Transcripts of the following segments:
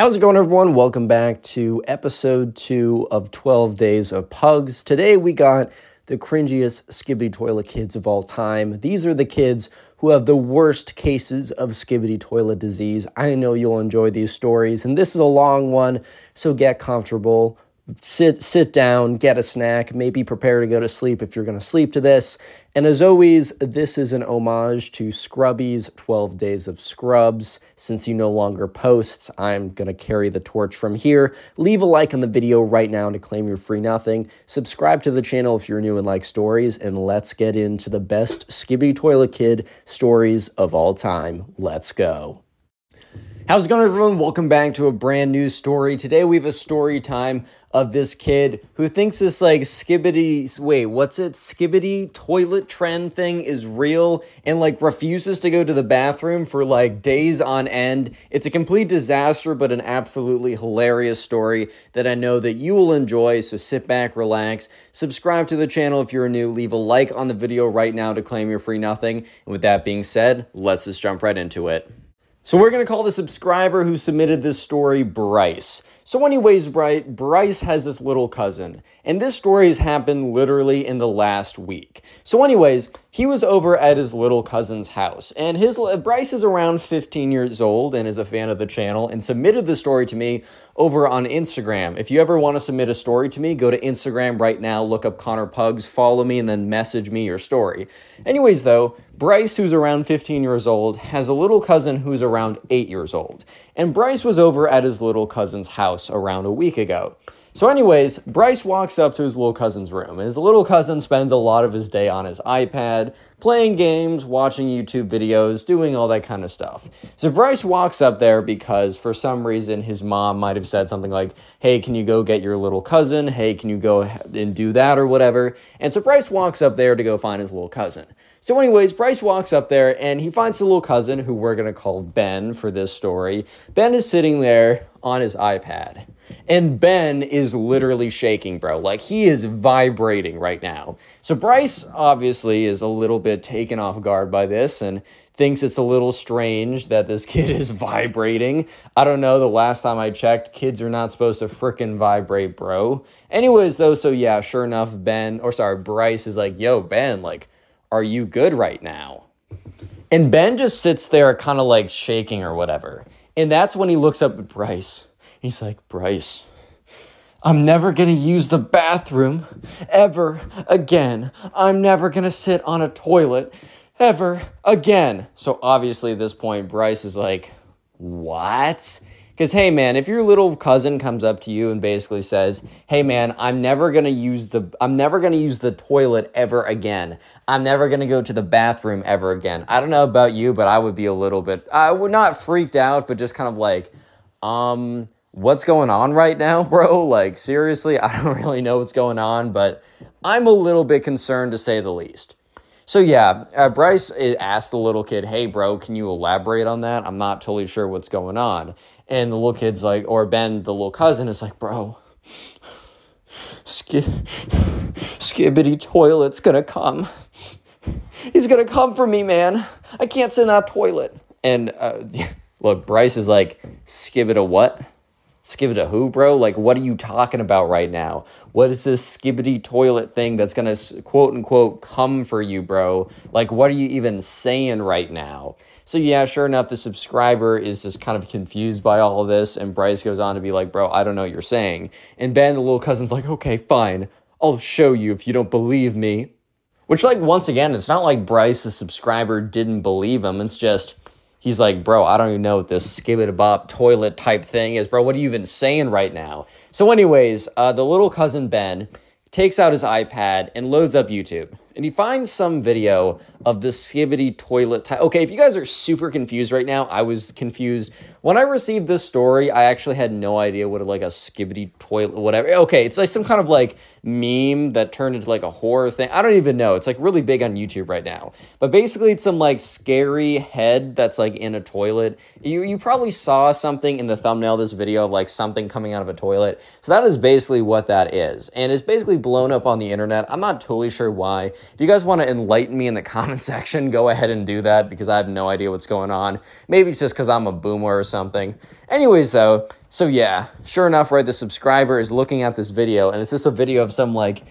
How's it going, everyone? Welcome back to episode two of 12 Days of Pugs. Today we got the cringiest Skibidi Toilet kids of all time. These are the kids who have the worst cases of Skibidi Toilet disease. I know you'll enjoy these stories, and this is a long one, so get comfortable sit sit down, get a snack, maybe prepare to go to sleep if you're going to sleep to this. And as always, this is an homage to Scrubby's 12 Days of Scrubs. Since he no longer posts, I'm going to carry the torch from here. Leave a like on the video right now to claim your free nothing. Subscribe to the channel if you're new and like stories, and let's get into the best Skibby Toilet Kid stories of all time. Let's go. How's it going, everyone? Welcome back to a brand new story. Today we have a story time of this kid who thinks this like skibbity wait, what's it? Skibbity toilet trend thing is real and like refuses to go to the bathroom for like days on end. It's a complete disaster, but an absolutely hilarious story that I know that you will enjoy. So sit back, relax, subscribe to the channel if you're new, leave a like on the video right now to claim your free nothing. And with that being said, let's just jump right into it. So we're going to call the subscriber who submitted this story Bryce. So, anyways, Bryce has this little cousin, and this story has happened literally in the last week. So, anyways, he was over at his little cousin's house, and his Bryce is around 15 years old and is a fan of the channel, and submitted the story to me over on Instagram. If you ever want to submit a story to me, go to Instagram right now, look up Connor Pugs, follow me, and then message me your story. Anyways, though, Bryce, who's around 15 years old, has a little cousin who's around 8 years old. And Bryce was over at his little cousin's house around a week ago. So, anyways, Bryce walks up to his little cousin's room, and his little cousin spends a lot of his day on his iPad, playing games, watching YouTube videos, doing all that kind of stuff. So, Bryce walks up there because for some reason his mom might have said something like, Hey, can you go get your little cousin? Hey, can you go and do that or whatever? And so, Bryce walks up there to go find his little cousin. So, anyways, Bryce walks up there and he finds the little cousin who we're to call Ben for this story. Ben is sitting there on his iPad. And Ben is literally shaking, bro. Like he is vibrating right now. So Bryce obviously is a little bit taken off guard by this and thinks it's a little strange that this kid is vibrating. I don't know, the last time I checked, kids are not supposed to fricking vibrate, bro. Anyways, though, so yeah, sure enough, Ben, or sorry, Bryce is like, yo, Ben, like, are you good right now? And Ben just sits there kind of like shaking or whatever. And that's when he looks up at Bryce. He's like, Bryce, I'm never gonna use the bathroom ever again. I'm never gonna sit on a toilet ever again. So obviously, at this point, Bryce is like, What? Because, hey, man, if your little cousin comes up to you and basically says, hey, man, I'm never going to use the, I'm never going to use the toilet ever again. I'm never going to go to the bathroom ever again. I don't know about you, but I would be a little bit, I would not freaked out, but just kind of like, um, what's going on right now, bro? Like, seriously, I don't really know what's going on, but I'm a little bit concerned to say the least. So yeah, uh, Bryce uh, asked the little kid, "Hey, bro, can you elaborate on that? I'm not totally sure what's going on." And the little kid's like, or Ben, the little cousin, is like, "Bro, skip, Skibidi toilet's gonna come. He's gonna come for me, man. I can't in that toilet." And uh, look, Bryce is like, "Skibidi what?" Skibidi who, bro? Like, what are you talking about right now? What is this skibidi toilet thing that's gonna quote unquote come for you, bro? Like, what are you even saying right now? So, yeah, sure enough, the subscriber is just kind of confused by all of this. And Bryce goes on to be like, bro, I don't know what you're saying. And Ben, the little cousin's like, okay, fine. I'll show you if you don't believe me. Which, like, once again, it's not like Bryce, the subscriber, didn't believe him. It's just he's like, bro, I don't even know what this skibidi bop toilet type thing is, bro. What are you even saying right now? So, anyways, uh, the little cousin Ben takes out his iPad and loads up YouTube and he finds some video of the skibidi toilet type. Okay, if you guys are super confused right now, I was confused. When I received this story, I actually had no idea what like a skibidi toilet, whatever. Okay, it's like some kind of like meme that turned into like a horror thing. I don't even know. It's like really big on YouTube right now. But basically, it's some like scary head that's like in a toilet. You you probably saw something in the thumbnail this video of like something coming out of a toilet. So that is basically what that is, and it's basically blown up on the internet. I'm not totally sure why. If you guys want to enlighten me in the comment section, go ahead and do that because I have no idea what's going on. Maybe it's just because I'm a boomer or something. Anyways, though, so yeah, sure enough, right, the subscriber is looking at this video and it's just a video of some like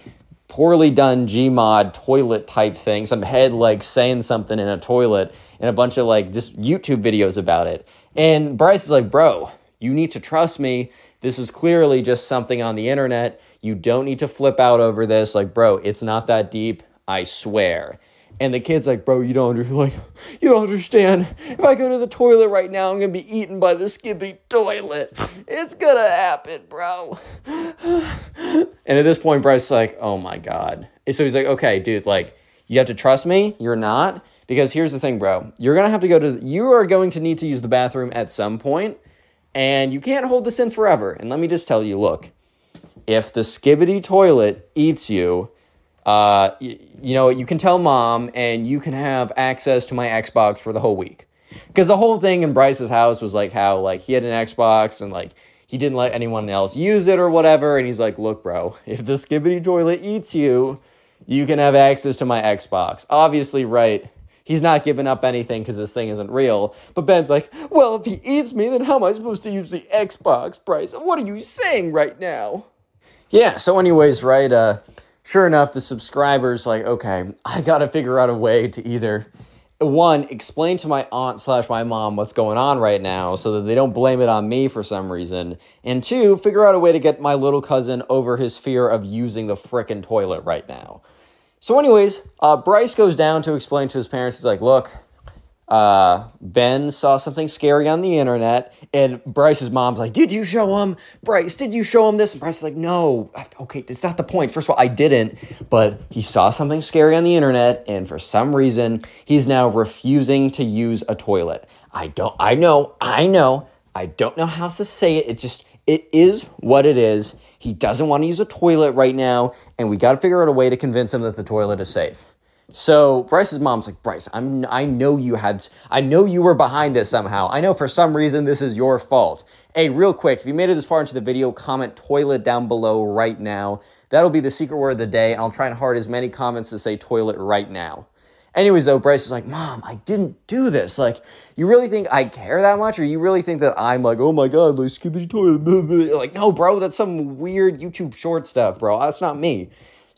poorly done Gmod toilet type thing, some head like saying something in a toilet, and a bunch of like just YouTube videos about it. And Bryce is like, bro, you need to trust me. This is clearly just something on the internet. You don't need to flip out over this. Like, bro, it's not that deep. I swear. And the kid's like, bro, you don't like, you don't understand. If I go to the toilet right now, I'm gonna be eaten by the skibbity toilet. It's gonna happen, bro. and at this point, Bryce's like, oh my god. And so he's like, okay, dude, like, you have to trust me. You're not because here's the thing, bro. You're gonna have to go to. You are going to need to use the bathroom at some point, and you can't hold this in forever. And let me just tell you, look, if the skibbity toilet eats you uh, you, you know, you can tell mom and you can have access to my Xbox for the whole week. Because the whole thing in Bryce's house was like how like he had an Xbox and like he didn't let anyone else use it or whatever. And he's like, look, bro, if the skibbity toilet eats you, you can have access to my Xbox. Obviously, right. He's not giving up anything because this thing isn't real. But Ben's like, well, if he eats me, then how am I supposed to use the Xbox, Bryce? What are you saying right now? Yeah, so anyways, right, uh, sure enough, the subscribers like, okay, I got to figure out a way to either one explain to my aunt slash my mom what's going on right now so that they don't blame it on me for some reason and two figure out a way to get my little cousin over his fear of using the frickin' toilet right now. So anyways uh, bryce goes down to explain to his parents he's like look uh, Ben saw something scary on the internet, and Bryce's mom's like, Did you show him? Bryce, did you show him this? And Bryce's like, No, okay, that's not the point. First of all, I didn't, but he saw something scary on the internet, and for some reason, he's now refusing to use a toilet. I don't, I know, I know, I don't know how to say it. It just, it is what it is. He doesn't want to use a toilet right now, and we got to figure out a way to convince him that the toilet is safe. So Bryce's mom's like, Bryce, I'm I know you had I know you were behind this somehow. I know for some reason this is your fault. Hey, real quick, if you made it this far into the video, comment toilet down below right now. That'll be the secret word of the day, and I'll try and heart as many comments to say toilet right now. Anyways, though, Bryce is like, Mom, I didn't do this. Like, you really think I care that much? Or you really think that I'm like, oh my God, like, skibbity toilet? Like, no, bro, that's some weird YouTube short stuff, bro. That's not me.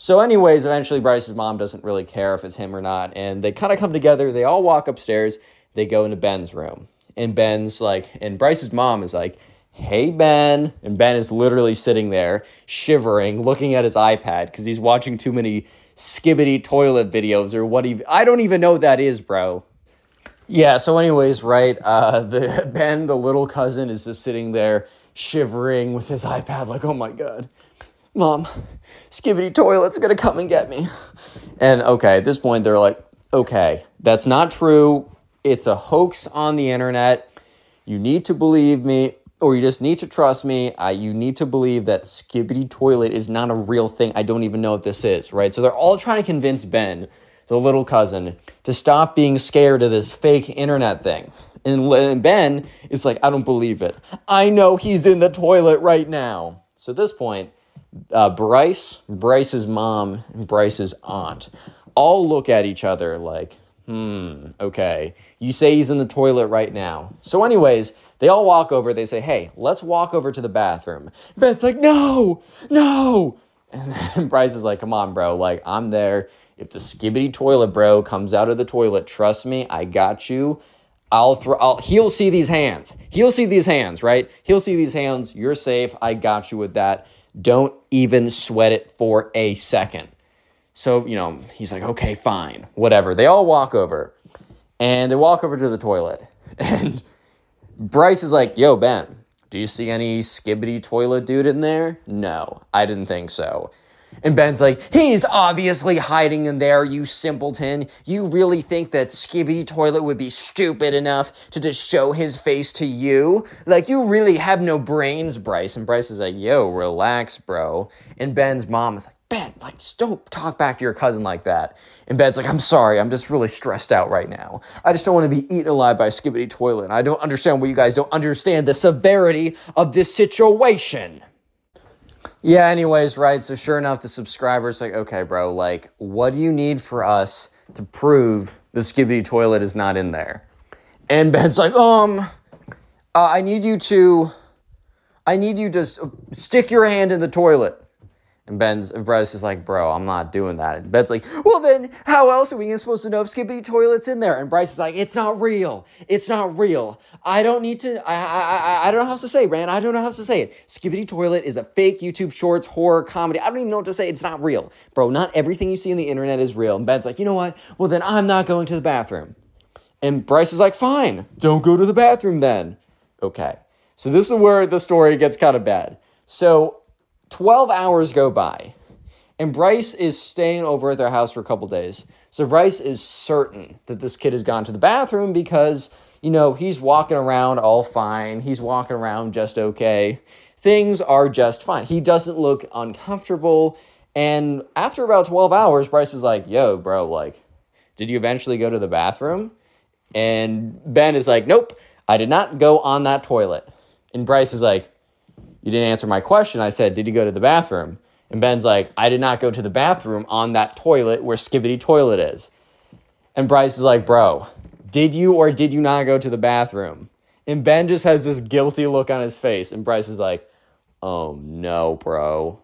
So, anyways, eventually Bryce's mom doesn't really care if it's him or not. And they kind of come together. They all walk upstairs. They go into Ben's room. And Ben's like, and Bryce's mom is like, hey, Ben. And Ben is literally sitting there, shivering, looking at his iPad because he's watching too many skibbity toilet videos or what. I don't even know what that is, bro. Yeah, so, anyways, right, uh, the Ben, the little cousin, is just sitting there shivering with his iPad, like, oh my God. Mom, Skibbity Toilet's gonna come and get me. And okay, at this point, they're like, okay, that's not true. It's a hoax on the internet. You need to believe me, or you just need to trust me. I, you need to believe that Skibbity Toilet is not a real thing. I don't even know what this is, right? So they're all trying to convince Ben, the little cousin, to stop being scared of this fake internet thing. And Ben is like, I don't believe it. I know he's in the toilet right now. So at this point, uh, Bryce, Bryce's mom, and Bryce's aunt all look at each other like, hmm, okay. You say he's in the toilet right now. So, anyways, they all walk over. They say, hey, let's walk over to the bathroom. Ben's like, no, no. And then Bryce is like, come on, bro. Like, I'm there. If the skibbity toilet bro comes out of the toilet, trust me, I got you. I'll throw. I'll, he'll see these hands. He'll see these hands, right? He'll see these hands. You're safe. I got you with that. Don't even sweat it for a second. So, you know, he's like, okay, fine, whatever. They all walk over and they walk over to the toilet. And Bryce is like, yo, Ben, do you see any skibbity toilet dude in there? No, I didn't think so. And Ben's like, he's obviously hiding in there, you simpleton. You really think that Skibbity Toilet would be stupid enough to just show his face to you? Like, you really have no brains, Bryce. And Bryce is like, yo, relax, bro. And Ben's mom is like, Ben, like, don't talk back to your cousin like that. And Ben's like, I'm sorry, I'm just really stressed out right now. I just don't want to be eaten alive by Skibbity Toilet. I don't understand why you guys don't understand the severity of this situation. Yeah, anyways, right. So sure enough, the subscriber's like, okay, bro, like, what do you need for us to prove the skibidi toilet is not in there? And Ben's like, um, uh, I need you to, I need you to stick your hand in the toilet. And Ben's Bryce is like, bro, I'm not doing that. And Ben's like, well then, how else are we supposed to know if Skibidi Toilet's in there? And Bryce is like, it's not real. It's not real. I don't need to. I I I, I don't know how to say, Rand. I don't know how to say it. Skibidi Toilet is a fake YouTube Shorts horror comedy. I don't even know what to say. It's not real, bro. Not everything you see on the internet is real. And Ben's like, you know what? Well then, I'm not going to the bathroom. And Bryce is like, fine, don't go to the bathroom then. Okay. So this is where the story gets kind of bad. So 12 hours go by, and Bryce is staying over at their house for a couple days. So Bryce is certain that this kid has gone to the bathroom because, you know, he's walking around all fine. He's walking around just okay. Things are just fine. He doesn't look uncomfortable. And after about 12 hours, Bryce is like, yo, bro, like, did you eventually go to the bathroom? And Ben is like, nope, I did not go on that toilet. And Bryce is like, you didn't answer my question. I said, Did you go to the bathroom? And Ben's like, I did not go to the bathroom on that toilet where Skibidi Toilet is. And Bryce is like, Bro, did you or did you not go to the bathroom? And Ben just has this guilty look on his face. And Bryce is like, Oh no, bro.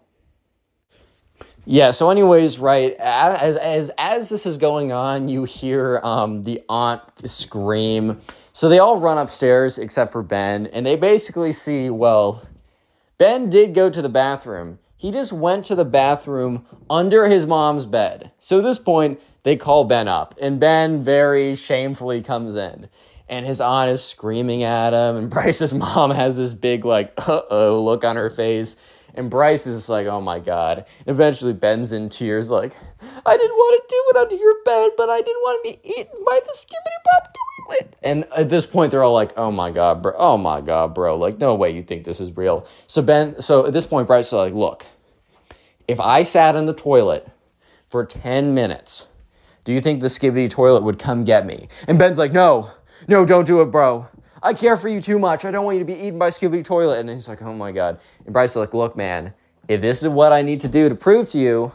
Yeah, so anyways, right, as as as this is going on, you hear um the aunt scream. So they all run upstairs except for Ben, and they basically see, well, Ben did go to the bathroom. He just went to the bathroom under his mom's bed. So at this point, they call Ben up, and Ben very shamefully comes in. And his aunt is screaming at him, and Bryce's mom has this big, like, uh oh look on her face. And Bryce is like, oh my God. And eventually, Ben's in tears, like, I didn't want to do it under your bed, but I didn't want to be eaten by the skibbity pop toilet. And at this point, they're all like, oh my God, bro. Oh my God, bro. Like, no way you think this is real. So, Ben, so at this point, Bryce is like, look, if I sat in the toilet for 10 minutes, do you think the skibbity toilet would come get me? And Ben's like, no, no, don't do it, bro. I care for you too much. I don't want you to be eaten by Scooby Toilet. And he's like, oh my God. And Bryce is like, look, man, if this is what I need to do to prove to you,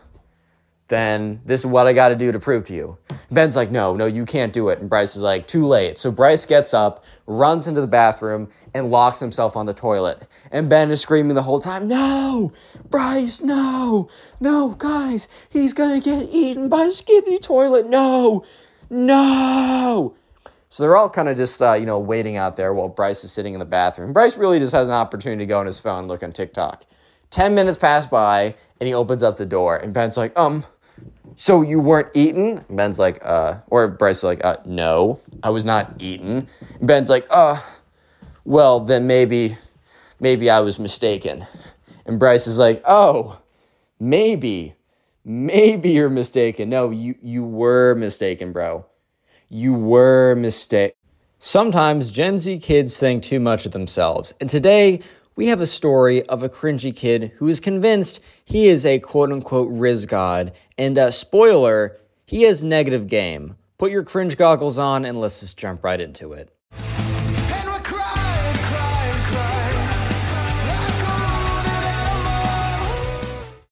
then this is what I got to do to prove to you. Ben's like, no, no, you can't do it. And Bryce is like, too late. So Bryce gets up, runs into the bathroom, and locks himself on the toilet. And Ben is screaming the whole time, no, Bryce, no, no, guys, he's gonna get eaten by Skippy toilet. No, no. So they're all kind of just, uh, you know, waiting out there while Bryce is sitting in the bathroom. Bryce really just has an opportunity to go on his phone, look on TikTok. 10 minutes pass by, and he opens up the door, and Ben's like, um, so you weren't eaten? And Ben's like, uh, or Bryce is like, uh, no, I was not eaten. And Ben's like, uh, well, then maybe, maybe I was mistaken. And Bryce is like, oh, maybe, maybe you're mistaken. No, you, you were mistaken, bro you were mistaken. Sometimes Gen Z kids think too much of themselves, and today we have a story of a cringy kid who is convinced he is a quote unquote Rizz God, and uh, spoiler, he has negative game. Put your cringe goggles on and let's just jump right into it.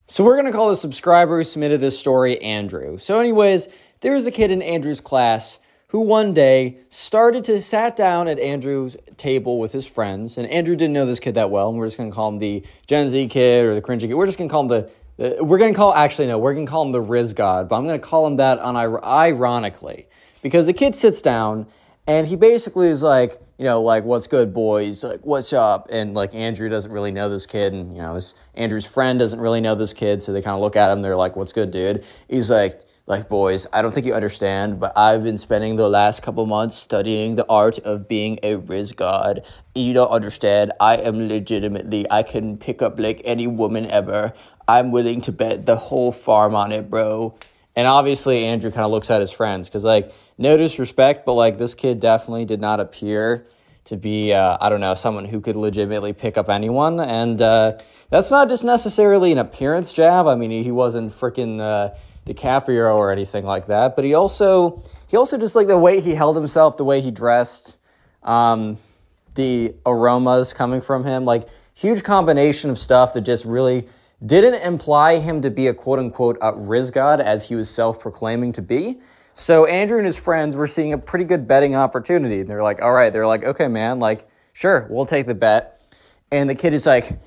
So we're gonna call the subscriber who submitted this story Andrew. So, anyways, there was a kid in Andrew's class who one day started to sat down at Andrew's table with his friends, and Andrew didn't know this kid that well, and we're just gonna call him the Gen Z kid or the cringy kid. We're just gonna call him the, we're gonna call actually no, we're gonna call him the Rizz God, but I'm gonna call him that on ironically because the kid sits down and he basically is like, you know, like what's good, boys? Like what's up? And like Andrew doesn't really know this kid, and you know, his Andrew's friend doesn't really know this kid, so they kind of look at him. They're like, "What's good, dude?" He's like like, boys, I don't think you understand, but I've been spending the last couple months studying the art of being a Rizz god. You don't understand. I am legitimately, I can pick up like any woman ever. I'm willing to bet the whole farm on it, bro. And obviously, Andrew kind of looks at his friends because, like, no disrespect, but like, this kid definitely did not appear to be, uh, I don't know, someone who could legitimately pick up anyone. And uh, that's not just necessarily an appearance jab. I mean, he wasn't freaking. Uh, DiCaprio or anything like that, but he also he also just like the way he held himself, the way he dressed, um, the aromas coming from him, like huge combination of stuff that just really didn't imply him to be a quote unquote uh, Rizz God as he was self proclaiming to be. So Andrew and his friends were seeing a pretty good betting opportunity. And they're like, all right, they're like, okay, man, like, sure, we'll take the bet. And the kid is like,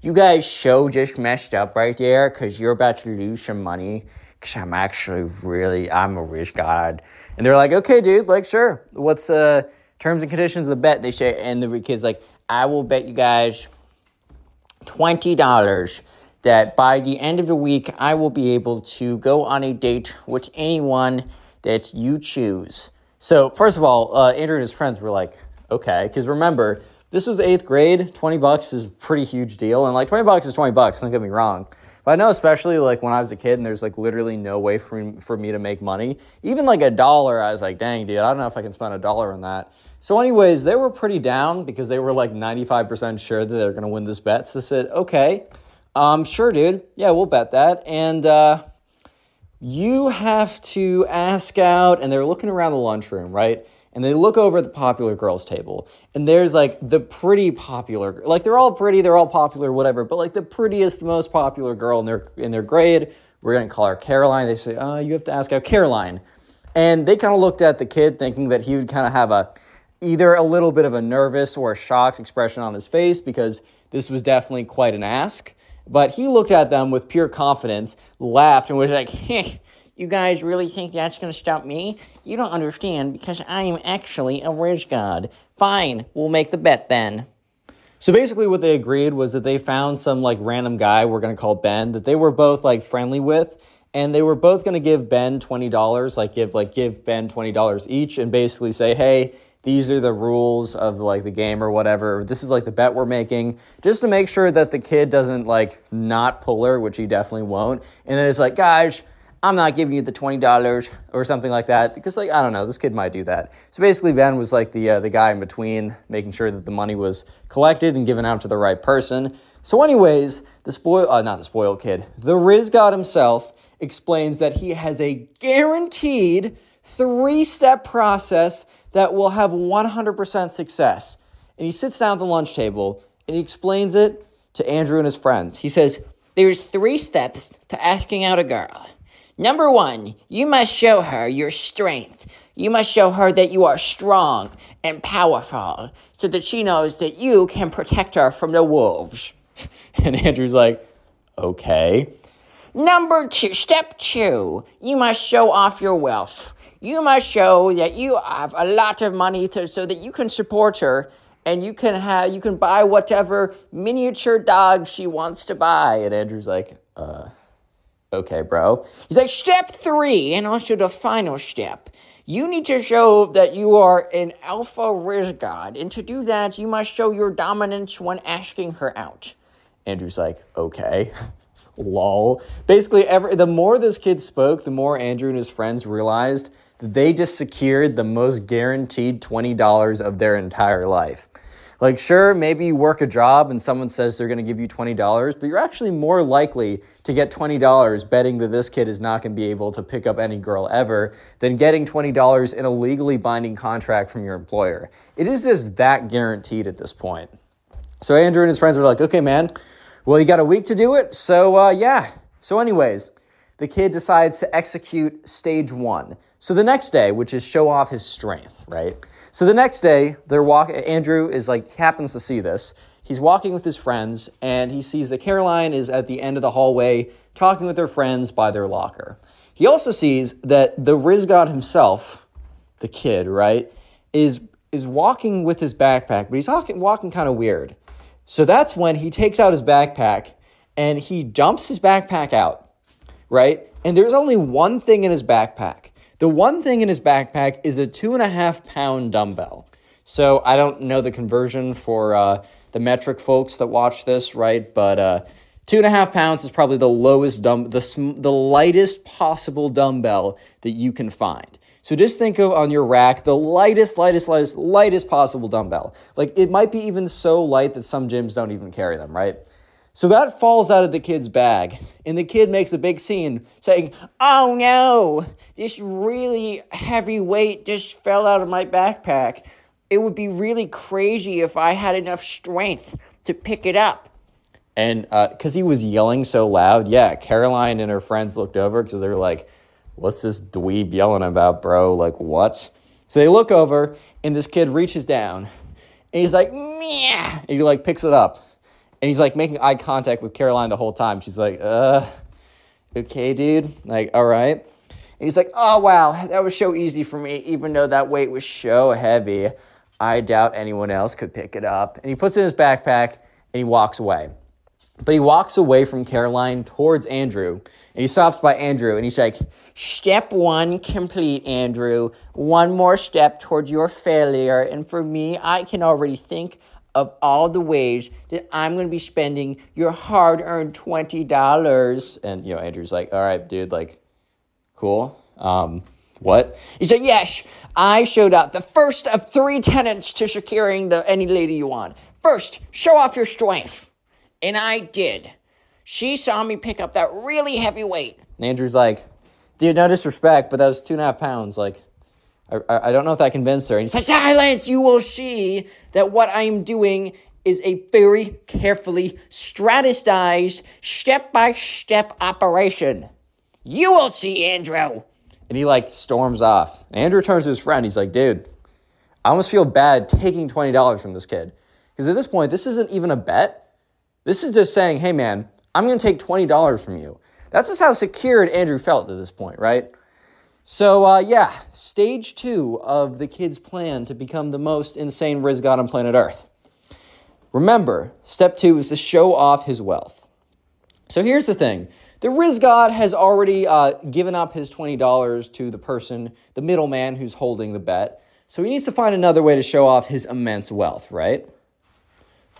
you guys show just messed up right there because you're about to lose some money because I'm actually really, I'm a rich god. And they're like, okay, dude, like, sure. What's uh terms and conditions of the bet? They say, and the kid's like, I will bet you guys $20 that by the end of the week, I will be able to go on a date with anyone that you choose. So, first of all, uh, Andrew and his friends were like, okay, because remember, this was eighth grade. 20 bucks is a pretty huge deal. And like 20 bucks is 20 bucks, don't get me wrong. But I know, especially like when I was a kid and there's like literally no way for for me to make money. Even like a dollar, I was like, dang, dude, I don't know if I can spend a dollar on that. So, anyways, they were pretty down because they were like 95% sure that they're going to win this bet. So they said, okay, um, sure, dude. Yeah, we'll bet that. And uh, you have to ask out, and they're looking around the lunchroom, right? And they look over at the popular girls table, and there's like the pretty popular, like they're all pretty, they're all popular, whatever. But like the prettiest, most popular girl in their in their grade, we're gonna call her Caroline. They say, "Oh, you have to ask out Caroline," and they kind of looked at the kid, thinking that he would kind of have a either a little bit of a nervous or a shocked expression on his face because this was definitely quite an ask. But he looked at them with pure confidence, laughed, and was like, hey, you guys really think that's going to stop me? You don't understand because I am actually a rich god. Fine, we'll make the bet then. So basically, what they agreed was that they found some like random guy we're going to call Ben that they were both like friendly with. And they were both going to give Ben $20, like give like give Ben $20 each and basically say, "Hey, these are the rules of like the game or whatever. This is like the bet we're making, just to make sure that the kid doesn't like not pull her, which he definitely won't. And then it's like, guys, I'm not giving you the twenty dollars or something like that because like I don't know, this kid might do that. So basically, Ben was like the uh, the guy in between, making sure that the money was collected and given out to the right person. So, anyways, the spoil uh, not the spoiled kid, the Rizz God himself explains that he has a guaranteed three step process that will have 100% success. And he sits down at the lunch table and he explains it to Andrew and his friends. He says, There's three steps to asking out a girl. Number one, you must show her your strength. You must show her that you are strong and powerful so that she knows that you can protect her from the wolves. and Andrew's like, Okay. Number two, step two, you must show off your wealth you must show that you have a lot of money to, so that you can support her and you can have you can buy whatever miniature dog she wants to buy. And Andrew's like, uh, okay, bro. He's like, step three, and also the final step. You need to show that you are an alpha rizz god, and to do that, you must show your dominance when asking her out. Andrew's like, okay. Lol. Basically, every the more this kid spoke, the more Andrew and his friends realized that they just secured the most guaranteed $20 of their entire life. Like, sure, maybe you work a job and someone says they're going to give you $20, but you're actually more likely to get $20 betting that this kid is not going to be able to pick up any girl ever than getting $20 in a legally binding contract from your employer. It is just that guaranteed at this point. So Andrew and his friends were like, okay, man, well, you got a week to do it. So, uh, yeah. So, anyways, the kid decides to execute stage one. So the next day, which is show off his strength, right? So the next day, they're. Andrew is like happens to see this. He's walking with his friends, and he sees that Caroline is at the end of the hallway talking with her friends by their locker. He also sees that the Rizz God himself, the kid, right, is is walking with his backpack, but he's walking, walking kind of weird. So that's when he takes out his backpack and he dumps his backpack out, right? And there's only one thing in his backpack. The one thing in his backpack is a two and a half pound dumbbell. So I don't know the conversion for uh, the metric folks that watch this, right? But uh, two and a half pounds is probably the lowest dumb, the sm- the lightest possible dumbbell that you can find. So just think of on your rack the lightest, lightest, lightest, lightest possible dumbbell. Like it might be even so light that some gyms don't even carry them, right? So that falls out of the kid's bag, and the kid makes a big scene saying, Oh no, this really heavy weight just fell out of my backpack. It would be really crazy if I had enough strength to pick it up. And because uh, he was yelling so loud, yeah, Caroline and her friends looked over because they were like, what's this dweeb yelling about, bro? Like, what? So they look over, and this kid reaches down, and he's like, Meow! and he like picks it up, and he's like making eye contact with Caroline the whole time. She's like, uh, okay, dude, like, all right. And he's like, oh, wow, that was so easy for me, even though that weight was so heavy. I doubt anyone else could pick it up. And he puts it in his backpack and he walks away. But he walks away from Caroline towards Andrew and he stops by Andrew and he's like, Step one complete, Andrew. One more step towards your failure. And for me, I can already think of all the ways that I'm going to be spending your hard earned $20. And, you know, Andrew's like, All right, dude, like, cool. Um, what? He said, Yes, I showed up. The first of three tenants to securing the any lady you want. First, show off your strength. And I did. She saw me pick up that really heavy weight. And Andrew's like, dude, no disrespect, but that was two and a half pounds. Like, I, I don't know if that convinced her. And he said, silence, you will see that what I'm doing is a very carefully strategized, step by step operation. You will see, Andrew. And he like storms off. Andrew turns to his friend. He's like, dude, I almost feel bad taking $20 from this kid. Because at this point, this isn't even a bet. This is just saying, hey, man, I'm going to take $20 from you. That's just how secured Andrew felt at this point, right? So, uh, yeah, stage two of the kid's plan to become the most insane Rizz god on planet Earth. Remember, step two is to show off his wealth. So here's the thing the Rizz God has already uh, given up his $20 to the person, the middleman who's holding the bet. So he needs to find another way to show off his immense wealth, right?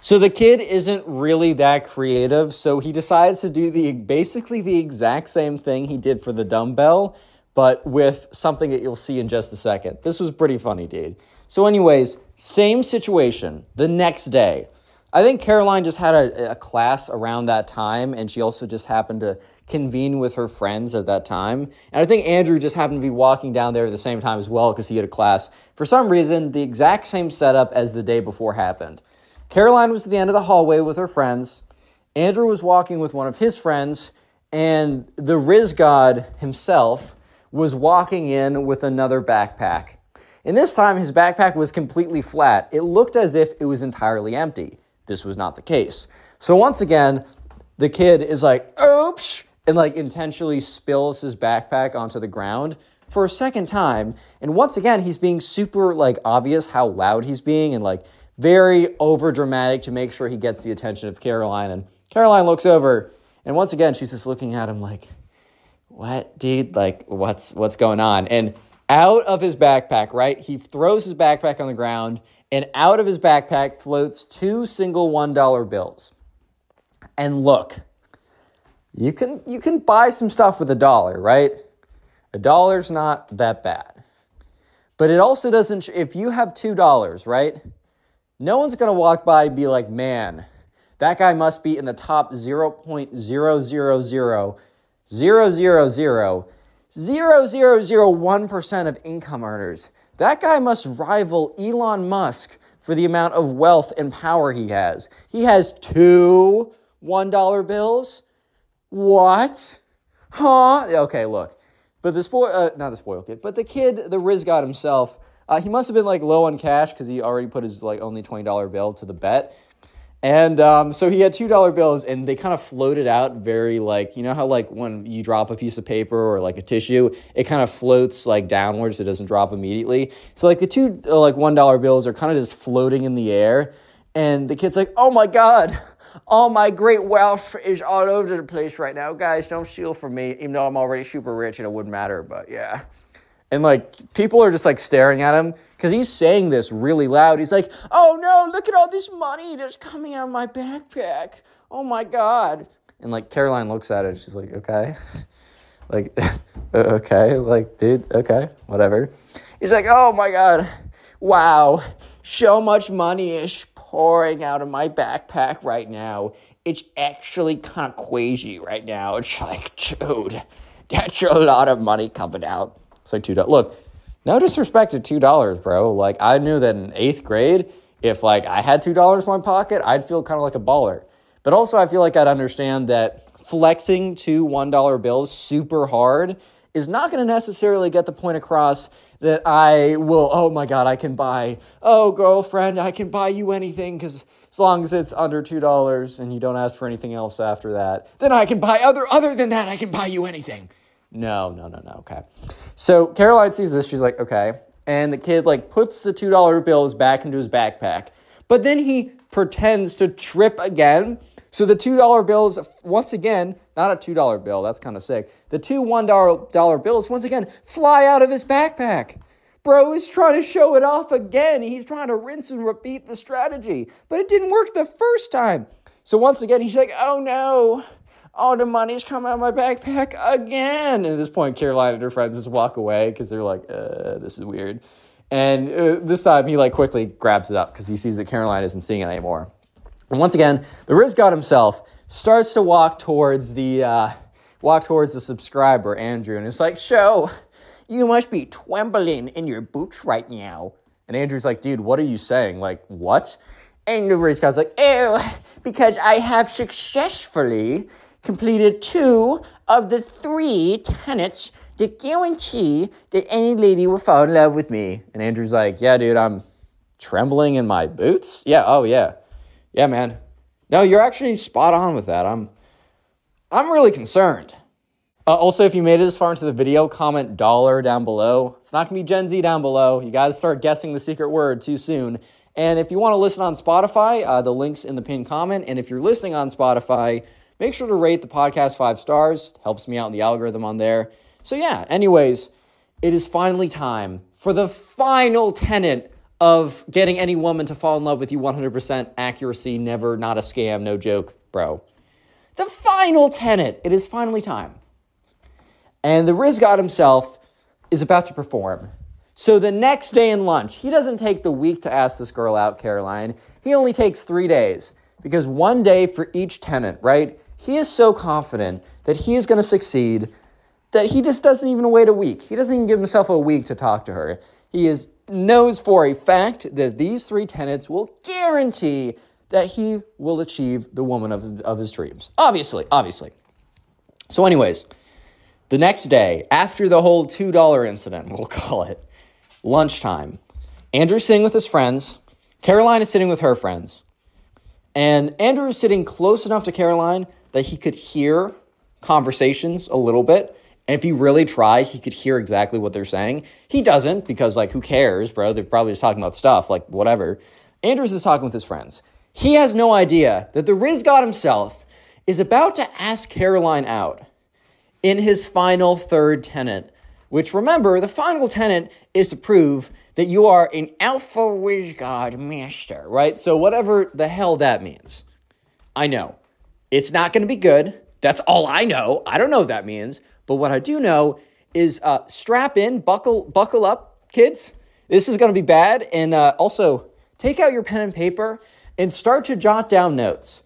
So the kid isn't really that creative, so he decides to do the basically the exact same thing he did for the dumbbell, but with something that you'll see in just a second. This was pretty funny, dude. So, anyways, same situation the next day. I think Caroline just had a, a, class around that time, and she also just happened to convene with her friends at that time. And I think Andrew just happened to be walking down there at the same time as well because he had a class. For some reason, the exact same setup as the day before happened. Caroline was at the end of the hallway with her friends. Andrew was walking with one of his friends, and the Rizz God himself was walking in with another backpack. And this time, his backpack was completely flat. It looked as if it was entirely empty. This was not the case. So once again, the kid is like, oops, and like intentionally spills his backpack onto the ground for a second time. And once again, he's being super like obvious how loud he's being and like very over dramatic to make sure he gets the attention of Caroline. And Caroline looks over, and once again, she's just looking at him like, what, dude? Like, what's what's going on? And out of his backpack, right? He throws his backpack on the ground and out of his backpack floats two single $1 bills. And look, you can you can buy some stuff with a dollar, right? A dollar's not that bad. But it also doesn't if you have $2, right? No one's to walk by and be like, "Man, that guy must be in the top 0.000000001% of income earners." That guy must rival Elon Musk for the amount of wealth and power he has. He has two $1 bills. What? Huh? Okay, look. But the spoil, uh, not the spoil kid, but the kid, the Rizz God himself, uh, he must have been like low on cash because he already put his like only $20 bill to the bet. And um, so he had $2 bills and they kind of floated out very like, you know how like when you drop a piece of paper or like a tissue, it kind of floats like downwards, it doesn't drop immediately. So like the two uh, like $1 bills are kind of just floating in the air. And the kid's like, oh my God, all my great wealth is all over the place right now. Guys, don't steal from me, even though I'm already super rich and it wouldn't matter, but yeah. And like people are just like staring at him because he's saying this really loud. He's like, oh no, look at all this money that's coming out of my backpack. Oh my God. And like Caroline looks at it. She's like, okay. like, uh, okay. Like, dude, okay, whatever. He's like, oh my God. Wow. So much money is pouring out of my backpack right now. It's actually kind of quasi right now. It's like, dude, that's a lot of money coming out. It's like two dollars. Look, no disrespect to two dollars, bro. Like I knew that in eighth grade, if like I had two dollars in my pocket, I'd feel kind of like a baller. But also, I feel like I'd understand that flexing two $1 bills super hard is not going to necessarily get the point across that I will, oh my God, I can buy, oh, girlfriend, I can buy you anything because as long as it's under $2 and you don't ask for anything else after that, then I can buy other, other than that, I can buy you anything. No, no, no, no, okay. So Caroline sees this, she's like, okay. And the kid like puts the $2 bills back into his backpack. But then he pretends to trip again. So the $2 bills, once again, not a $2 bill, that's kind of sick. The two $1 bills, once again, fly out of his backpack. Bro is trying to show it off again. He's trying to rinse and repeat the strategy, but it didn't work the first time. So once again, he's like, oh no, all the money's come out of my backpack again. And at this point, Caroline and her friends just walk away because they're like, uh, this is weird. And uh, this time he like quickly grabs it up because he sees that Caroline isn't seeing it anymore. And once again, the Rizz God himself starts to walk towards the uh, walk towards the subscriber Andrew, and it's like, "Show, you must be trembling in your boots right now." And Andrew's like, "Dude, what are you saying? Like what?" And the Rizz God's like, "Ew, because I have successfully completed two of the three tenets that guarantee that any lady will fall in love with me. And Andrew's like, Yeah, dude, I'm trembling in my boots. Yeah, oh yeah. Yeah, man. No, you're actually spot on with that. I'm I'm really concerned. Uh, also, if you made it this far into the video, comment dollar down below. It's not gonna be Gen Z down below. You guys start guessing the secret word too soon. And if you want to listen on Spotify, uh, the link's in the pinned comment. And if you're listening on Spotify, make sure to rate the podcast five stars. Helps me out in the algorithm on there. So, yeah, anyways, it is finally time for the final tenet of getting any woman to fall in love with you 100% accuracy, never, not a scam, no joke, bro. The final tenet. It is finally time. And the Rizz God himself is about to perform. So the next day in lunch, he doesn't take the week to ask this girl out, Caroline. He only takes three days because one day for each tenant, right? He is so confident that he is going to succeed that he just doesn't even wait a week. He doesn't even give himself a week to talk to her. He is knows for a fact that these three tenets will guarantee that he will achieve the woman of, of his dreams. Obviously, obviously. So, anyways, the next day, after the whole $2 incident, we'll call it, lunchtime, Andrew's sitting with his friends, Caroline is sitting with her friends, and Andrew is sitting close enough to Caroline that he could hear conversations a little bit. And if he really tried, he could hear exactly what they're saying. He doesn't because, like, who cares, bro? They're probably just talking about stuff, like, whatever. Andrews is talking with his friends. He has no idea that the Rizz God himself is about to ask Caroline out in his final third tenant, which remember, the final tenant is to prove that you are an Alpha Rizz God master, right? So, whatever the hell that means. I know. It's not going to be good. That's all I know. I don't know what that means. But what I do know is uh, strap in, buckle, buckle up, kids. This is going to be bad. And uh, also, take out your pen and paper and start to jot down notes.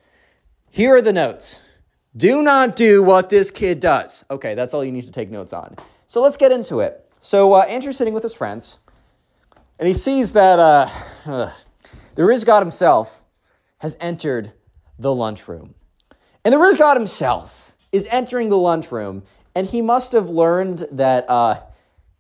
Here are the notes. Do not do what this kid does. Okay, that's all you need to take notes on. So let's get into it. So uh, Andrew's sitting with his friends, and he sees that uh, uh, God himself has entered the lunchroom. And the Rizz God himself is entering the lunchroom, and he must have learned that uh,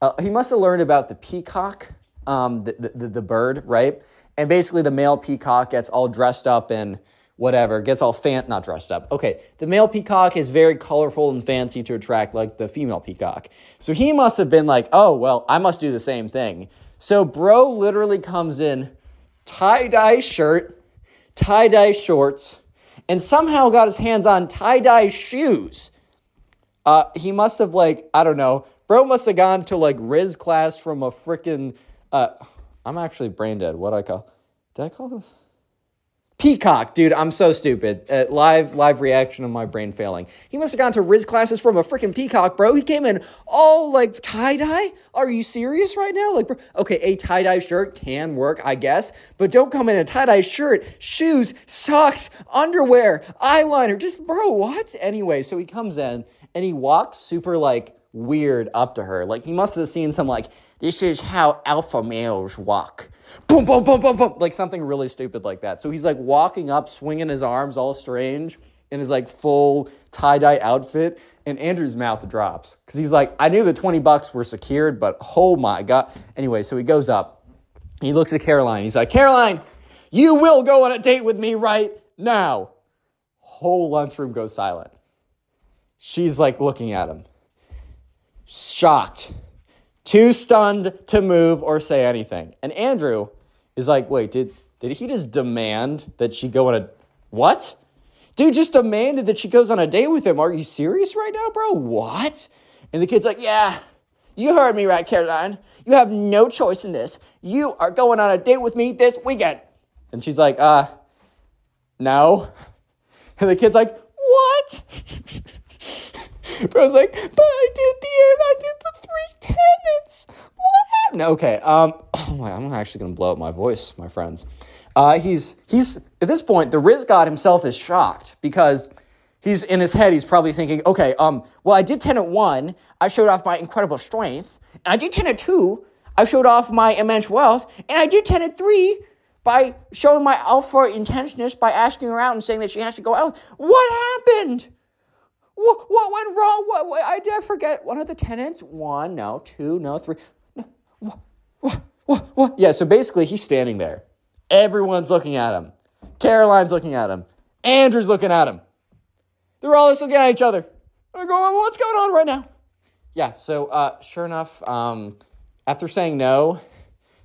uh, he must have learned about the peacock, um, the, the, the bird, right? And basically, the male peacock gets all dressed up in whatever, gets all fan not dressed up. Okay, the male peacock is very colorful and fancy to attract like the female peacock. So he must have been like, oh well, I must do the same thing. So bro literally comes in tie dye shirt, tie dye shorts, and somehow got his hands on tie dye shoes. Uh, he must have like I don't know, bro must have gone to like Rizz class from a freaking. Uh, I'm actually brain dead. What I call? Did I call this? Peacock, dude, I'm so stupid. Uh, live, live reaction of my brain failing. He must have gone to Rizz classes from a freaking Peacock, bro. He came in all like tie dye. Are you serious right now? Like, bro, okay, a tie dye shirt can work, I guess, but don't come in a tie dye shirt, shoes, socks, underwear, eyeliner. Just, bro, what? Anyway, so he comes in and he walks super like weird up to her. Like he must have seen some like, this is how alpha males walk. Boom, boom, boom, boom, boom, like something really stupid like that. So he's like walking up, swinging his arms all strange in his like full tie dye outfit. And Andrew's mouth drops because he's like, I knew the 20 bucks were secured, but oh my God. Anyway, so he goes up. He looks at Caroline. He's like, Caroline, you will go on a date with me right now. Whole lunchroom goes silent. She's like looking at him, shocked, too stunned to move or say anything. And Andrew is like, wait, did, did he just demand that she go on a. What? Dude just demanded that she goes on a date with him. Are you serious right now, bro? What? And the kid's like, yeah, you heard me right, Caroline. You have no choice in this. You are going on a date with me this weekend. And she's like, uh, no. And the kid's like, what? Bro's like, but I did the I did the three tenants. What happened? Okay, um, oh my, I'm actually gonna blow up my voice, my friends. Uh, he's he's at this point, the Rizz God himself is shocked because he's in his head. He's probably thinking, okay, um, well, I did tenant one. I showed off my incredible strength, and I did tenant two. I showed off my immense wealth, and I did tenant three by showing my alpha intentionist by asking her out and saying that she has to go out. What happened? What, what went wrong? What, what, I did forget one of the tenants. One, no, two, no, three. No, what, what, what, what? Yeah, so basically he's standing there. Everyone's looking at him. Caroline's looking at him. Andrew's looking at him. They're all just looking at each other. They're going, what's going on right now? Yeah, so uh, sure enough, um, after saying no,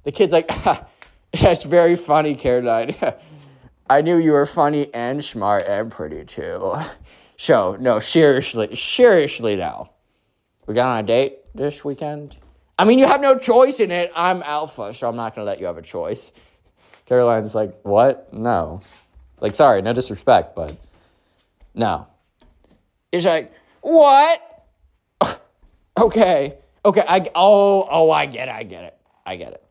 the kid's like, That's very funny, Caroline. I knew you were funny and smart and pretty too. So, no, seriously, seriously now. We got on a date this weekend? I mean, you have no choice in it. I'm alpha, so I'm not going to let you have a choice. Caroline's like, what? No. Like, sorry, no disrespect, but no. He's like, what? okay. Okay, I, oh, oh, I get it, I get it. I get it.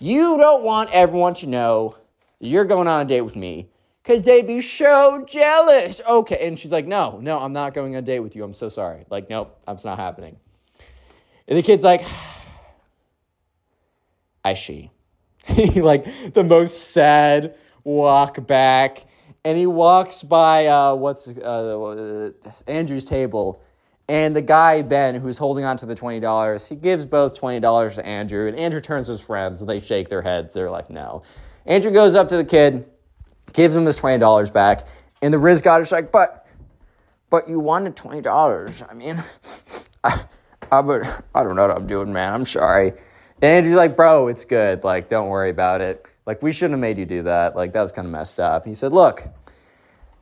You don't want everyone to know you're going on a date with me because they'd be so jealous. Okay. And she's like, no, no, I'm not going on a date with you. I'm so sorry. Like, nope, that's not happening. And the kid's like, I see. He like the most sad walk back. And he walks by uh, what's uh, Andrew's table and the guy, Ben, who's holding on to the $20, he gives both $20 to Andrew, and Andrew turns to his friends and they shake their heads. They're like, no. Andrew goes up to the kid, gives him his $20 back, and the Rizz God is like, but, but you wanted $20. I mean, I, I, but I don't know what I'm doing, man. I'm sorry. And Andrew's like, bro, it's good. Like, don't worry about it. Like, we shouldn't have made you do that. Like, that was kind of messed up. He said, look,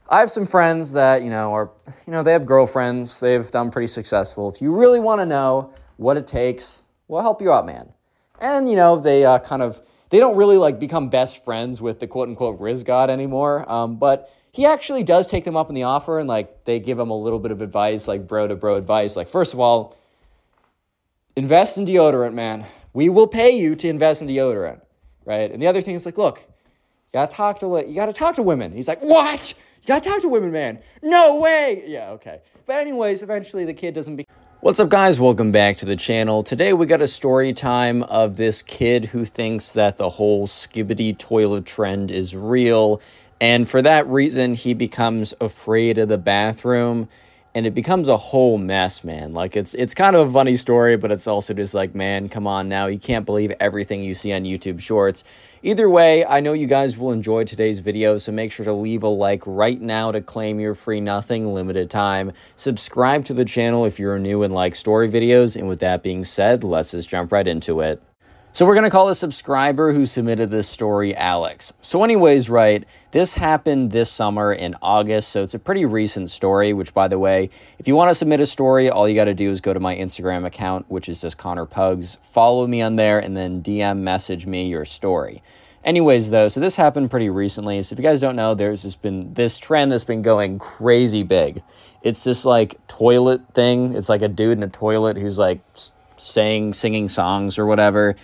I have some friends that, you know, are, you know, they have girlfriends. They've done pretty successful. If you really want to know what it takes, we'll help you out, man. And, you know, they uh, kind of, they don't really like become best friends with the quote unquote Rizz God anymore. Um, but he actually does take them up on the offer and like they give him a little bit of advice, like bro to bro advice. Like, first of all, invest in deodorant, man. We will pay you to invest in deodorant, right? And the other thing is like, look, you gotta talk to you gotta talk to women. He's like, what? You gotta talk to women, man. No way. Yeah, okay. But anyways, eventually the kid doesn't be. What's up, guys? Welcome back to the channel. Today we got a story time of this kid who thinks that the whole skibidi toilet trend is real. And for that reason, he becomes afraid of the bathroom and it becomes a whole mess, man. Like it's it's kind of a funny story, but it's also just like, man, come on now. You can't believe everything you see on YouTube Shorts. Either way, I know you guys will enjoy today's video, so make sure to leave a like right now to claim your free nothing limited time. Subscribe to the channel if you're new and like story videos, and with that being said, let's just jump right into it. So we're going to call a subscriber who submitted this story Alex. So anyways, right, this happened this summer in August, so it's a pretty recent story, which by the way, if you want to submit a story, all you got to do is go to my Instagram account, which is just Connor Pugs, follow me on there, and then DM message me your story. Anyways, though, so this happened pretty recently. So if you guys don't know, there's just been this trend that's been going crazy big. It's this like toilet thing. It's like a dude in a toilet who's like saying, singing songs or whatever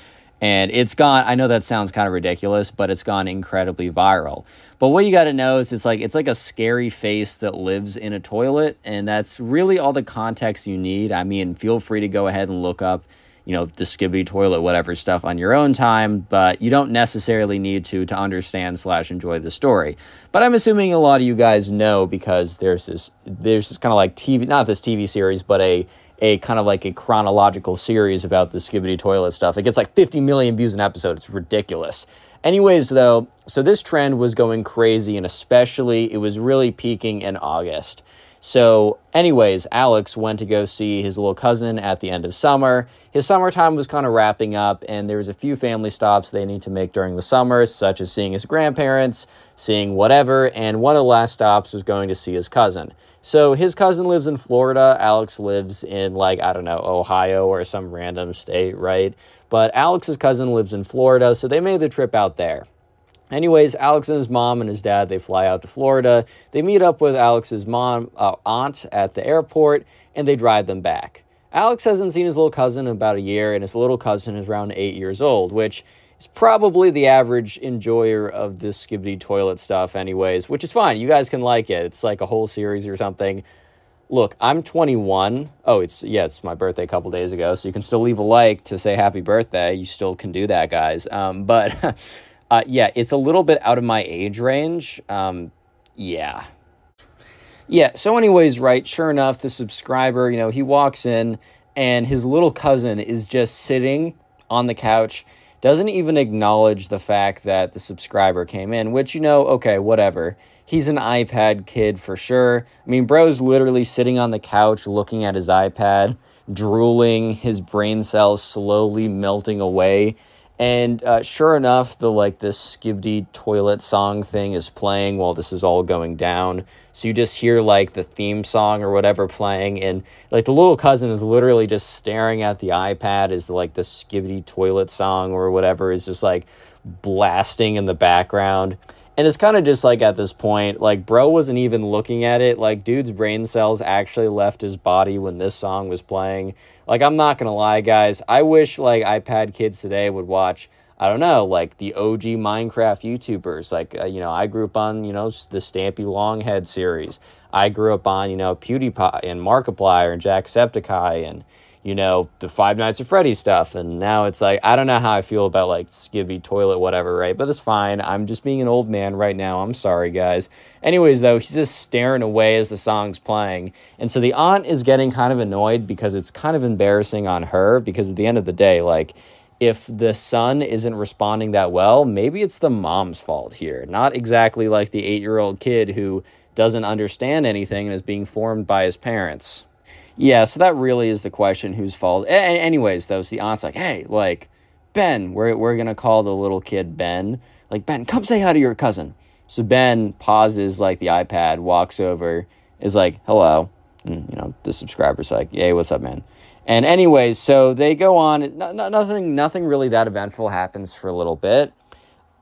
and it's gone, I know that sounds kind of ridiculous, but it's gone incredibly viral. But what you got to know is it's like it's like a scary face that lives in a toilet, and that's really all the context you need. I mean, feel free to go ahead and look up you know, the skibby toilet, whatever stuff on your own time, but you don't necessarily need to to understand slash enjoy the story. But I'm assuming a lot of you guys know because there's this there's this kind of like TV, not this TV series, but a a kind of like a chronological series about the skibidi toilet stuff. It gets like 50 million views an episode. It's ridiculous. Anyways, though, so this trend was going crazy, and especially it was really peaking in August. So, anyways, Alex went to go see his little cousin at the end of summer. His summertime was kind of wrapping up, and there was a few family stops they need to make during the summer, such as seeing his grandparents, seeing whatever, and one of the last stops was going to see his cousin. So his cousin lives in Florida. Alex lives in like I don't know Ohio or some random state, right? But Alex's cousin lives in Florida, so they made the trip out there. Anyways, Alex and his mom and his dad they fly out to Florida. They meet up with Alex's mom uh, aunt at the airport, and they drive them back. Alex hasn't seen his little cousin in about a year, and his little cousin is around eight years old, which is probably the average enjoyer of this skibidi toilet stuff, anyways, which is fine. You guys can like it. It's like a whole series or something. Look, I'm 21. Oh, it's yeah, it's my birthday a couple days ago, so you can still leave a like to say happy birthday. You still can do that, guys. Um, but Uh, yeah, it's a little bit out of my age range. Um, yeah. Yeah, so, anyways, right, sure enough, the subscriber, you know, he walks in and his little cousin is just sitting on the couch, doesn't even acknowledge the fact that the subscriber came in, which, you know, okay, whatever. He's an iPad kid for sure. I mean, bro's literally sitting on the couch looking at his iPad, drooling, his brain cells slowly melting away and uh, sure enough, the like this skibidi toilet song thing is playing while this is all going down. So you just hear like the theme song or whatever playing, and like the little cousin is literally just staring at the iPad as like the skibidi toilet song or whatever is just like blasting in the background. And it's kind of just like at this point, like bro wasn't even looking at it. Like dude's brain cells actually left his body when this song was playing. Like I'm not gonna lie, guys. I wish like iPad kids today would watch. I don't know, like the OG Minecraft YouTubers. Like uh, you know, I grew up on you know the Stampy Longhead series. I grew up on you know PewDiePie and Markiplier and Jacksepticeye and you know, the Five Nights at Freddy stuff. And now it's like, I don't know how I feel about like Skibby Toilet, whatever, right? But it's fine. I'm just being an old man right now. I'm sorry, guys. Anyways, though, he's just staring away as the song's playing. And so the aunt is getting kind of annoyed because it's kind of embarrassing on her because at the end of the day, like, if the son isn't responding that well, maybe it's the mom's fault here. Not exactly like the eight year old kid who doesn't understand anything and is being formed by his parents. Yeah, so that really is the question whose fault. A- anyways, though, so the aunt's like, hey, like, Ben, we're, we're going to call the little kid Ben. Like, Ben, come say hi to your cousin. So Ben pauses, like, the iPad, walks over, is like, hello. And, you know, the subscriber's like, hey, what's up, man? And anyways, so they go on. No, no, nothing, nothing really that eventful happens for a little bit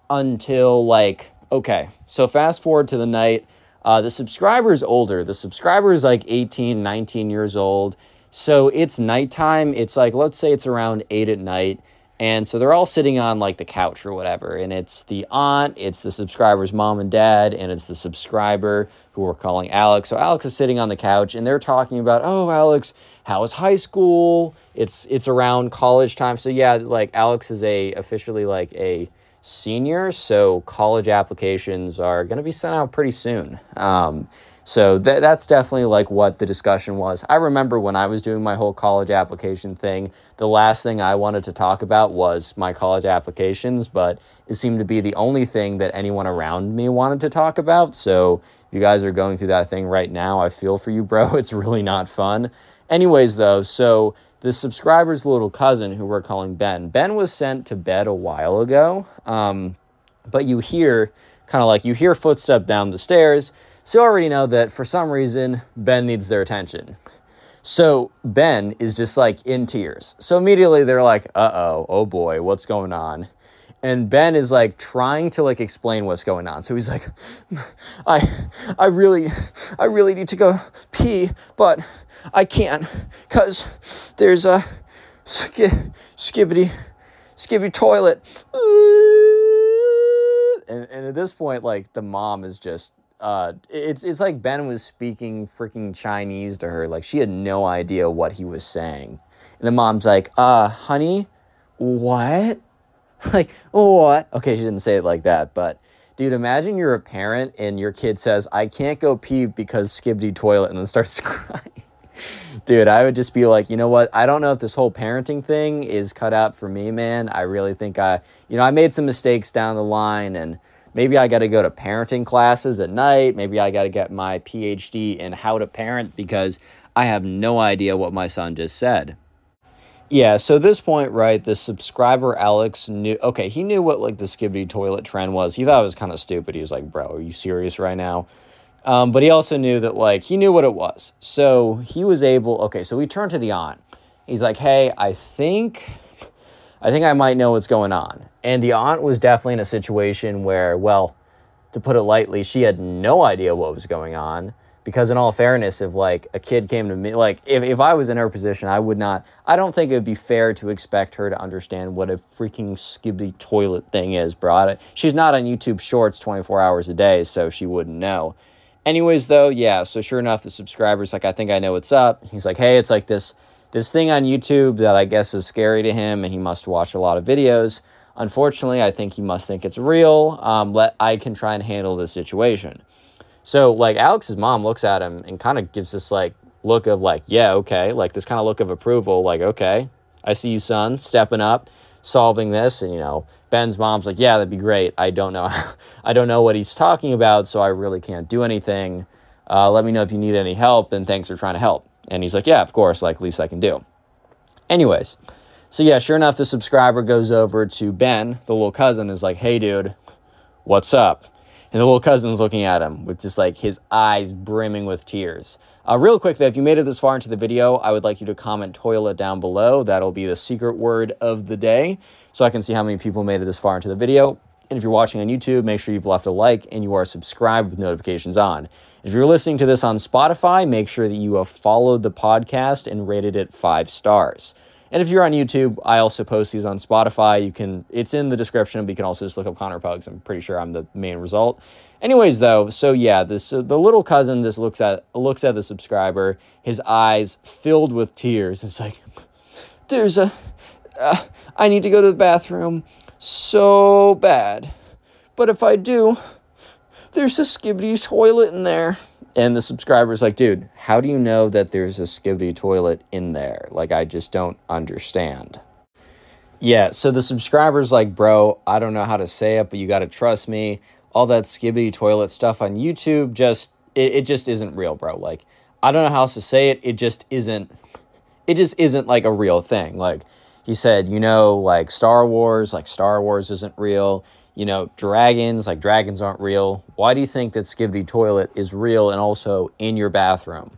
until, like, okay. So fast forward to the night uh, the subscriber is older. The subscriber is like 18, 19 years old. So it's nighttime. It's like, let's say it's around 8 at night. And so they're all sitting on like the couch or whatever. And it's the aunt, it's the subscriber's mom and dad, and it's the subscriber who we're calling Alex. So Alex is sitting on the couch and they're talking about, oh, Alex, how is high school? It's it's around college time. So yeah, like Alex is a officially like a senior, so college applications are going to be sent out pretty soon. Um, so th- that's definitely like what the discussion was. I remember when I was doing my whole college application thing, the last thing I wanted to talk about was my college applications, but it seemed to be the only thing that anyone around me wanted to talk about. So if you guys are going through that thing right now, I feel for you, bro. It's really not fun. Anyways, though, so the subscriber's little cousin, who we're calling Ben, Ben was sent to bed a while ago. Um, but you hear kind of like you hear footsteps down the stairs. So you already know that for some reason, Ben needs their attention. So Ben is just like in tears. So immediately they're like, uh oh, oh boy, what's going on? And Ben is like trying to like explain what's going on. So he's like, I I really I really need to go pee, but I can't because there's a sk- skibidi, skibidi toilet. And, and at this point, like the mom is just, uh, it's, it's like Ben was speaking freaking Chinese to her. Like she had no idea what he was saying. And the mom's like, uh, honey, what? like, what? Okay, she didn't say it like that, but dude, imagine you're a parent and your kid says, I can't go pee because Skibidi toilet, and then starts crying. Dude, I would just be like, you know what? I don't know if this whole parenting thing is cut out for me, man. I really think I, you know, I made some mistakes down the line and maybe I got to go to parenting classes at night. Maybe I got to get my PhD in how to parent because I have no idea what my son just said. Yeah, so this point, right, the subscriber Alex knew, okay, he knew what like the skibidi toilet trend was. He thought it was kind of stupid. He was like, bro, are you serious right now? Um, but he also knew that like he knew what it was. So he was able, okay, so we turned to the aunt. He's like, hey, I think, I think I might know what's going on. And the aunt was definitely in a situation where, well, to put it lightly, she had no idea what was going on because in all fairness if like a kid came to me like if, if i was in her position i would not i don't think it would be fair to expect her to understand what a freaking skibby toilet thing is bro she's not on youtube shorts 24 hours a day so she wouldn't know anyways though yeah so sure enough the subscriber's like i think i know what's up. He's like hey it's like this this thing on youtube that i guess is scary to him and he must watch a lot of videos. Unfortunately i think he must think it's real. Um, let i can try and handle this situation. So like Alex's mom looks at him and kind of gives this like look of like, yeah, okay, like this kind of look of approval, like, okay, I see you, son, stepping up, solving this, and you know, Ben's mom's like, yeah, that'd be great. I don't know, I don't know what he's talking about, so I really can't do anything. Uh, let me know if you need any help, and thanks for trying to help. And he's like, yeah, of course, like least I can do. Anyways, so yeah, sure enough, the subscriber goes over to Ben, the little cousin, is like, hey, dude, what's up? And the little cousin's looking at him with just like his eyes brimming with tears. Uh, real quick, though, if you made it this far into the video, I would like you to comment toilet down below. That'll be the secret word of the day so I can see how many people made it this far into the video. And if you're watching on YouTube, make sure you've left a like and you are subscribed with notifications on. If you're listening to this on Spotify, make sure that you have followed the podcast and rated it five stars. And if you're on YouTube, I also post these on Spotify. You can, it's in the description, but you can also just look up Connor Pugs. I'm pretty sure I'm the main result. Anyways, though, so yeah, this uh, the little cousin just looks at looks at the subscriber, his eyes filled with tears. It's like, there's a, uh, I need to go to the bathroom so bad, but if I do, there's a skibidi toilet in there. And the subscriber's like, dude, how do you know that there's a skibidi toilet in there? Like, I just don't understand. Yeah, so the subscriber's like, bro, I don't know how to say it, but you got to trust me. All that skibidi toilet stuff on YouTube, just, it, it just isn't real, bro. Like, I don't know how else to say it. It just isn't, it just isn't like a real thing. Like, he said, you know, like Star Wars, like Star Wars isn't real you know, dragons, like dragons aren't real. Why do you think that Skibidi Toilet is real and also in your bathroom?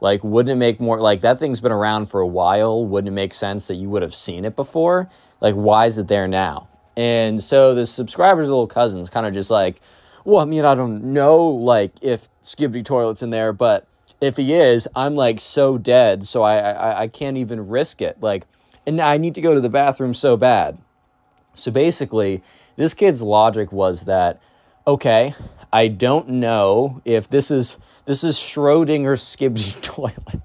Like, wouldn't it make more, like, that thing's been around for a while. Wouldn't it make sense that you would have seen it before? Like, why is it there now? And so the subscriber's little cousin's kind of just like, well, I mean, I don't know, like, if Skibidi Toilet's in there, but if he is, I'm like so dead, so I, I, I can't even risk it. Like, and I need to go to the bathroom so bad. So basically, this kid's logic was that, okay, I don't know if this is this is Schrodinger's Skibidi toilet.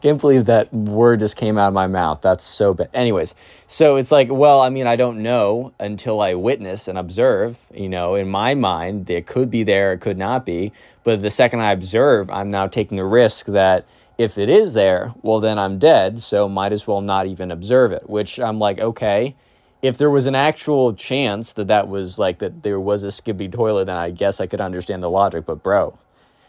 Can't believe that word just came out of my mouth. That's so bad. Anyways, so it's like, well, I mean, I don't know until I witness and observe. You know, in my mind, it could be there, it could not be. But the second I observe, I'm now taking a risk that if it is there, well, then I'm dead. So might as well not even observe it, which I'm like, okay if there was an actual chance that that was like that there was a skibidi toilet, then I guess I could understand the logic. But bro,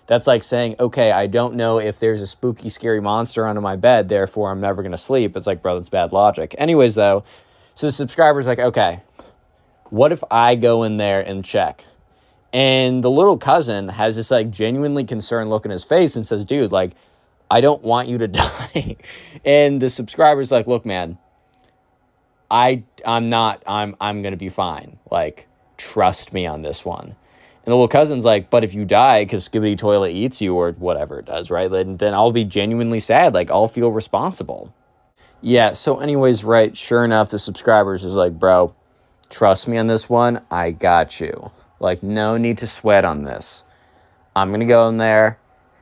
that's like saying, okay, I don't know if there's a spooky, scary monster under my bed, therefore I'm never gonna sleep. It's like, bro, that's bad logic. Anyways, though, so the subscriber's like, okay, what if I go in there and check? And the little cousin has this like genuinely concerned look in his face and says, dude, like, I don't want you to die. and the subscriber's like, look, man, I I'm not I'm I'm gonna be fine. Like, trust me on this one. And the little cousin's like, but if you die because Skibidi Toilet eats you or whatever it does, right? Then then I'll be genuinely sad. Like I'll feel responsible. Yeah, so anyways, right, sure enough, the subscribers is like, bro, trust me on this one. I got you. Like, no need to sweat on this. I'm gonna go in there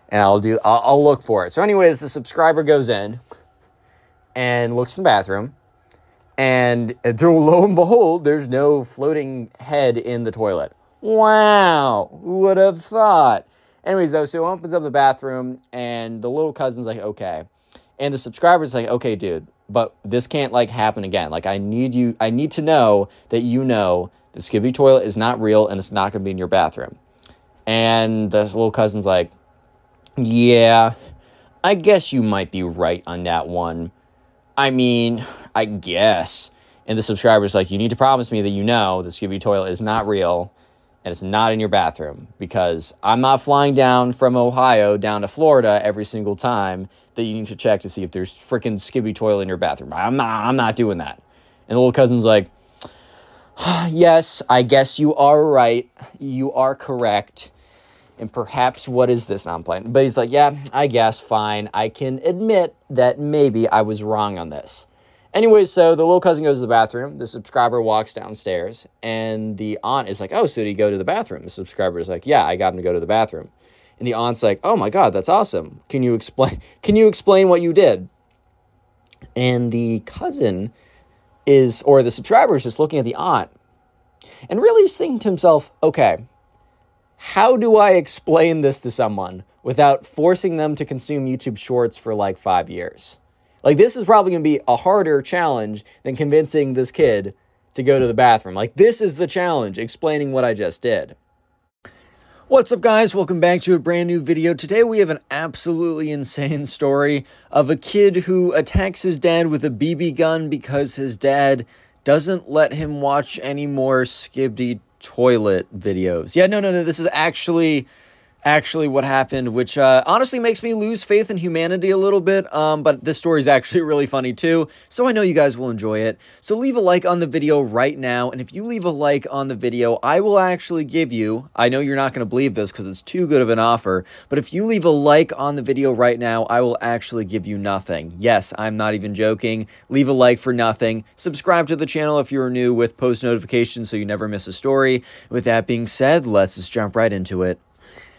and I'll do I'll, I'll look for it. So, anyways, the subscriber goes in and looks in the bathroom. And to lo and behold, there's no floating head in the toilet. Wow, who would have thought? Anyways, though, so he opens up the bathroom, and the little cousin's like, okay. And the subscriber's like, okay, dude, but this can't like happen again. Like, I need you, I need to know that you know the Skibidi toilet is not real and it's not gonna be in your bathroom. And the little cousin's like, yeah, I guess you might be right on that one. I mean, I guess. And the subscriber's like, you need to promise me that you know the Skibidi toilet is not real and it's not in your bathroom because I'm not flying down from Ohio down to Florida every single time that you need to check to see if there's freaking Skibidi toilet in your bathroom. I'm not, I'm not doing that. And the little cousin's like, yes, I guess you are right. You are correct. And perhaps what is this? Now I'm playing. But he's like, yeah, I guess, fine. I can admit that maybe I was wrong on this. Anyway, so the little cousin goes to the bathroom. The subscriber walks downstairs, and the aunt is like, "Oh, so did he go to the bathroom?" The subscriber is like, "Yeah, I got him to go to the bathroom." And the aunt's like, "Oh my god, that's awesome! Can you explain? Can you explain what you did?" And the cousin is, or the subscriber is just looking at the aunt, and really thinking to himself, "Okay, how do I explain this to someone without forcing them to consume YouTube Shorts for like five years?" Like, this is probably going to be a harder challenge than convincing this kid to go to the bathroom. Like, this is the challenge, explaining what I just did. What's up, guys? Welcome back to a brand new video. Today, we have an absolutely insane story of a kid who attacks his dad with a BB gun because his dad doesn't let him watch any more Skibidi toilet videos. Yeah, no, no, no. This is actually actually what happened, which uh, honestly makes me lose faith in humanity a little bit. Um, but this story is actually really funny too, so I know you guys will enjoy it. So leave a like on the video right now, and if you leave a like on the video, I will actually give you. I know you're not going to believe this because it's too good of an offer, but if you leave a like on the video right now, I will actually give you nothing. Yes, I'm not even joking. Leave a like for nothing. Subscribe to the channel if you're new with post notifications so you never miss a story. With that being said, let's just jump right into it.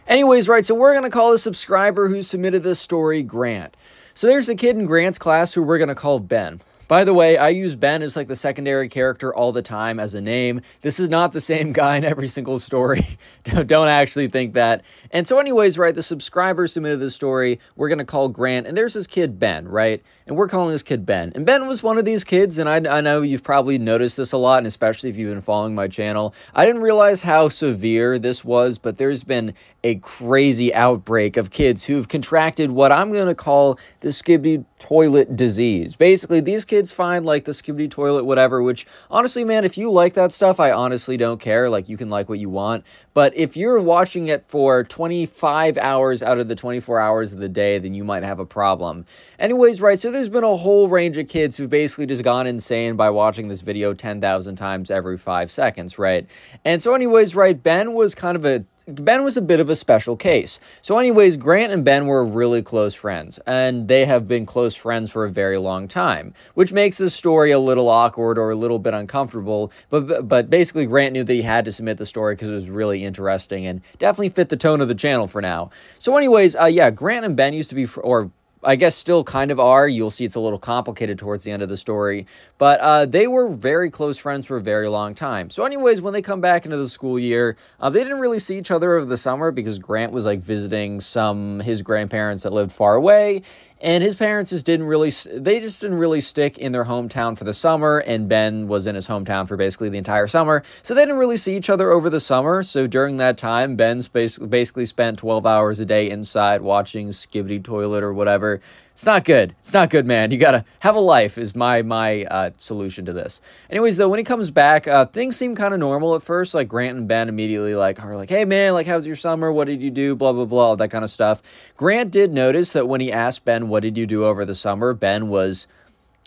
Anyways, right, so we're going to call the subscriber who submitted this story Grant. So there's a kid in Grant's class who we're going to call Ben. By the way, I use Ben as like the secondary character all the time as a name. This is not the same guy in every single story. Don't actually think that. And so, anyways, right, the subscriber submitted the story. We're going to call Grant, and there's this kid, Ben, right? And we're calling this kid Ben. And Ben was one of these kids, and I, I know you've probably noticed this a lot, and especially if you've been following my channel. I didn't realize how severe this was, but there's been a crazy outbreak of kids who've contracted what I'm going to call the Skibidi toilet disease. Basically, these kids find like the Skibidi toilet, whatever, which honestly, man, if you like that stuff, I honestly don't care. Like, you can like what you want. But if you're watching it for 25 hours out of the 24 hours of the day, then you might have a problem. Anyways, right, so there's been a whole range of kids who've basically just gone insane by watching this video 10,000 times every five seconds, right? And so, anyways, right, Ben was kind of a Ben was a bit of a special case. So, anyways, Grant and Ben were really close friends, and they have been close friends for a very long time, which makes this story a little awkward or a little bit uncomfortable. But but basically, Grant knew that he had to submit the story because it was really interesting and definitely fit the tone of the channel for now. So, anyways, uh, yeah, Grant and Ben used to be, or I guess still kind of are. You'll see it's a little complicated towards the end of the story. But uh, they were very close friends for a very long time. So, anyways, when they come back into the school year, uh, they didn't really see each other over the summer because Grant was like visiting some his grandparents that lived far away and his parents just didn't really they just didn't really stick in their hometown for the summer and ben was in his hometown for basically the entire summer. So they didn't really see each other over the summer. So during that time ben's basically spent 12 hours a day inside watching skibidi toilet or whatever it's not good. It's not good, man. You gotta have a life. Is my my uh, solution to this. Anyways, though, when he comes back, uh, things seem kind of normal at first. Like Grant and Ben immediately like are like, "Hey, man, like how's your summer? What did you do? Blah blah blah, all that kind of stuff." Grant did notice that when he asked Ben, "What did you do over the summer?" Ben was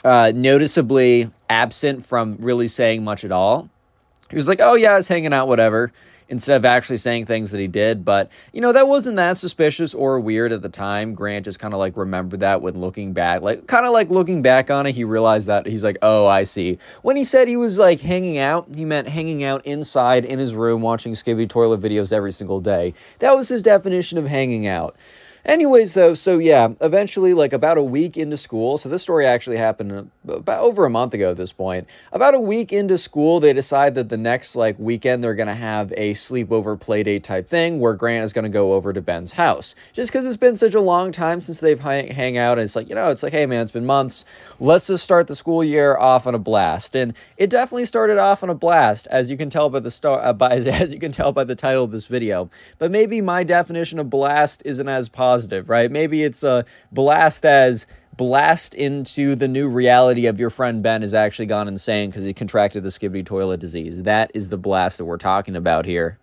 uh, noticeably absent from really saying much at all. He was like, "Oh yeah, I was hanging out, whatever." Instead of actually saying things that he did. But, you know, that wasn't that suspicious or weird at the time. Grant just kind of like remembered that when looking back, like kind of like looking back on it, he realized that he's like, oh, I see. When he said he was like hanging out, he meant hanging out inside in his room watching Skibidi toilet videos every single day. That was his definition of hanging out. Anyways, though, so yeah, eventually, like about a week into school, so this story actually happened about over a month ago at this point. About a week into school, they decide that the next like weekend they're gonna have a sleepover playdate type thing where Grant is gonna go over to Ben's house. Just because it's been such a long time since they've hang, hang out, and it's like, you know, it's like, hey man, it's been months. Let's just start the school year off on a blast. And it definitely started off on a blast, as you can tell by the star uh, by, as you can tell by the title of this video. But maybe my definition of blast isn't as positive positive, right? Maybe it's a blast as blast into the new reality of your friend Ben has actually gone insane because he contracted the skibidi toilet disease. That is the blast that we're talking about here.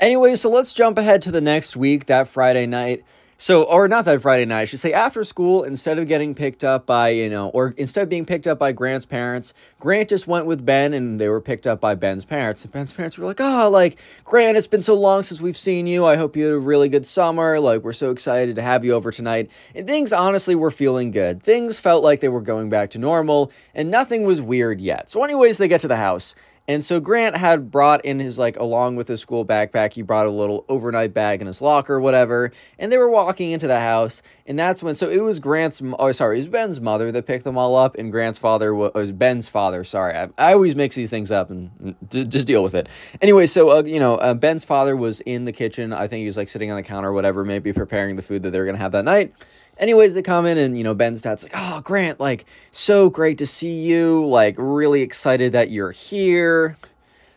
Anyway, so let's jump ahead to the next week, that Friday night. So, or not that Friday night, I should say after school, instead of getting picked up by, you know, or instead of being picked up by Grant's parents, Grant just went with Ben and they were picked up by Ben's parents. And Ben's parents were like, oh, like, Grant, it's been so long since we've seen you. I hope you had a really good summer. Like, we're so excited to have you over tonight. And things honestly were feeling good. Things felt like they were going back to normal and nothing was weird yet. So, anyways, they get to the house and so Grant had brought in his, like, along with his school backpack, he brought a little overnight bag in his locker whatever. And they were walking into the house. And that's when, so it was Grant's, oh, sorry, it was Ben's mother that picked them all up. And Grant's father was, was Ben's father. Sorry. I, I, always mix these things up and, and d- just deal with it. Anyway, so, uh, you know, uh, Ben's father was in the kitchen. I think he was, like, sitting on the counter or whatever, maybe preparing the food that they were going to have that night. Anyways, they come in and, you know, Ben's dad's like, oh, Grant, like, so great to see you. Like, really excited that you're here.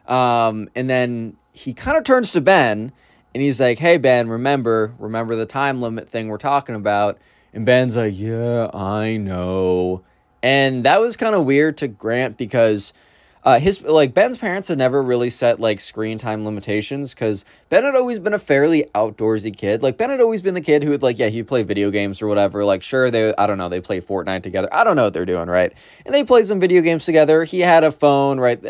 Um, and then he kind of turns to Ben and he's like, hey, Ben, remember, remember the time limit thing we're talking about. And Ben's like, yeah, I know. And that was kind of weird to Grant because uh, his like Ben's parents had never really set like screen time limitations because Ben had always been a fairly outdoorsy kid. Like Ben had always been the kid who would like yeah he'd play video games or whatever. Like sure they I don't know they play Fortnite together. I don't know what they're doing right, and they play some video games together. He had a phone right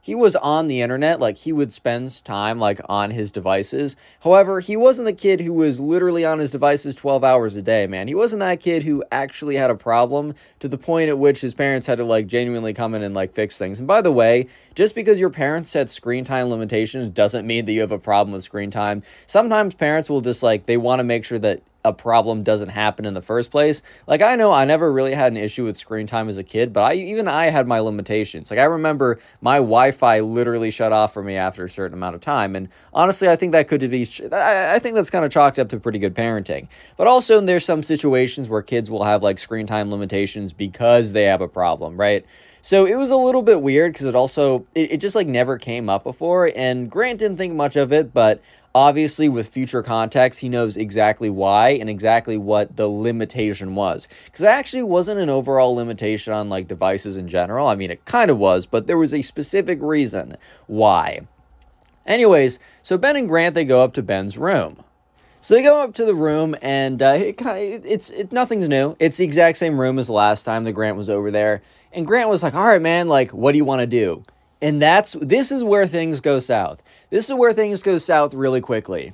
he was on the internet like he would spend time like on his devices. However he wasn't the kid who was literally on his devices 12 hours a day man. He wasn't that kid who actually had a problem to the point at which his parents had to like genuinely come in and like fix things. And by the way just because your parents set screen time limitations doesn't mean that you have a problem with screen time. Sometimes parents will just like they want to make sure that a problem doesn't happen in the first place. Like I know I never really had an issue with screen time as a kid, but I even I had my limitations. Like I remember my Wi-Fi literally shut off for me after a certain amount of time, and honestly, I think that could be I think that's kind of chalked up to pretty good parenting. But also there's some situations where kids will have like screen time limitations because they have a problem, right? So it was a little bit weird because it also it, it just like never came up before and Grant didn't think much of it, but Obviously, with future context, he knows exactly why and exactly what the limitation was. Because it actually wasn't an overall limitation on like devices in general. I mean, it kind of was, but there was a specific reason why. Anyways, so Ben and Grant they go up to Ben's room. So they go up to the room, and uh, it, it's it, nothing's new. It's the exact same room as the last time the Grant was over there. And Grant was like, "All right, man, like, what do you want to do?" And that's this is where things go south. This is where things go south really quickly.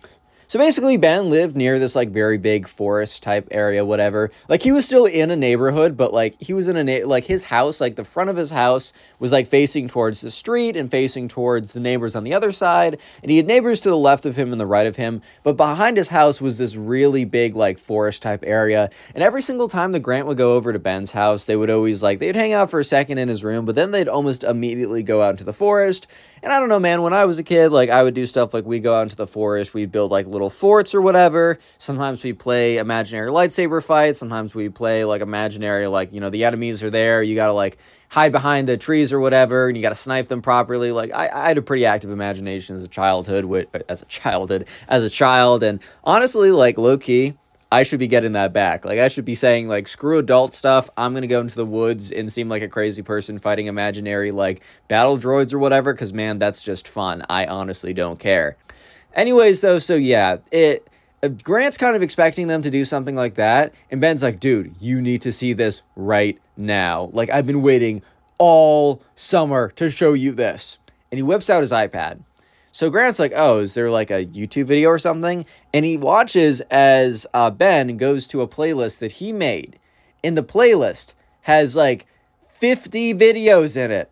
So basically, Ben lived near this like very big forest type area, whatever. Like he was still in a neighborhood, but like he was in a na- like his house, like the front of his house was like facing towards the street and facing towards the neighbors on the other side, and he had neighbors to the left of him and the right of him. But behind his house was this really big like forest type area, and every single time the Grant would go over to Ben's house, they would always like they'd hang out for a second in his room, but then they'd almost immediately go out into the forest. And I don't know, man. When I was a kid, like I would do stuff like we go out into the forest, we'd build like little forts or whatever. Sometimes we play imaginary lightsaber fights. Sometimes we play like imaginary, like, you know, the enemies are there. You got to like hide behind the trees or whatever, and you got to snipe them properly. Like, I, I had a pretty active imagination as a childhood, as a childhood, as a child. And honestly, like, low key, I should be getting that back. Like I should be saying like screw adult stuff. I'm going to go into the woods and seem like a crazy person fighting imaginary like battle droids or whatever cuz man, that's just fun. I honestly don't care. Anyways, though, so yeah, it Grant's kind of expecting them to do something like that, and Ben's like, dude, you need to see this right now. Like, I've been waiting all summer to show you this. And he whips out his iPad. So Grant's like, oh, is there like a YouTube video or something? And he watches as uh, Ben goes to a playlist that he made. And the playlist has like 50 videos in it.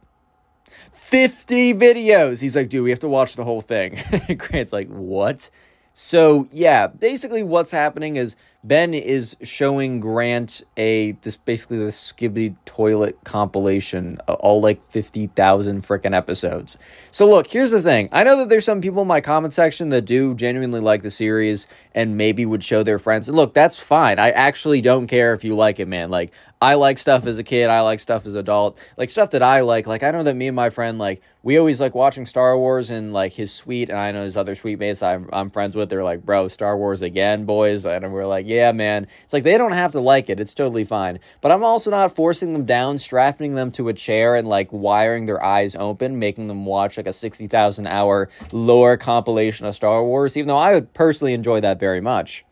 50 videos. He's like, dude, we have to watch the whole thing. Grant's like, what? So, yeah, basically what's happening is Ben is showing Grant a this basically the Skibidi toilet compilation, all like fifty thousand freaking episodes. So look, here's the thing. I know that there's some people in my comment section that do genuinely like the series and maybe would show their friends. Look, that's fine. I actually don't care if you like it, man. Like I like stuff as a kid. I like stuff as adult. Like stuff that I like. Like I know that me and my friend like we always like watching Star Wars and like his suite and I know his other suite mates I'm I'm friends with. They're like, bro, Star Wars again, boys. And we're like, yeah, man. It's like they don't have to like it. It's totally fine. But I'm also not forcing them down, strapping them to a chair and like wiring their eyes open, making them watch like a sixty thousand hour lore compilation of Star Wars. Even though I would personally enjoy that very much.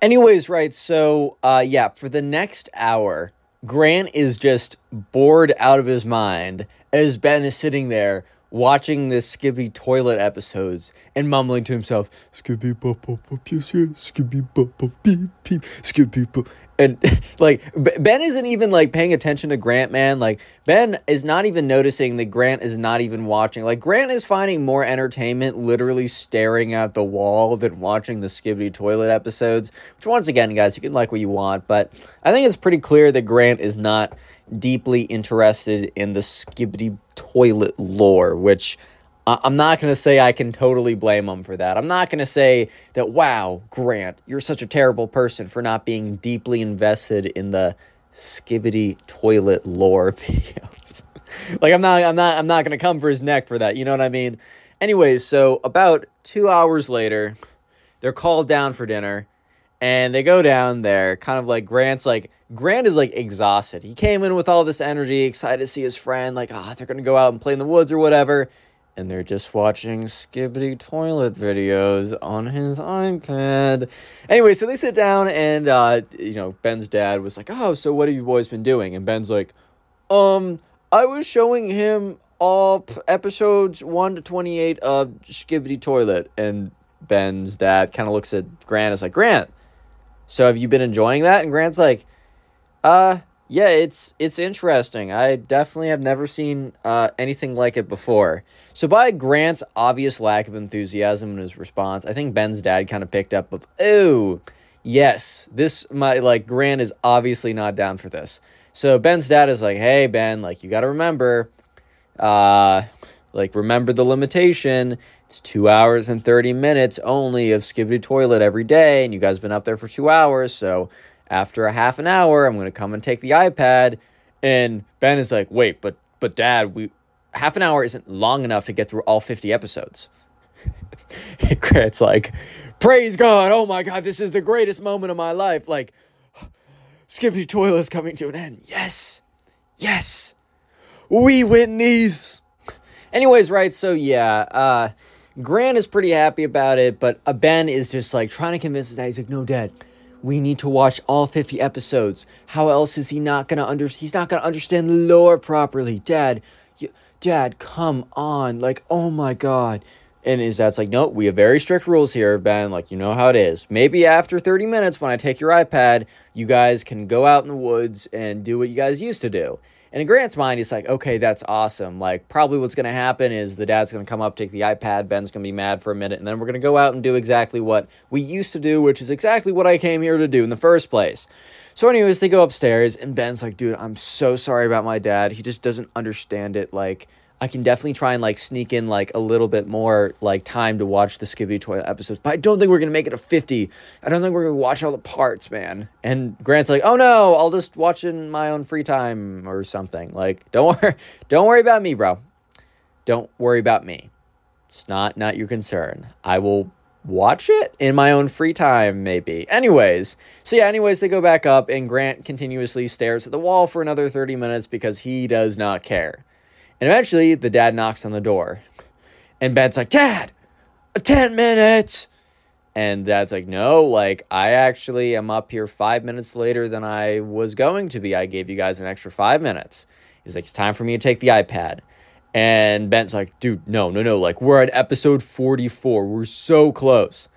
Anyways, right, so uh yeah, for the next hour, Grant is just bored out of his mind as Ben is sitting there watching the Skippy toilet episodes and mumbling to himself, Skippy bop bop bop yes yes, Skippy bop bop beep beep, Skippy bop. And like Ben isn't even like paying attention to Grant, man. Like Ben is not even noticing that Grant is not even watching. Like Grant is finding more entertainment literally staring at the wall than watching the Skibidi toilet episodes. Which once again, guys, you can like what you want, but I think it's pretty clear that Grant is not deeply interested in the Skibidi toilet lore, which I'm not going to say I can totally blame him for that. I'm not going to say that, wow, Grant, you're such a terrible person for not being deeply invested in the Skibidi toilet lore videos. like I'm not I'm not I'm not going to come for his neck for that. You know what I mean? Anyways, so about 2 hours later, they're called down for dinner and they go down there kind of like Grant's like Grant is like exhausted. He came in with all this energy, excited to see his friend like, "Ah, oh, they're to go out and play in the woods or whatever." and they're just watching Skibidi toilet videos on his iPad. Anyway, so they sit down, and uh, you know, Ben's dad was like, "Oh, so what have you boys been doing?" And Ben's like, "Um, I was showing him all episodes one to twenty eight of Skibidi toilet." And Ben's dad kind of looks at Grant, is like, "Grant, so have you been enjoying that?" And Grant's like, "Uh." Yeah, it's it's interesting. I definitely have never seen uh, anything like it before. So by Grant's obvious lack of enthusiasm in his response, I think Ben's dad kind of picked up of, oh, yes, this my like Grant is obviously not down for this. So Ben's dad is like, hey Ben, like you got to remember, uh, like remember the limitation. It's two hours and thirty minutes only of Skibidi Toilet every day, and you guys been up there for two hours. So after a half an hour, I'm gonna come and take the iPad. And Ben is like, wait, but but Dad, we half an hour isn't long enough to get through all 50 episodes. Grant's like, praise God. Oh my God, this is the greatest moment of my life. Like, Skippy Toilet is coming to an end. Yes. Yes. We win these. Anyways, right. So, yeah, uh, Grant is pretty happy about it, but uh, Ben is just like trying to convince his dad. He's like, no, dad, we need to watch all 50 episodes. How else is he not to under he's not to understand the lore properly. Dad, you, Dad, come on. Like, oh my God. And his dad's like, nope, we have very strict rules here, Ben. Like, you know how it is. Maybe after 30 minutes, when I take your iPad, you guys can go out in the woods and do what you guys used to do. And in Grant's mind, he's like, okay, that's awesome. Like, probably what's going to happen is the dad's going to come up, take the iPad, Ben's going to be mad for a minute, and then we're going to go out and do exactly what we used to do, which is exactly what I came here to do in the first place. So, anyways, they go upstairs, and Ben's like, dude, I'm so sorry about my dad. He just doesn't understand it. Like, I can definitely try and like sneak in like a little bit more like time to watch the Skibidi Toilet episodes, but I don't think we're gonna make it a 50. I don't think we're gonna watch all the parts, man. And Grant's like, oh no, I'll just watch in my own free time or something. Like, don't worry, don't worry about me, bro. Don't worry about me. It's not not your concern. I will watch it in my own free time, maybe. Anyways, so yeah, anyways, they go back up, and Grant continuously stares at the wall for another 30 minutes because he does not care. And eventually, the dad knocks on the door, and Ben's like, Dad, 10 minutes. And dad's like, No, like, I actually am up here five minutes later than I was going to be. I gave you guys an extra five minutes. He's like, It's time for me to take the iPad. And Ben's like, dude, no, no, no. Like, we're at episode 44. We're so close.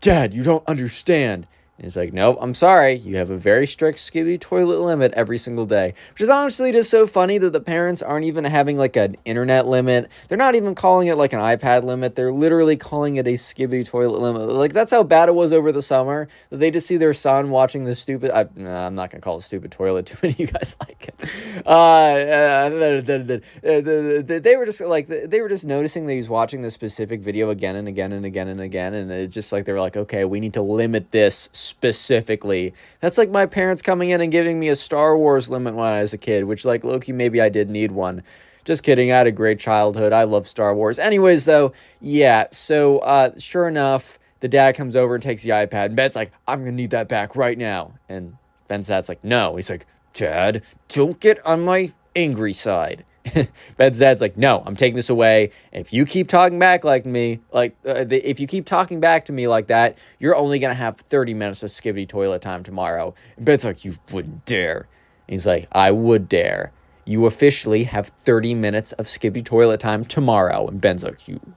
Dad, you don't understand. And he's like, nope, I'm sorry. You have a very strict Skibidi toilet limit every single day. Which is honestly just so funny that the parents aren't even having like an internet limit. They're not even calling it like an iPad limit. They're literally calling it a Skibidi toilet limit. Like that's how bad it was over the summer. That they just see their son watching this stupid. I, I'm not gonna call it stupid toilet. Too many of you guys like it. Uh, they were just like they were just noticing that he's watching this specific video again and again and again and again, and it's just like they were like, okay, we need to limit this specifically. That's like my parents coming in and giving me a Star Wars limit when I was a kid, which like low key maybe I did need one. Just kidding. I had a great childhood. I love Star Wars. Anyways, though, yeah. So, uh, sure enough, the dad comes over and takes the iPad. And Ben's like, I'm gonna need that back right now. And Ben's dad's like, No. He's like, Dad, don't get on my angry side. Ben's dad's like, no, I'm taking this away. If you keep talking back like me, like uh, the, if you keep talking back to me like that, you're only gonna have 30 minutes of skibidi toilet time tomorrow. And Ben's like, you wouldn't dare. And he's like, I would dare. You officially have 30 minutes of skibidi toilet time tomorrow. And Ben's like, you.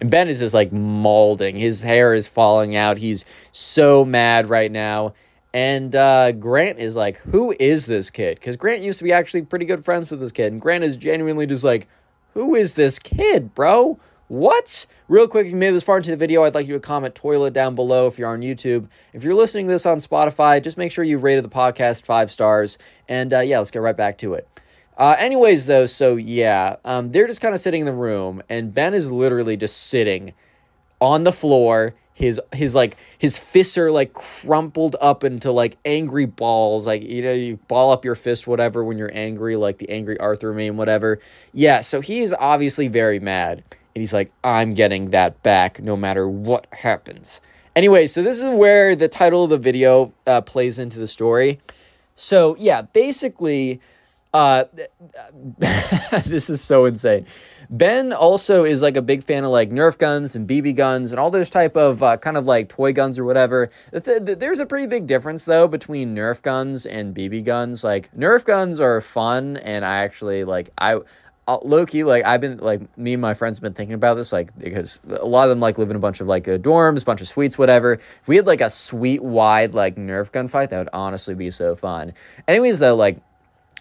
And Ben is just like molding. His hair is falling out. He's so mad right now. And uh, Grant is like, who is this kid? Because Grant used to be actually pretty good friends with this kid. And Grant is genuinely just like, who is this kid, bro? What? Real quick, if you made this far into the video, I'd like you to comment toilet down below if you're on YouTube. If you're listening to this on Spotify, just make sure you rated the podcast five stars. And uh, yeah, let's get right back to it. Uh, anyways, though, so yeah, um, they're just kind of sitting in the room, and Ben is literally just sitting on the floor his his like his fists are like crumpled up into like angry balls like you know you ball up your fist whatever when you're angry like the angry arthur meme whatever. Yeah so he is obviously very mad and he's like i'm getting that back no matter what happens. Anyway so this is where the title of the video uh, plays into the story. So yeah basically uh, this is so insane. Ben also is like a big fan of like Nerf guns and BB guns and all those type of uh, kind of like toy guns or whatever. There's a pretty big difference though between Nerf guns and BB guns. Like Nerf guns are fun, and I actually like I. Uh, like I've been like me and my friends have been thinking about this, like because a lot of them like live in a bunch of like uh, dorms, bunch of suites, whatever. If we had like a suite wide like Nerf gun fight, that would honestly be so fun. Anyways, though, like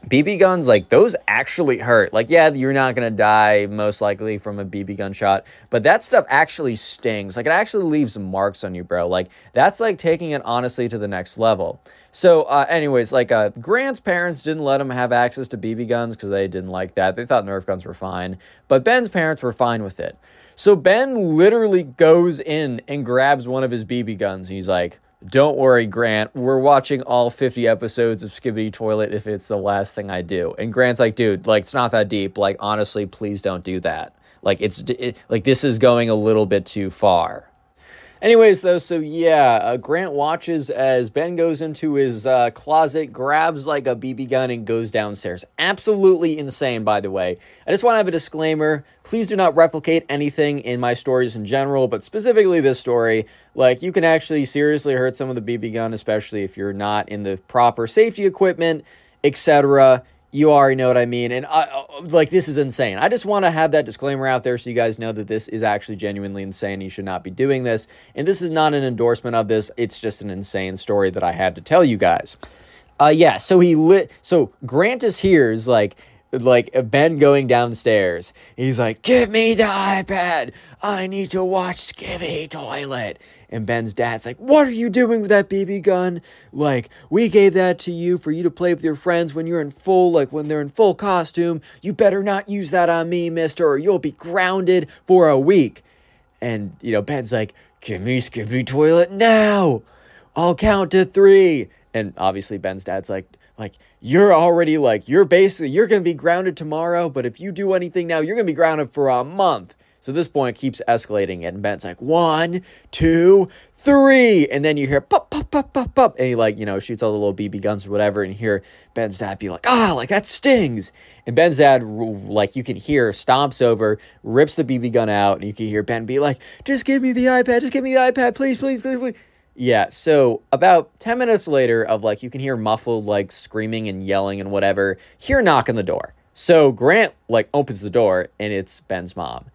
BB guns, like those actually hurt. Like, yeah, you're not gonna die most likely from a BB gun shot, but that stuff actually stings. Like, it actually leaves marks on you, bro. Like, that's like taking it honestly to the next level. So, uh, anyways, like, uh, Grant's parents didn't let him have access to BB guns because they didn't like that. They thought Nerf guns were fine, but Ben's parents were fine with it. So, Ben literally goes in and grabs one of his BB guns and he's like, don't worry, Grant. We're watching all 50 episodes of Skibidi Toilet if it's the last thing I do. And Grant's like, dude, like, it's not that deep. Like, honestly, please don't do that. Like, it's it, like this is going a little bit too far. Anyways, though, so yeah, uh, Grant watches as Ben goes into his uh, closet, grabs like a BB gun, and goes downstairs. Absolutely insane, by the way. I just want to have a disclaimer. Please do not replicate anything in my stories in general, but specifically this story. Like, you can actually seriously hurt some of the BB gun, especially if you're not in the proper safety equipment, etc you already know what I mean. And I, uh, like, this is insane. I just want to have that disclaimer out there so you guys know that this is actually genuinely insane. You should not be doing this. And this is not an endorsement of this. It's just an insane story that I had to tell you guys. Uh, yeah. So he lit. So Grant is here is like, like Ben going downstairs. He's like, "Give me the iPad. I need to watch Skibidi Toilet." And Ben's dad's like, What are you doing with that BB gun? Like, we gave that to you for you to play with your friends when you're in full, like when they're in full costume. You better not use that on me, mister, or you'll be grounded for a week. And, you know, Ben's like, Give me Skibidi Toilet now. I'll count to three. And obviously, Ben's dad's like, like you're already like you're basically you're gonna be grounded tomorrow but if you do anything now you're gonna be grounded for a month so this point keeps escalating, and Ben's like, one, two, three. And then you hear pop, pop, pop, pop, pop. And he, like, you know, shoots all the little BB guns or whatever. And you hear Ben's dad be like, ah, like that stings. And Ben's dad, like, you can hear, stomps over, rips the BB gun out. And you can hear Ben be like, just give me the iPad, just give me the iPad, please, please, please, please. Yeah, so about 10 minutes later, of like, you can hear muffled, like, screaming and yelling and whatever, hear a knock on the door. So Grant, like, opens the door, and it's Ben's mom.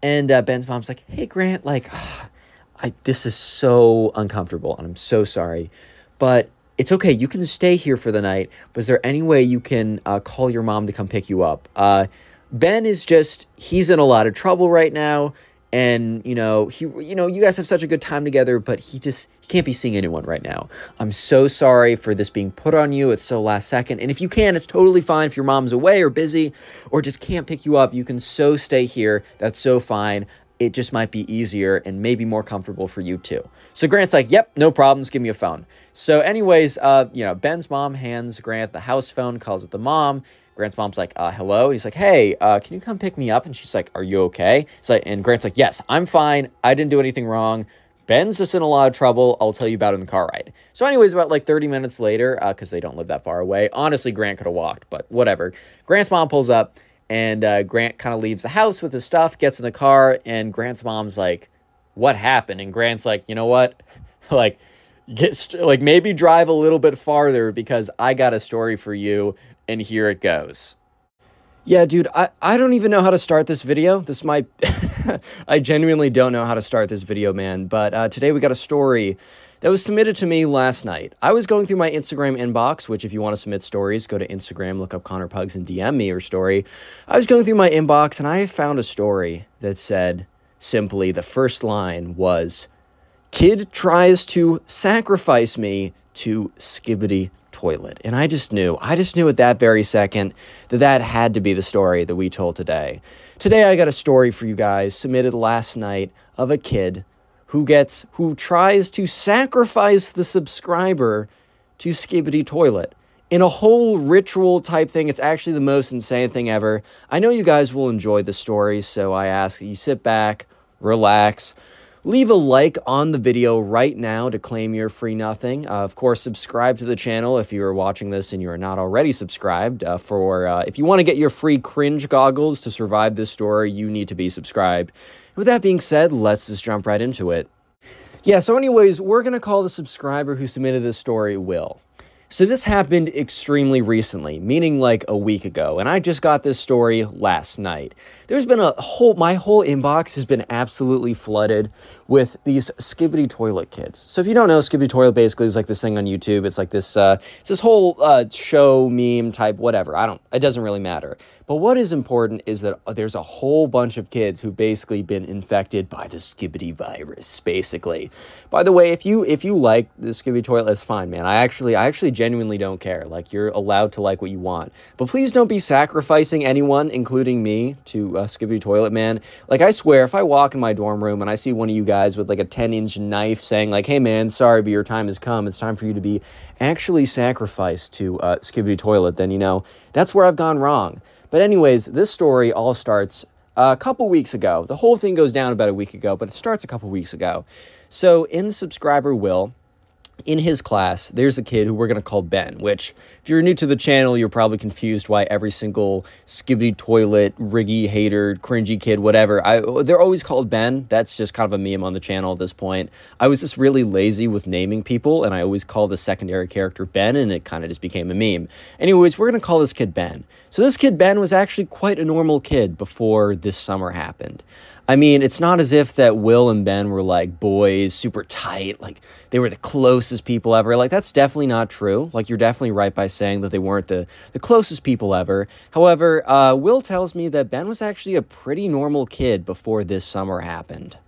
And uh, Ben's mom's like, hey, Grant, like, I, this is so uncomfortable and I'm so sorry, but it's okay. You can stay here for the night, but is there any way you can uh, call your mom to come pick you up? Uh, Ben is just, he's in a lot of trouble right now and you know he you know you guys have such a good time together but he just he can't be seeing anyone right now. I'm so sorry for this being put on you. It's so last second. And if you can it's totally fine if your mom's away or busy or just can't pick you up. You can so stay here. That's so fine. It just might be easier and maybe more comfortable for you too. So grant's like yep no problems. Give me a phone. So anyways uh you know ben's mom hands grant the house phone calls up the mom Grant's mom's like, uh, hello. And he's like, hey, uh, can you come pick me up? And she's like, are you okay? So, and Grant's like, yes, I'm fine. I didn't do anything wrong. Ben's just in a lot of trouble. I'll tell you about it in the car ride. So, anyways, about like 30 minutes later, because uh, they don't live that far away, honestly, Grant could have walked, but whatever. Grant's mom pulls up, and uh, Grant kind of leaves the house with his stuff, gets in the car, and Grant's mom's like, what happened? And Grant's like, you know what? like, get st- like maybe drive a little bit farther because I got a story for you and here it goes. Yeah, dude, I, I don't even know how to start this video. This might, I genuinely don't know how to start this video, man. But uh, today we got a story that was submitted to me last night. I was going through my Instagram inbox, which if you want to submit stories, go to Instagram, look up Connor Pugs and DM me your story. I was going through my inbox and I found a story that said simply the first line was, Kid tries to sacrifice me to Skibidi toilet. And I just knew, I just knew at that very second that that had to be the story that we told today. Today I got a story for you guys submitted last night of a kid who gets who tries to sacrifice the subscriber to Skibidi Toilet. In a whole ritual type thing, it's actually the most insane thing ever. I know you guys will enjoy the story, so I ask that you sit back, relax, Leave a like on the video right now to claim your free nothing. Uh, of course, subscribe to the channel if you are watching this and you are not already subscribed. Uh, for uh, if you want to get your free cringe goggles to survive this story, you need to be subscribed. With that being said, let's just jump right into it. Yeah, so anyways, we're to call the subscriber who submitted this story Will. So this happened extremely recently, meaning like a week ago, and I just got this story last night. There's been a whole, my whole inbox has been absolutely flooded with these Skibidi Toilet kits. So if you don't know, Skibidi Toilet basically is like this thing on YouTube. It's like this, uh, it's this whole uh, show meme type, whatever. I don't, it doesn't really matter. But what is important is that there's a whole bunch of kids who've basically been infected by the Skibidi virus, basically. By the way, if you if you like the Skibidi Toilet, that's fine, man. I actually, I actually genuinely don't care. Like you're allowed to like what you want, but please don't be sacrificing anyone, including me, to uh, Skibidi Toilet, man. Like I swear, if I walk in my dorm room and I see one of you guys with like a 10 inch knife saying like, hey man, sorry, but your time has come. It's time for you to be actually sacrificed to uh, Skibidi Toilet, then you know, that's where I've gone wrong. But anyways, this story all starts a couple weeks ago. The whole thing goes down about a week ago, but it starts a couple weeks ago. So in the subscriber will, in his class, there's a kid who we're going to call Ben, which, if you're new to the channel, you're probably confused why every single skibidi toilet, riggy hater, cringy kid, whatever, I, they're always called Ben. That's just kind of a meme on the channel at this point. I was just really lazy with naming people, and I always call the secondary character Ben, and it kind of just became a meme. Anyways, we're going to call this kid Ben. So this kid, Ben, was actually quite a normal kid before this summer happened. I mean, it's not as if that Will and Ben were like boys, super tight, like they were the closest people ever. Like that's definitely not true. Like you're definitely right by saying that they weren't the, the closest people ever. However, uh, Will tells me that Ben was actually a pretty normal kid before this summer happened.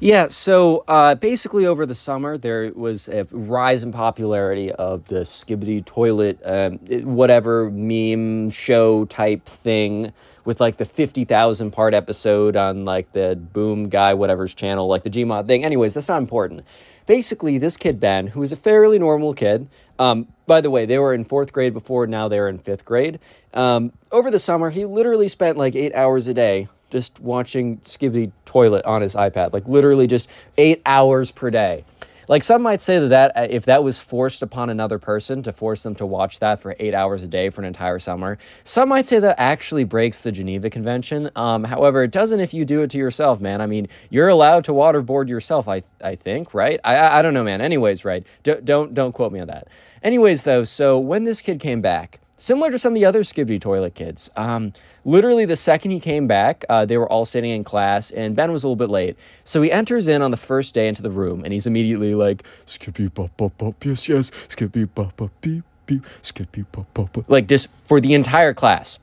Yeah, so uh, basically over the summer, there was a rise in popularity of the skibidi toilet, um, whatever meme show type thing with like the 50,000 part episode on like the Boom Guy, whatever's channel, like the Gmod thing. Anyways, that's not important. Basically, this kid, Ben, who is a fairly normal kid, um, by the way, they were in fourth grade before, now they're in fifth grade. Um, over the summer, he literally spent like eight hours a day just watching Skibidi Toilet on his iPad, like literally just eight hours per day. Like some might say that, that uh, if that was forced upon another person to force them to watch that for eight hours a day for an entire summer, some might say that actually breaks the Geneva Convention. Um, however, it doesn't if you do it to yourself, man. I mean, you're allowed to waterboard yourself. I I think, right? I I, I don't know, man. Anyways, right? D- don't don't quote me on that. Anyways, though, so when this kid came back similar to some of the other Skibidi Toilet kids. Um, literally, the second he came back, uh, they were all sitting in class, and Ben was a little bit late. So he enters in on the first day into the room, and he's immediately like, Skippy bop bop bop, yes, yes, Skippy bop bop beep beep, Skippy bop bop bop. Like, just for the entire class.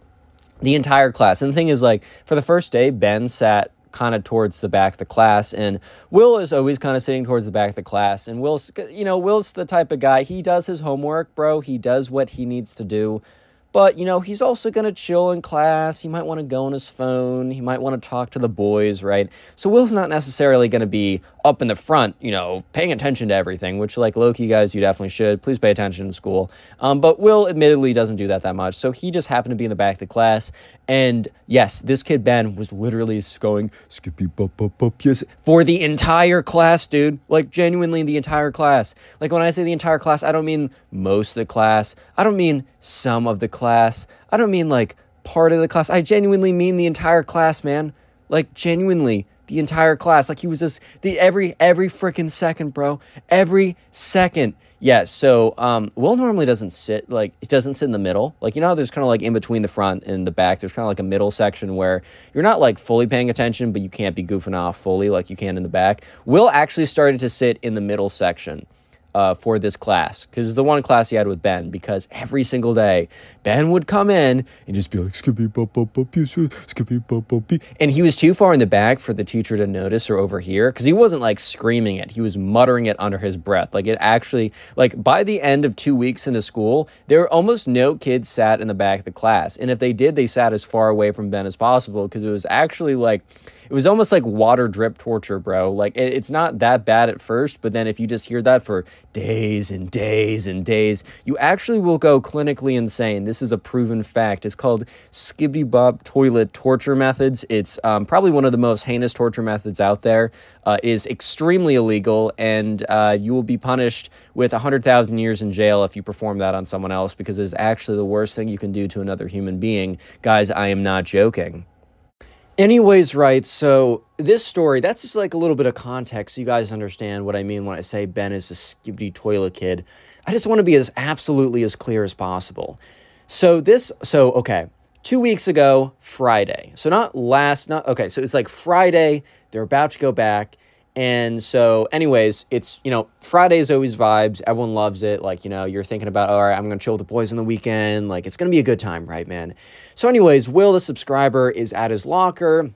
The entire class. And the thing is, like, for the first day, Ben sat kind of towards the back of the class and Will is always kind of sitting towards the back of the class and Will's you know Will's the type of guy he does his homework bro he does what he needs to do but, you know, he's also going to chill in class. He might want to go on his phone. He might want to talk to the boys, right? So Will's not necessarily going to be up in the front, you know, paying attention to everything, which, like low key guys, you definitely should. Please pay attention in school. Um, but Will admittedly doesn't do that that much. So he just happened to be in the back of the class. And yes, this kid Ben was literally going skippy bop bop bop yes for the entire class, dude. Like genuinely the entire class. Like when I say the entire class, I don't mean most of the class. I don't mean some of the class. I don't mean like part of the class. I genuinely mean the entire class, man. Like genuinely the entire class. Like he was just the every every freaking second, bro. Every second. Yeah, so um, Will normally doesn't sit like it doesn't sit in the middle. Like you know, there's kind of like in between the front and the back. There's kind of like a middle section where you're not like fully paying attention, but you can't be goofing off fully like you can in the back. Will actually started to sit in the middle section uh, for this class because it's the one class he had with Ben. Because every single day, Ben would come in and just be like, Skippy, bop, bop, bop, Skippy, bop, bop, And he was too far in the back for the teacher to notice or overhear because he wasn't like screaming it. He was muttering it under his breath. Like it actually, like by the end of two weeks into school, there were almost no kids sat in the back of the class. And if they did, they sat as far away from Ben as possible because it was actually like, it was almost like water drip torture, bro. Like it, it's not that bad at first, but then if you just hear that for days and days and days, you actually will go clinically insane. This is a proven fact. It's called Skibby Bob toilet torture methods. It's um, probably one of the most heinous torture methods out there. Uh, is extremely illegal, and uh, you will be punished with 100,000 years in jail if you perform that on someone else because it's actually the worst thing you can do to another human being. Guys, I am not joking. Anyways, right, so this story, that's just like a little bit of context so you guys understand what I mean when I say Ben is a skibidi toilet kid. I just want to be as absolutely as clear as possible. So this, so okay, two weeks ago, Friday. So not last, not, okay, so it's like Friday, they're about to go back. And so, anyways, it's, you know, Friday is always vibes. Everyone loves it. Like, you know, you're thinking about, all right, I'm going to chill with the boys on the weekend. Like, it's going to be a good time, right, man? So, anyways, Will, the subscriber, is at his locker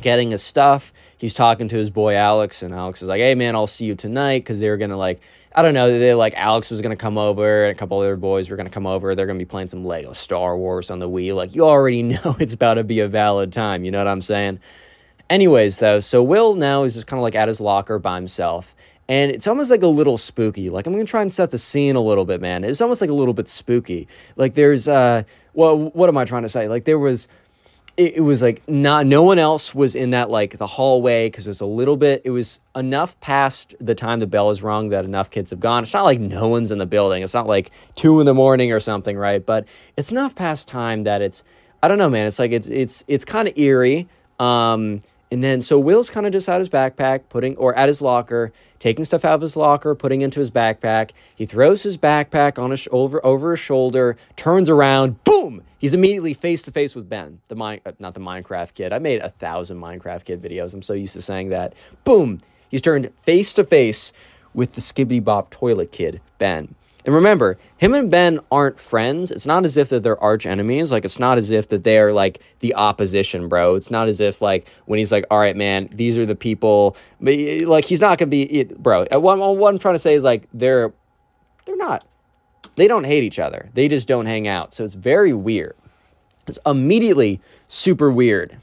getting his stuff. He's talking to his boy Alex, and Alex is like, hey, man, I'll see you tonight. Because they were going to, like, I don't know, they like Alex was going to come over, and a couple other boys were going to come over. They're going to be playing some Lego Star Wars on the Wii. Like, you already know it's about to be a valid time. You know what I'm saying? Anyways, though, so Will now is just kind of like at his locker by himself. And it's almost like a little spooky. Like I'm gonna try and set the scene a little bit, man. It's almost like a little bit spooky. Like there's uh well, what am I trying to say? Like there was it, it was like not no one else was in that like the hallway because it was a little bit it was enough past the time the bell is rung that enough kids have gone it's not like no one's in the building it's not like two in the morning or something right but it's enough past time that it's i don't know man it's like it's it's it's kind of eerie um and then, so Will's kind of just out his backpack, putting, or at his locker, taking stuff out of his locker, putting into his backpack. He throws his backpack on his over over his shoulder, turns around, boom! He's immediately face to face with Ben, the mine, uh, not the Minecraft kid. I made a thousand Minecraft kid videos. I'm so used to saying that. Boom! He's turned face to face with the Skibidi Bop toilet kid, Ben. And remember, him and Ben aren't friends. It's not as if that they're arch enemies. Like it's not as if that they're like the opposition, bro. It's not as if like when he's like, "All right, man, these are the people." But like he's not gonna be, bro. Uh, what, what I'm trying to say is like they're they're not. They don't hate each other. They just don't hang out. So it's very weird. It's immediately super weird.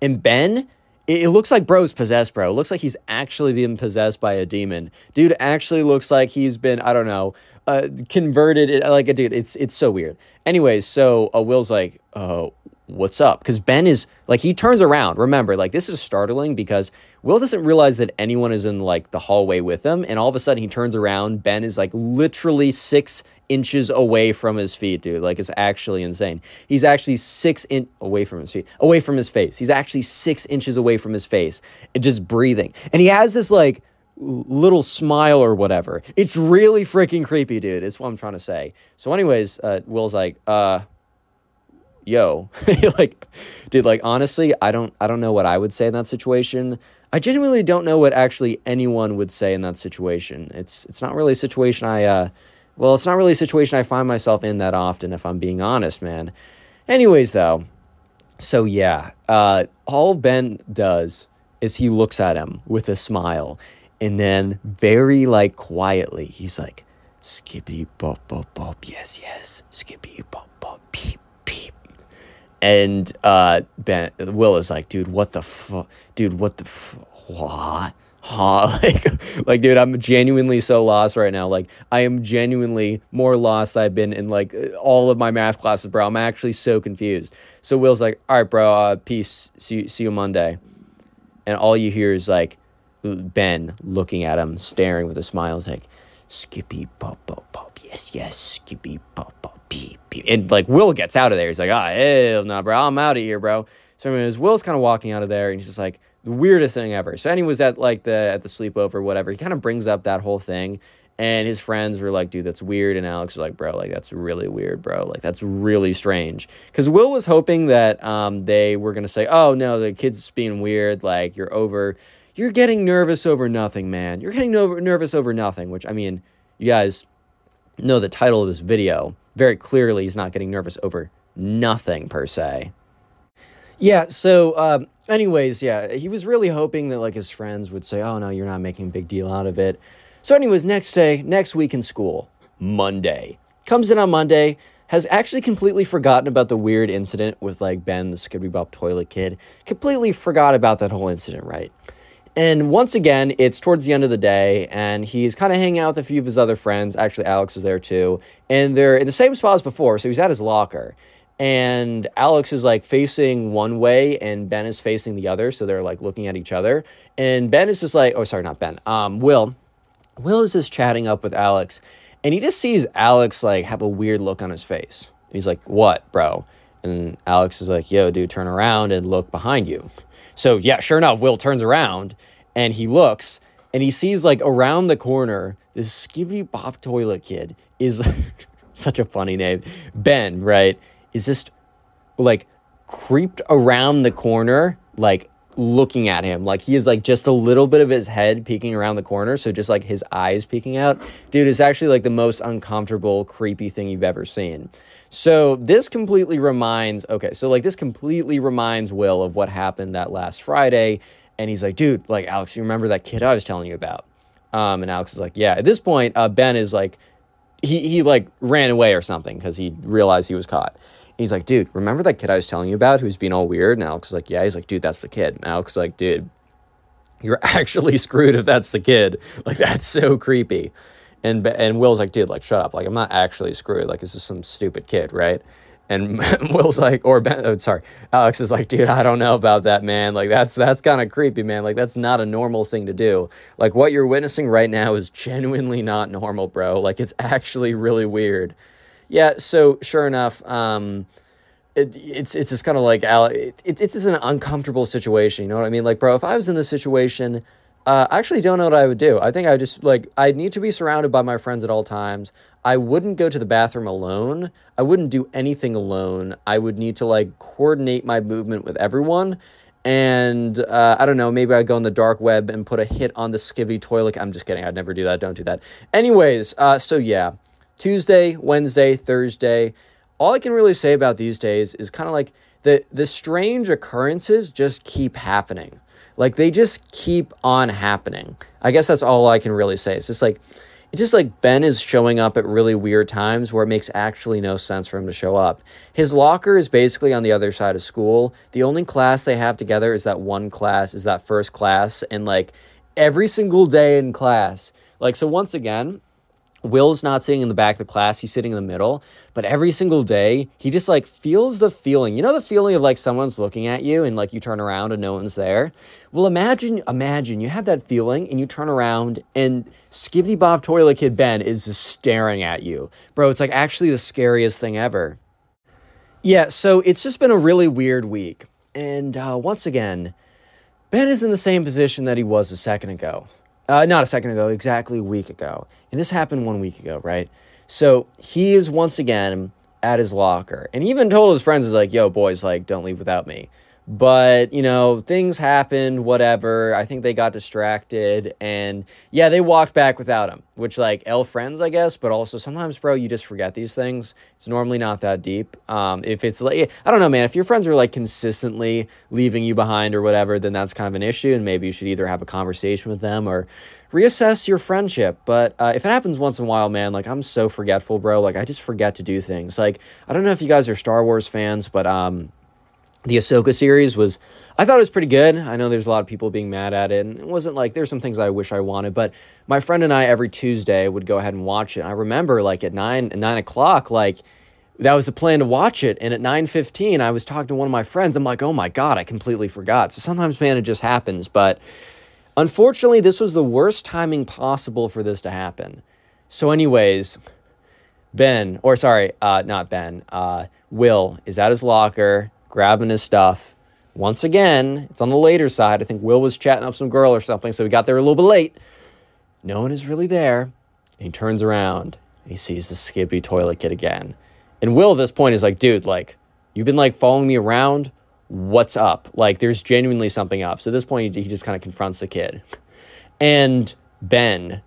And Ben it, looks like bro's possessed, bro. It looks like he's actually being possessed by a demon. Dude actually looks like he's been, I don't know, uh, converted. Like, dude, it's it's so weird. Anyways, so uh, Will's like, uh, what's up? Because Ben is like, he turns around. Remember, like, this is startling because Will doesn't realize that anyone is in like the hallway with him. And all of a sudden, he turns around. Ben is like literally six inches away from his feet, dude. Like, it's actually insane. He's actually six in away from his feet, away from his face. He's actually six inches away from his face and just breathing. And he has this like, little smile or whatever. It's really freaking creepy, dude. It's what I'm trying to say. So, anyways, uh, Will's like, uh, yo, like, dude, like honestly, I don't, I don't know what I would say in that situation. I genuinely don't know what actually anyone would say in that situation. It's, it's not really a situation I, uh, well, it's not really a situation I find myself in that often, if I'm being honest, man. Anyways, though, so yeah, uh, all Ben does is he looks at him with a smile, and then very like quietly, he's like, "Skippy bop bop bop, yes yes, skippy bop bop beep beep." And uh, Ben Will is like, "Dude, what the fuck? Dude, what the f- what?" Huh like like dude i'm genuinely so lost right now. Like i am genuinely more lost i've been in like all of my math classes bro. I'm actually so confused. So will's like all right bro uh, peace. See you, see you monday. And all you hear is like ben looking at him staring with a smile. It's like skippy pop pop pop. Yes yes skippy pop pop beep beep and like will gets out of there. He's like ah oh, hell no nah, bro. I'm out of here bro so anyways will's kind of walking out of there and he's just like the weirdest thing ever. So and was at like the at the sleepover, whatever. He kind of brings up that whole thing, and his friends were like, "Dude, that's weird." And Alex was like, "Bro, like that's really weird, bro. Like that's really strange." Because Will was hoping that um they were gonna say, "Oh no, the kid's being weird. Like you're over, you're getting nervous over nothing, man. You're getting no- nervous over nothing." Which I mean, you guys know the title of this video very clearly. He's not getting nervous over nothing per se. Yeah, so um, anyways, yeah, he was really hoping that like his friends would say, "Oh no, you're not making a big deal out of it." So anyways, next day, next week in school, Monday. Comes in on Monday, has actually completely forgotten about the weird incident with like Ben the Skibidi Bop toilet kid. Completely forgot about that whole incident, right? And once again, it's towards the end of the day, and he's kind of hanging out with a few of his other friends. Actually, Alex is there too. And they're in the same spot as before, so he's at his locker and Alex is like facing one way and Ben is facing the other. So they're like looking at each other. And Ben is just like, oh, sorry, not Ben. Um, Will. Will is just chatting up with Alex and he just sees Alex like have a weird look on his face. He's like, what, bro? And Alex is like, yo, dude, turn around and look behind you. So yeah, sure enough, Will turns around and he looks and he sees like around the corner, this Skibby Bop toilet kid is such a funny name. Ben, right? Is just like creeped around the corner, like looking at him. Like he is like just a little bit of his head peeking around the corner. So just like his eyes peeking out. Dude, it's actually like the most uncomfortable, creepy thing you've ever seen. So this completely reminds, okay, so like this completely reminds Will of what happened that last Friday. And he's like, dude, like Alex, you remember that kid I was telling you about? Um, and Alex is like, yeah. At this point, uh, Ben is like, he, he like ran away or something because he realized he was caught. He's like, dude, remember that kid I was telling you about who's being all weird? And Alex is like, yeah. He's like, dude, that's the kid. And Alex is like, dude, you're actually screwed if that's the kid. Like, that's so creepy. And and Will's like, dude, like, shut up. Like, I'm not actually screwed. Like, it's just some stupid kid, right? And Will's like, or Ben, oh, sorry, Alex is like, dude, I don't know about that, man. Like, that's that's kind of creepy, man. Like, that's not a normal thing to do. Like, what you're witnessing right now is genuinely not normal, bro. Like, it's actually really weird. Yeah, so sure enough, um, it, it's it's just kind of like it, it's just an uncomfortable situation. You know what I mean? Like, bro, if I was in this situation, uh, I actually don't know what I would do. I think I just like I need to be surrounded by my friends at all times. I wouldn't go to the bathroom alone. I wouldn't do anything alone. I would need to like coordinate my movement with everyone. And uh, I don't know, maybe I'd go on the dark web and put a hit on the skibby toilet. I'm just kidding. I'd never do that. Don't do that. Anyways, uh, so yeah, Tuesday, Wednesday, Thursday. All I can really say about these days is kind of like the the strange occurrences just keep happening. Like they just keep on happening. I guess that's all I can really say. It's just like it's just like Ben is showing up at really weird times where it makes actually no sense for him to show up. His locker is basically on the other side of school. The only class they have together is that one class, is that first class, and like every single day in class. Like so once again, Will's not sitting in the back of the class, he's sitting in the middle. But every single day, he just like feels the feeling. You know the feeling of like someone's looking at you and like you turn around and no one's there? Well, imagine, imagine you have that feeling and you turn around and Skibby Bob Toilet Kid Ben is just staring at you. Bro, it's like actually the scariest thing ever. Yeah, so it's just been a really weird week. And uh, once again, Ben is in the same position that he was a second ago. Uh, not a second ago, exactly a week ago. And this happened one week ago, right? So he is once again at his locker and he even told his friends, is like, yo, boys, like, don't leave without me. But, you know, things happened, whatever. I think they got distracted. And yeah, they walked back without him, which, like, L friends, I guess. But also, sometimes, bro, you just forget these things. It's normally not that deep. Um, if it's like, I don't know, man, if your friends are like consistently leaving you behind or whatever, then that's kind of an issue. And maybe you should either have a conversation with them or reassess your friendship. But uh, if it happens once in a while, man, like I'm so forgetful, bro. Like I just forget to do things. Like I don't know if you guys are Star Wars fans, but um, the Ahsoka series was I thought it was pretty good. I know there's a lot of people being mad at it, and it wasn't like there's some things I wish I wanted, but my friend and I every Tuesday would go ahead and watch it. I remember like at nine nine o'clock, like that was the plan to watch it, and at nine fifteen, I was talking to one of my friends. I'm like, oh my god, I completely forgot. So sometimes, man, it just happens. But unfortunately, this was the worst timing possible for this to happen. So, anyways, Ben, or sorry, uh, not Ben, uh, Will is at his locker grabbing his stuff. Once again, it's on the later side. I think Will was chatting up some girl or something, so he got there a little bit late. No one is really there. And he turns around and he sees the Skippy toilet kid again. And Will at this point is like, dude, like, you've been like following me around. What's up? Like, there's genuinely something up. So at this point, he, he just kind of confronts the kid. And Ben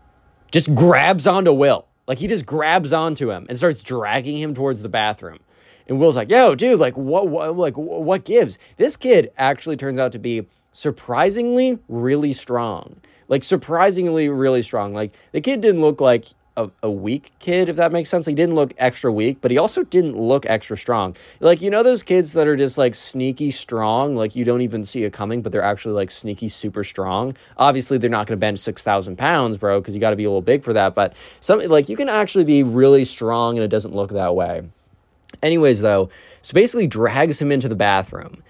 just grabs onto Will. Like, he just grabs onto him and starts dragging him towards the bathroom. And Will's like, "Yo, dude, like what, what like what gives?" This kid actually turns out to be surprisingly really strong. Like surprisingly really strong. Like the kid didn't look like a, a weak kid, if that makes sense. He didn't look extra weak, but he also didn't look extra strong. Like, you know, those kids that are just like sneaky strong, like you don't even see it coming, but they're actually like sneaky super strong. Obviously, they're not going to bench 6,000 pounds, bro, because you got to be a little big for that. But something like you can actually be really strong and it doesn't look that way. Anyways, though, so basically drags him into the bathroom.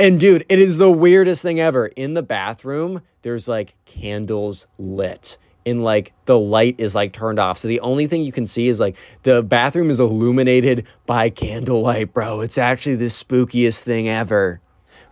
And dude, it is the weirdest thing ever. In the bathroom, there's like candles lit. And like the light is like turned off. So the only thing you can see is like the bathroom is illuminated by candlelight, bro. It's actually the spookiest thing ever.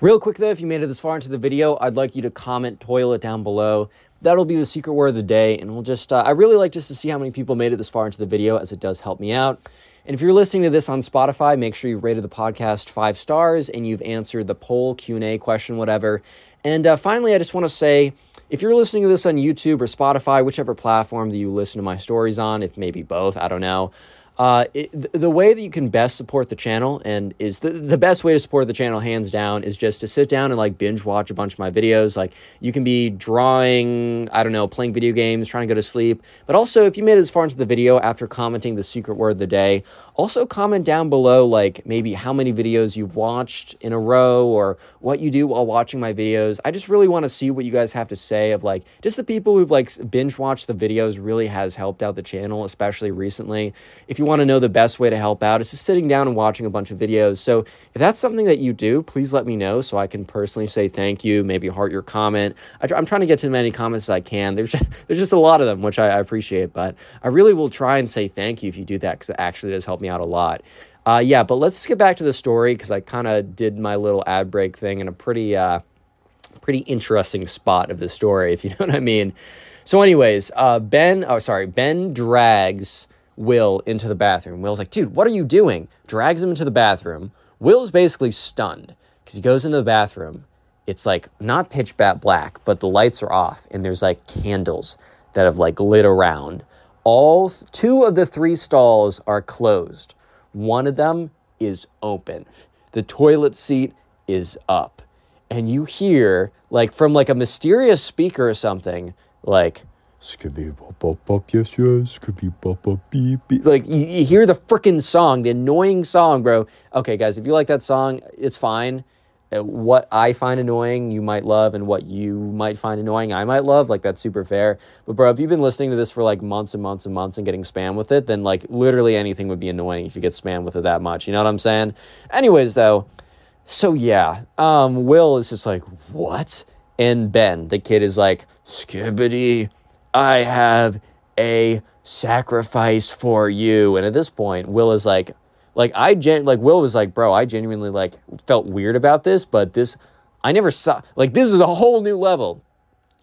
Real quick though, if you made it this far into the video, I'd like you to comment toilet down below. That'll be the secret word of the day. And we'll just, uh, I really like just to see how many people made it this far into the video as it does help me out. And if you're listening to this on Spotify, make sure you've rated the podcast five stars and you've answered the poll, Q&A question, whatever. And uh, finally, I just want to say, if you're listening to this on YouTube or Spotify, whichever platform that you listen to my stories on, if maybe both, I don't know, uh, it, the way that you can best support the channel and is the, the best way to support the channel hands down is just to sit down and like binge watch a bunch of my videos. Like you can be drawing i don't know playing video games trying to go to sleep. But also if you made it as far into the video after commenting the secret word of the day also, comment down below, like maybe how many videos you've watched in a row or what you do while watching my videos. I just really want to see what you guys have to say of like just the people who've like binge watched the videos really has helped out the channel, especially recently. If you want to know the best way to help out, it's just sitting down and watching a bunch of videos. So if that's something that you do, please let me know so I can personally say thank you, maybe heart your comment. I, am trying to get to as many comments as I can. There's just, there's just a lot of them, which I, I appreciate, but I really will try and say thank you if you do that because it actually does help me me out a lot. Uh, yeah, but let's get back to the story because I kind of did my little ad break thing in a pretty, uh, pretty interesting spot of the story, if you know what I mean. So, anyways, uh, Ben, oh, sorry, Ben drags Will into the bathroom. Will's like, dude, what are you doing? Drags him into the bathroom. Will's basically stunned because he goes into the bathroom. It's like not pitch black, but the lights are off and there's like candles that have like lit around all two of the three stalls are closed. One of them is open. The toilet seat is up. And you hear like from like a mysterious speaker or something like Skibby bop bop bop yes yes skibby bop bop beep beep like you, you hear the freaking song, the annoying song, bro. Okay, guys, if you like that song, it's fine. Uh, what I find annoying, you might love, and what you might find annoying, I might love. Like, that's super fair. But, bro, if you've been listening to this for like months and months and months and getting spam with it, then like literally anything would be annoying if you get spam with it that much. You know what I'm saying? Anyways, though, so yeah, um, Will is just like, what? And Ben, the kid, is like, Skibidi, I have a sacrifice for you. And at this point, Will is like, like I gen like Will was like, bro, I genuinely like felt weird about this, but this I never saw like this is a whole new level.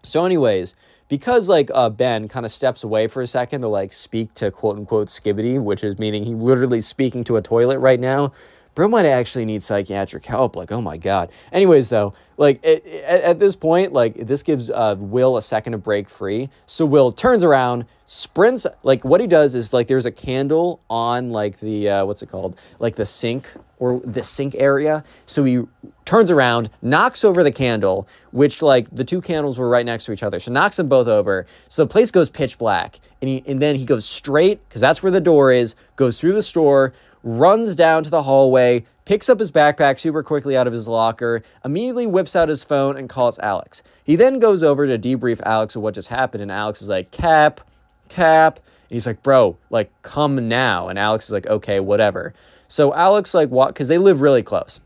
So, anyways, because like uh, Ben kind of steps away for a second to like speak to quote unquote Skibidi, which is meaning he literally speaking to a toilet right now bro might actually need psychiatric help. Like, oh my God. Anyways, though, like it, at, at, this point, like this gives uh, Will a second to break free. So Will turns around, sprints. Like what he does is like there's a candle on like the uh, what's it called? Like the sink or the sink area. So he turns around, knocks over the candle, which like the two candles were right next to each other. So knocks them both over. So the place goes pitch black, and he, and then he goes straight because that's where the door is. Goes through the store runs down to the hallway, picks up his backpack super quickly out of his locker, immediately whips out his phone and calls Alex. He then goes over to debrief Alex of what just happened, and Alex is like, Cap, Cap. And he's like, Bro, like, come now. And Alex is like, Okay, whatever. So Alex, like, walk, because they live really close.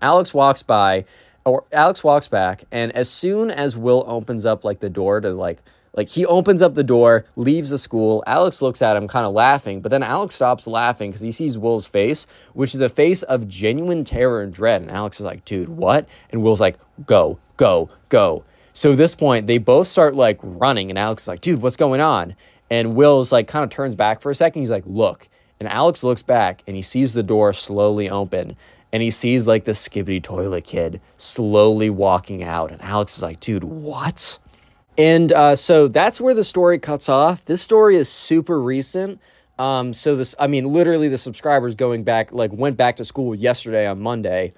Alex walks by, or Alex walks back, and as soon as Will opens up, like, the door to, like, like he opens up the door, leaves the school. Alex looks at him kind of laughing, but then Alex stops laughing because he sees Will's face, which is a face of genuine terror and dread. And Alex is like, dude, what? And Will's like, go, go, go. So at this point, they both start like running, and Alex is like, dude, what's going on? And Will's like kind of turns back for a second. He's like, look. And Alex looks back and he sees the door slowly open and he sees like the Skibidi toilet kid slowly walking out. And Alex is like, dude, what? And uh, so that's where the story cuts off. This story is super recent. Um, so this, I mean, literally, the subscribers going back, like, went back to school yesterday on Monday,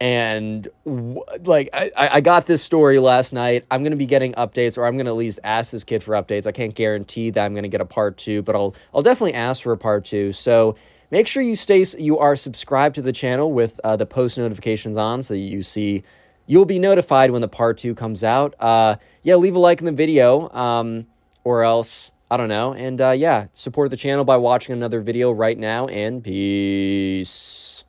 and w- like, I, I got this story last night. I'm gonna be getting updates, or I'm gonna at least ask this kid for updates. I can't guarantee that I'm gonna get a part two, but I'll I'll definitely ask for a part two. So make sure you stay, you are subscribed to the channel with uh, the post notifications on, so you see you'll be notified when the part two comes out. Uh, yeah, leave a like in the video, um, or else I don't know. And uh, yeah, support the channel by watching another video right now. And peace.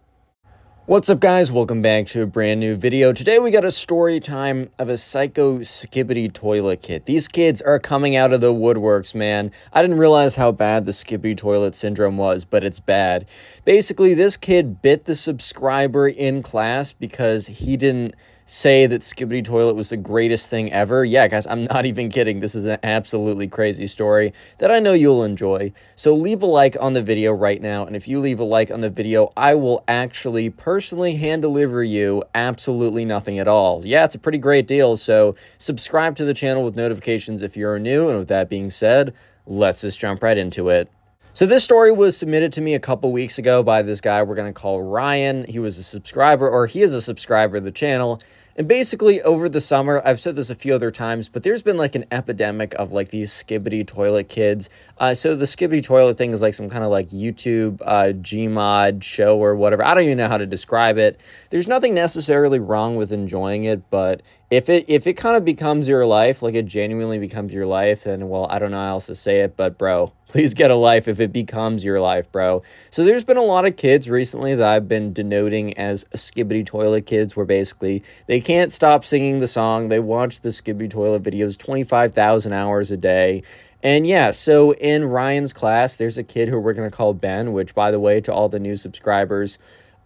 What's up, guys? Welcome back to a brand new video. Today we got a story time of a psycho skibidi toilet kit. These kids are coming out of the woodworks, man. I didn't realize how bad the skibidi toilet syndrome was, but it's bad. Basically, this kid bit the subscriber in class because he didn't say that Skibidi Toilet was the greatest thing ever. Yeah, guys, I'm not even kidding. This is an absolutely crazy story that I know you'll enjoy. So leave a like on the video right now. And if you leave a like on the video, I will actually personally hand deliver you absolutely nothing at all. Yeah, it's a pretty great deal. So subscribe to the channel with notifications if you're new. And with that being said, let's just jump right into it. So this story was submitted to me a couple weeks ago by this guy we're going to call Ryan. He was a subscriber, or he is a subscriber of the channel. And basically, over the summer, I've said this a few other times, but there's been like an epidemic of like these skibidi toilet kids. Uh, so the skibidi toilet thing is like some kind of like YouTube uh, Gmod show or whatever. I don't even know how to describe it. There's nothing necessarily wrong with enjoying it, but if it if it kind of becomes your life, like it genuinely becomes your life, then well, I don't know how else to say it, but bro, please get a life if it becomes your life, bro. So there's been a lot of kids recently that I've been denoting as skibidi toilet kids, where basically they can't stop singing the song, they watch the skibidi toilet videos twenty five thousand hours a day. And yeah, so in Ryan's class, there's a kid who we're gonna call Ben, which by the way, to all the new subscribers,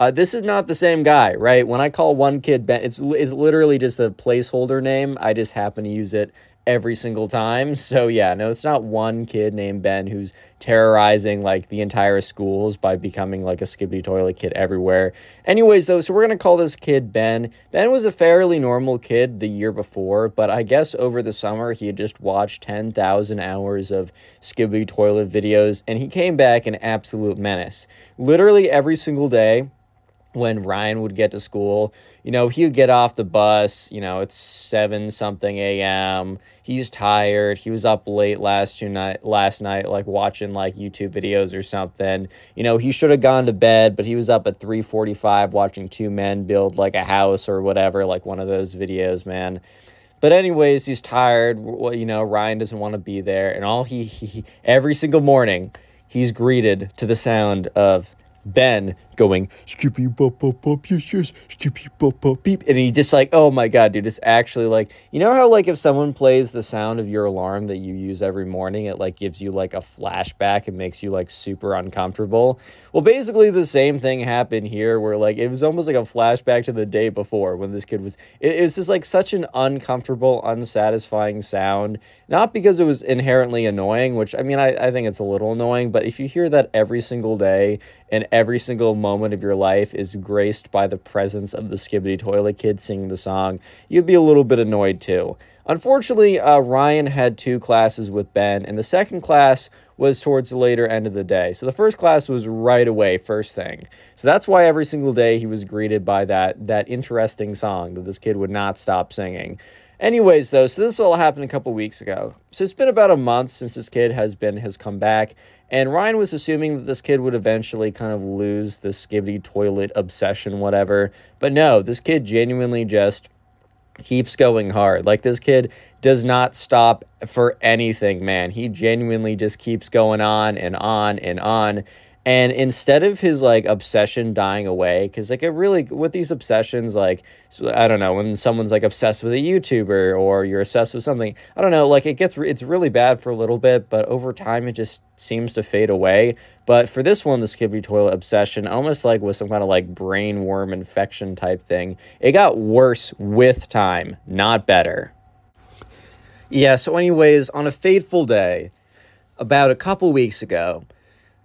uh, this is not the same guy, right? When I call one kid Ben, it's, it's literally just a placeholder name. I just happen to use it every single time. So yeah, no, it's not one kid named Ben who's terrorizing like the entire schools by becoming like a skibidi toilet kid everywhere. Anyways, though, so we're gonna call this kid Ben. Ben was a fairly normal kid the year before, but I guess over the summer he had just watched 10,000 hours of skibidi toilet videos and he came back an absolute menace. Literally every single day when Ryan would get to school, you know, he would get off the bus, you know, it's 7 something a.m. He's tired. He was up late last night last night like watching like YouTube videos or something. You know, he should have gone to bed, but he was up at 3:45 watching two men build like a house or whatever, like one of those videos, man. But anyways, he's tired. Well, you know, Ryan doesn't want to be there and all he, he every single morning he's greeted to the sound of Ben going skippy bop bop bop yes yes skippy bop bop beep. And he just like oh my god dude it's actually like you know how like if someone plays the sound of your alarm that you use every morning it like gives you like a flashback and makes you like super uncomfortable? Well basically the same thing happened here where like it was almost like a flashback to the day before when this kid was it, it's just like such an uncomfortable unsatisfying sound not because it was inherently annoying which i mean I, I think it's a little annoying but if you hear that every single day and every single moment of your life is graced by the presence of the Skibidi Toilet Kid singing the song, you'd be a little bit annoyed too. Unfortunately, uh, Ryan had two classes with Ben, and the second class was towards the later end of the day. So the first class was right away, first thing. So that's why every single day he was greeted by that that interesting song that this kid would not stop singing. Anyways, though, so this all happened a couple weeks ago. So it's been about a month since this kid has been has come back, and Ryan was assuming that this kid would eventually kind of lose the skibidi toilet obsession, whatever. But no, this kid genuinely just keeps going hard. Like this kid does not stop for anything, man. He genuinely just keeps going on and on and on. And instead of his like obsession dying away, because like it really with these obsessions, like I don't know, when someone's like obsessed with a YouTuber or you're obsessed with something, I don't know, like it gets it's really bad for a little bit, but over time it just seems to fade away. But for this one, the Skibidi toilet obsession, almost like with some kind of like brain worm infection type thing, it got worse with time, not better. Yeah. So, anyways, on a fateful day, about a couple weeks ago.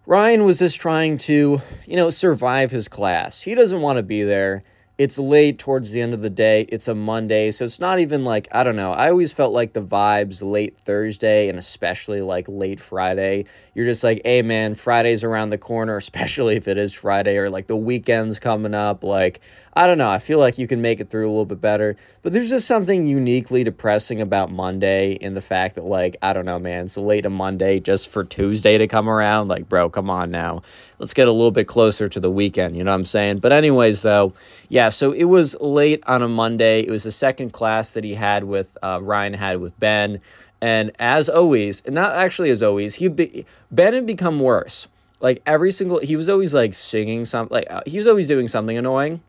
Ryan was just trying to, you know, survive his class. He doesn't want to be there. It's late towards the end of the day. It's a Monday, so it's not even like, I don't know. I always felt like the vibes late Thursday and especially like late Friday. You're just like, hey man, Friday's around the corner, especially if it is Friday or like the weekend's coming up. Like, I don't know. I feel like you can make it through a little bit better. But there's just something uniquely depressing about Monday in the fact that, like, I don't know, man, it's late a Monday just for Tuesday to come around. Like, bro, come on now. Let's get a little bit closer to the weekend. You know what I'm saying? But, anyways, though, yeah, so it was late on a Monday. It was the second class that he had with, uh, Ryan had with Ben. And as always, and not actually as always, he be, Ben had become worse. Like every single, he was always like singing something, like uh, he was always doing something annoying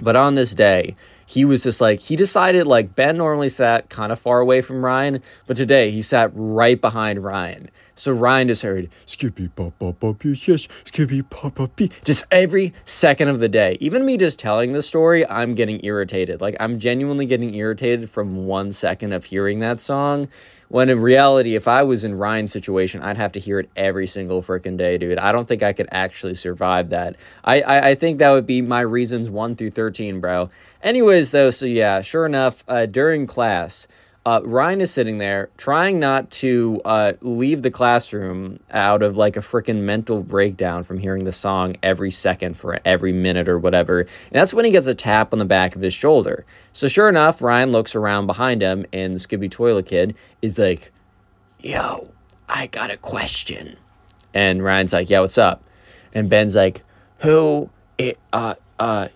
but on this day, he was just like, he decided, like, Ben normally sat kind of far away from Ryan, but today he sat right behind Ryan. So Ryan just heard, Skippy pop pop pop, yes, Skippy pop pop, just every second of the day. Even me just telling the story, I'm getting irritated. Like, I'm genuinely getting irritated from one second of hearing that song. When in reality, if I was in Ryan's situation, I'd have to hear it every single freaking day, dude. I don't think I could actually survive that. I, I, I think that would be my reasons 1 through 13, bro. Anyways, though, so yeah, sure enough, uh, during class, uh, Ryan is sitting there trying not to uh, leave the classroom out of like a freaking mental breakdown from hearing the song every second for every minute or whatever. And that's when he gets a tap on the back of his shoulder. So, sure enough, Ryan looks around behind him, and Skibidi Toilet Kid is like, Yo, I got a question. And Ryan's like, Yeah, what's up? And Ben's like, Who, it, uh, uh,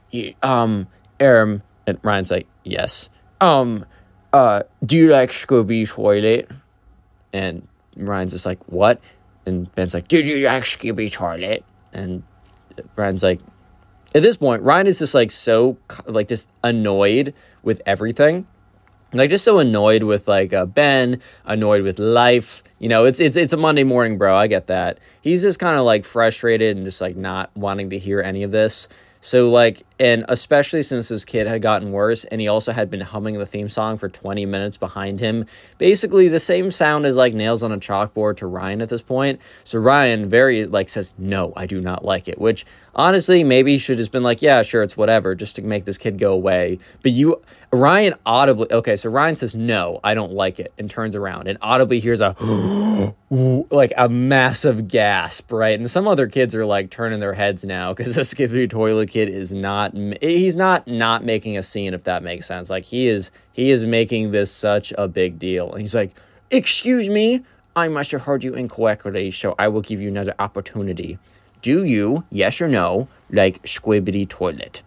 um, um, and Ryan's like, Yes. Um, uh, do you like Scooby Toilet? And Ryan's just like, what? And Ben's like, did you like Scooby Toilet? And Ryan's like, at this point, Ryan is just like so, like, just annoyed with everything. Like, just so annoyed with like uh, Ben, annoyed with life. You know, it's it's it's a Monday morning, bro. I get that. He's just kind of like frustrated and just like not wanting to hear any of this. So like and especially since this kid had gotten worse and he also had been humming the theme song for 20 minutes behind him. Basically the same sound as like nails on a chalkboard to Ryan at this point. So Ryan very like says, "No, I do not like it," which honestly maybe he should have been like, "Yeah, sure, it's whatever," just to make this kid go away. But you Ryan audibly okay, so Ryan says, "No, I don't like it," and turns around and audibly hears a like a massive gasp, right? And some other kids are like turning their heads now because the Skibidi Toilet Kid is not he's not not making a scene if that makes sense. Like he is he is making this such a big deal, and he's like, "Excuse me, I must have heard you incorrectly, so I will give you another opportunity. Do you, yes or no, like Squibity Toilet?"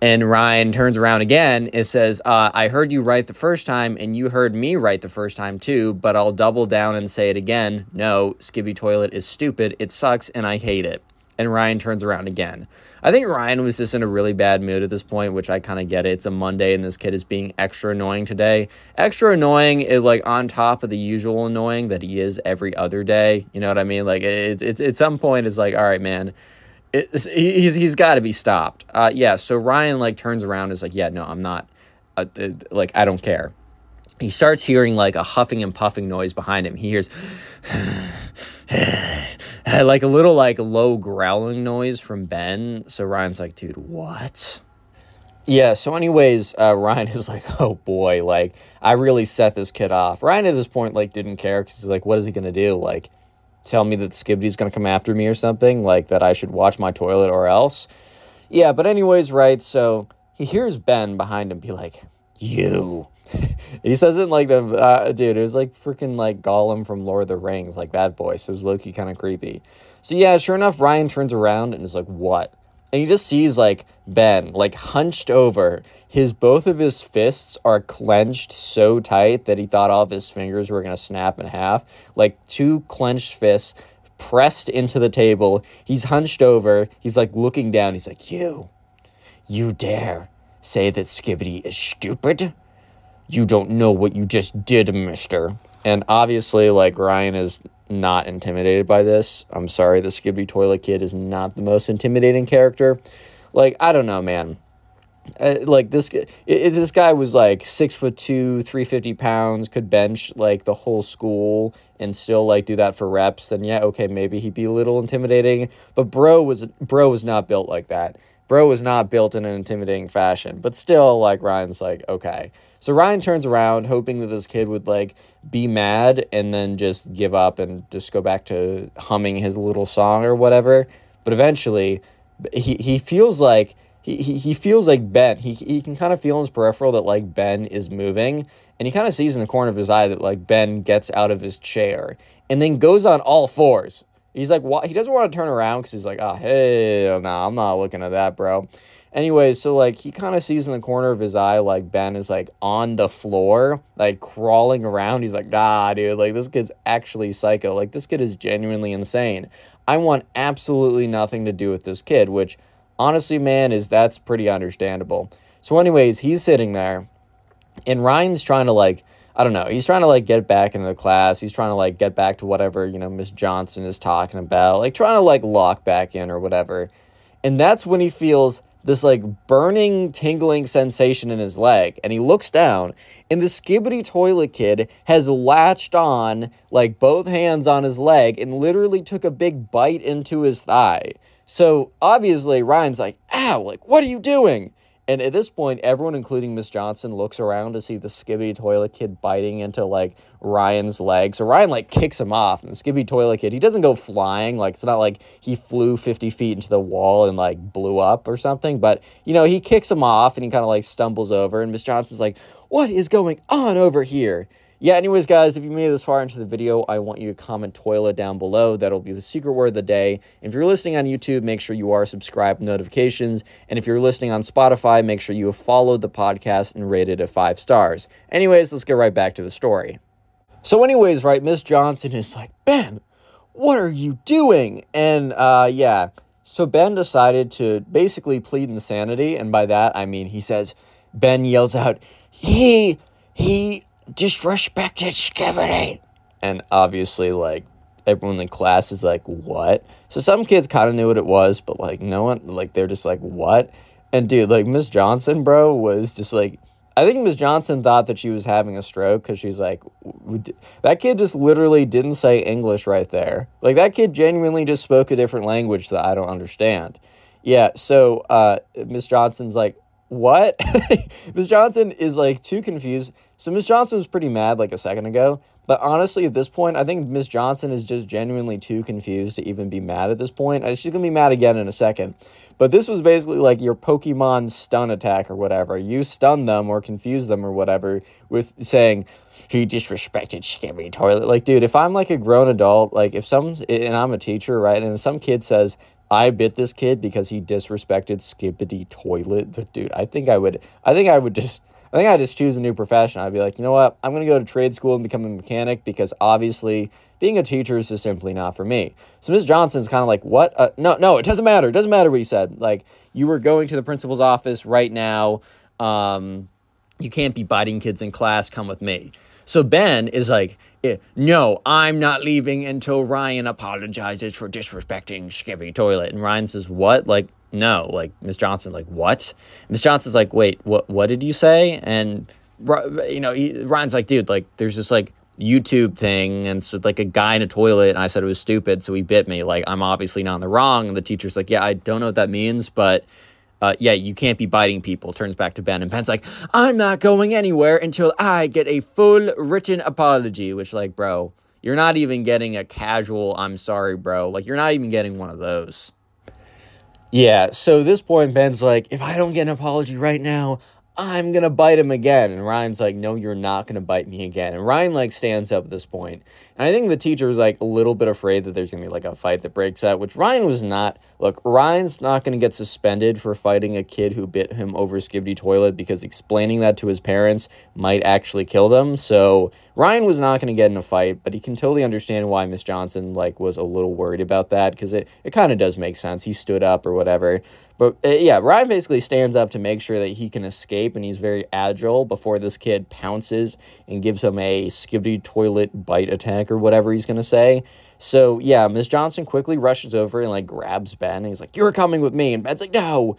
And Ryan turns around again and says, uh, I heard you right the first time, and you heard me right the first time too, but I'll double down and say it again. No, Skibby Toilet is stupid, it sucks, and I hate it. And Ryan turns around again. I think Ryan was just in a really bad mood at this point, which I kind of get it. It's a Monday and this kid is being extra annoying today. Extra annoying is like on top of the usual annoying that he is every other day. You know what I mean? Like it's it's at some point it's like, all right, man, it's, he's he's got to be stopped. Uh, yeah. So Ryan like turns around and is like, yeah, no, I'm not. Uh, uh, like I don't care. He starts hearing like a huffing and puffing noise behind him. He hears like a little like low growling noise from Ben. So Ryan's like, dude, what? Yeah, so anyways, uh, Ryan is like, oh boy, like, I really set this kid off. Ryan at this point, like, didn't care because he's like, what is he going to do? Like, tell me that Skibbody's going to come after me or something? Like, that I should watch my toilet or else? Yeah, but anyways, right, so he hears Ben behind him be like, you he says it like the uh, dude. It was like freaking like Gollum from Lord of the Rings, like that voice. It was low key kind of creepy. So yeah, sure enough, Ryan turns around and is like, "What?" And he just sees like Ben like hunched over. His both of his fists are clenched so tight that he thought all of his fingers were gonna snap in half. Like two clenched fists pressed into the table. He's hunched over. He's like looking down. He's like, "You, you dare say that Skibbody is stupid?" You don't know what you just did, mister. And obviously, like, Ryan is not intimidated by this. I'm sorry, the Skibby Toilet Kid is not the most intimidating character. Like, I don't know, man. Uh, like this, if this guy was like six foot two, three fifty pounds, could bench like the whole school and still like do that for reps, then yeah, okay, maybe he'd be a little intimidating. But bro was bro was not built like that. Bro was not built in an intimidating fashion. But still, like Ryan's like okay. So Ryan turns around, hoping that this kid would like be mad and then just give up and just go back to humming his little song or whatever. But eventually, he he feels like he, he, he feels like Ben. He, he can kind of feel in his peripheral that like Ben is moving, and he kind of sees in the corner of his eye that like Ben gets out of his chair and then goes on all fours. He's like, what? He doesn't want to turn around because he's like, oh, hell no, I'm not looking at that, bro. Anyway, so like he kind of sees in the corner of his eye like Ben is like on the floor, like crawling around. He's like, "Ah, dude, like this kid's actually psycho. Like this kid is genuinely insane. I want absolutely nothing to do with this kid." Which, honestly, man, is that's pretty understandable. So, anyways, he's sitting there, and Ryan's trying to like. I don't know. He's trying to like get back into the class. He's trying to like get back to whatever, you know, Miss Johnson is talking about. Like trying to like lock back in or whatever. And that's when he feels this like burning, tingling sensation in his leg. And he looks down, and the skibidi Toilet Kid has latched on like both hands on his leg and literally took a big bite into his thigh. So obviously, Ryan's like, ow, like, what are you doing? And at this point, everyone, including Miss Johnson, looks around to see the Skibby Toilet Kid biting into like Ryan's leg. So Ryan like kicks him off, and the Skibby Toilet Kid he doesn't go flying. Like it's not like he flew fifty feet into the wall and like blew up or something. But you know he kicks him off, and he kind of like stumbles over, and Miss Johnson's like, "What is going on over here?" Yeah, anyways, guys, if you made it this far into the video, I want you to comment toilet down below. That'll be the secret word of the day. If you're listening on YouTube, make sure you are subscribed notifications. And if you're listening on Spotify, make sure you have followed the podcast and rated it five stars. Anyways, let's get right back to the story. So, anyways, right, Miss Johnson is like, Ben, what are you doing? And uh, yeah, so Ben decided to basically plead insanity. And by that, I mean, he says, Ben yells out, he, he, disrespected Skibbody. And obviously, like, everyone in the class is like, what? So some kids kind of knew what it was, but like, no one, like, they're just like, what? And dude, like, Miss Johnson, bro, was just like, I think Miss Johnson thought that she was having a stroke because she's like, that kid just literally didn't say English right there. Like, that kid genuinely just spoke a different language that I don't understand. Yeah, so uh, Miss Johnson's like, what? Miss Johnson is like too confused. So Miss Johnson was pretty mad like a second ago, but honestly, at this point, I think Miss Johnson is just genuinely too confused to even be mad at this point. Uh, she's gonna be mad again in a second. But this was basically like your Pokemon stun attack or whatever. You stun them or confuse them or whatever with saying he disrespected Skibby Toilet. Like, dude, if I'm like a grown adult, like if some, and I'm a teacher, right, and some kid says I bit this kid because he disrespected Skibbody Toilet. Dude, I think I would I think I would just I think I'd just choose a new profession. I'd be like, you know what? I'm going to go to trade school and become a mechanic because obviously being a teacher is just simply not for me. So Ms. Johnson's kind of like, what? Uh, no, no, it doesn't matter. It doesn't matter what he said. Like, you were going to the principal's office right now. Um, you can't be biting kids in class. Come with me. So Ben is like, eh, no, I'm not leaving until Ryan apologizes for disrespecting Skippy Toilet. And Ryan says, what? Like, no. Like, Miss Johnson, like, what? Miss Johnson's like, wait, what, what did you say? And, you know, he, Ryan's like, dude, like, there's this, like, YouTube thing, and so like a guy in a toilet, and I said it was stupid, so he bit me. Like, I'm obviously not in the wrong. And the teacher's like, yeah, I don't know what that means, but uh, yeah, you can't be biting people. Turns back to Ben, and Ben's like, I'm not going anywhere until I get a full written apology. Which, like, bro, you're not even getting a casual, I'm sorry, bro. Like, you're not even getting one of those. Yeah, so this point, Ben's like, if I don't get an apology right now, I'm gonna bite him again. And Ryan's like, no, you're not gonna bite me again. And Ryan like stands up at this point. And I think the teacher was like a little bit afraid that there's gonna be like a fight that breaks out, which Ryan was not. Look, Ryan's not gonna get suspended for fighting a kid who bit him over Skibidi toilet because explaining that to his parents might actually kill them. So Ryan was not gonna get in a fight, but he can totally understand why Miss Johnson like was a little worried about that because it, it kind of does make sense. He stood up or whatever. But uh, yeah, Ryan basically stands up to make sure that he can escape, and he's very agile before this kid pounces and gives him a skibidi toilet bite attack or whatever he's gonna say. So yeah, Miss Johnson quickly rushes over and like grabs Ben, and he's like, "You're coming with me," and Ben's like, "No,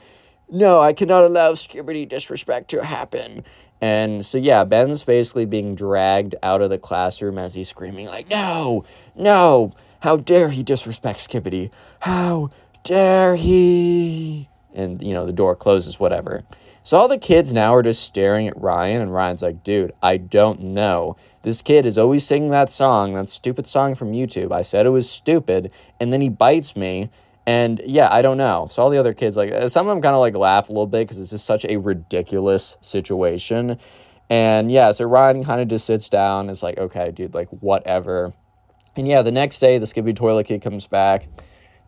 no, I cannot allow skibidi disrespect to happen." And so yeah, Ben's basically being dragged out of the classroom as he's screaming like, "No, no! How dare he disrespect Skibidi? How dare he?" and you know the door closes whatever so all the kids now are just staring at ryan and ryan's like dude i don't know. This kid is always singing that song that stupid song from youtube. I said it was stupid and then he bites me and yeah i don't know. So all the other kids like some of them kind of like laugh a little bit because it's just such a ridiculous situation. And yeah so ryan kind of just sits down it's like okay dude like whatever. And yeah the next day the Skippy toilet kid comes back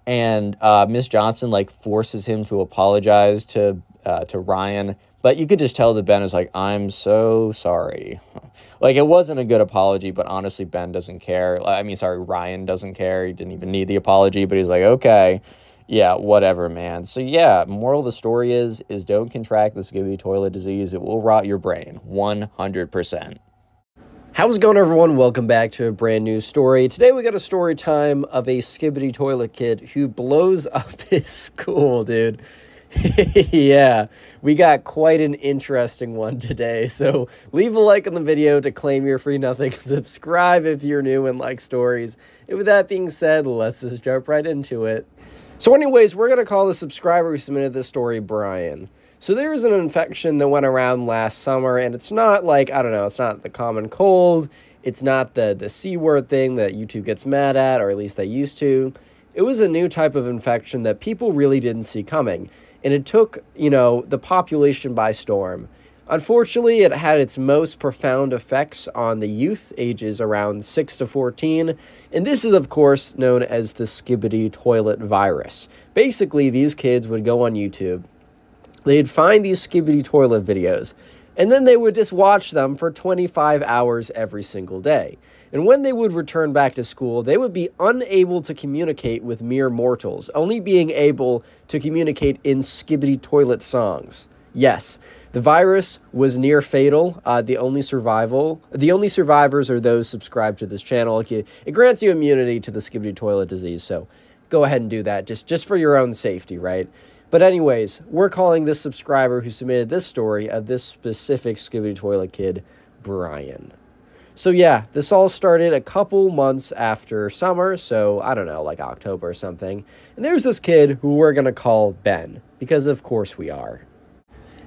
and uh, Miss Johnson like forces him to apologize to uh, to Ryan. But you could just tell that Ben is like, I'm so sorry. like it wasn't a good apology, but honestly, Ben doesn't care. I mean, sorry, Ryan doesn't care. He didn't even need the apology, but he's like, okay, yeah, whatever, man. So yeah, moral of the story is is don't contract the skibidi toilet disease. It will rot your brain, one hundred percent. How's it going, everyone? Welcome back to a brand new story. Today, we got a story time of a skibidi toilet kid who blows up his school, dude. yeah, we got quite an interesting one today. So, leave a like on the video to claim your free nothing. Subscribe if you're new and like stories. And with that being said, let's just jump right into it. So, anyways, we're going to call the subscriber who submitted this story Brian. So there was an infection that went around last summer, and it's not like, I don't know, it's not the common cold. It's not the, the C word thing that YouTube gets mad at, or at least they used to. It was a new type of infection that people really didn't see coming. And it took, you know, the population by storm. Unfortunately, it had its most profound effects on the youth, ages around 6 to 14, and this is, of course, known as the skibidi toilet virus. Basically, these kids would go on YouTube, They'd find these skibidi toilet videos, and then they would just watch them for 25 hours every single day. And when they would return back to school, they would be unable to communicate with mere mortals, only being able to communicate in skibidi toilet songs. Yes, the virus was near fatal. Uh, the only survival, the only survivors are those subscribed to this channel. It, grants you immunity to the skibidi toilet disease, so go ahead and do that just just for your own safety, right? But anyways, we're calling this subscriber who submitted this story of this specific Skibidi Toilet Kid, Brian. So yeah, this all started a couple months after summer, so I don't know, like October or something. And there's this kid who we're gonna call Ben, because of course we are.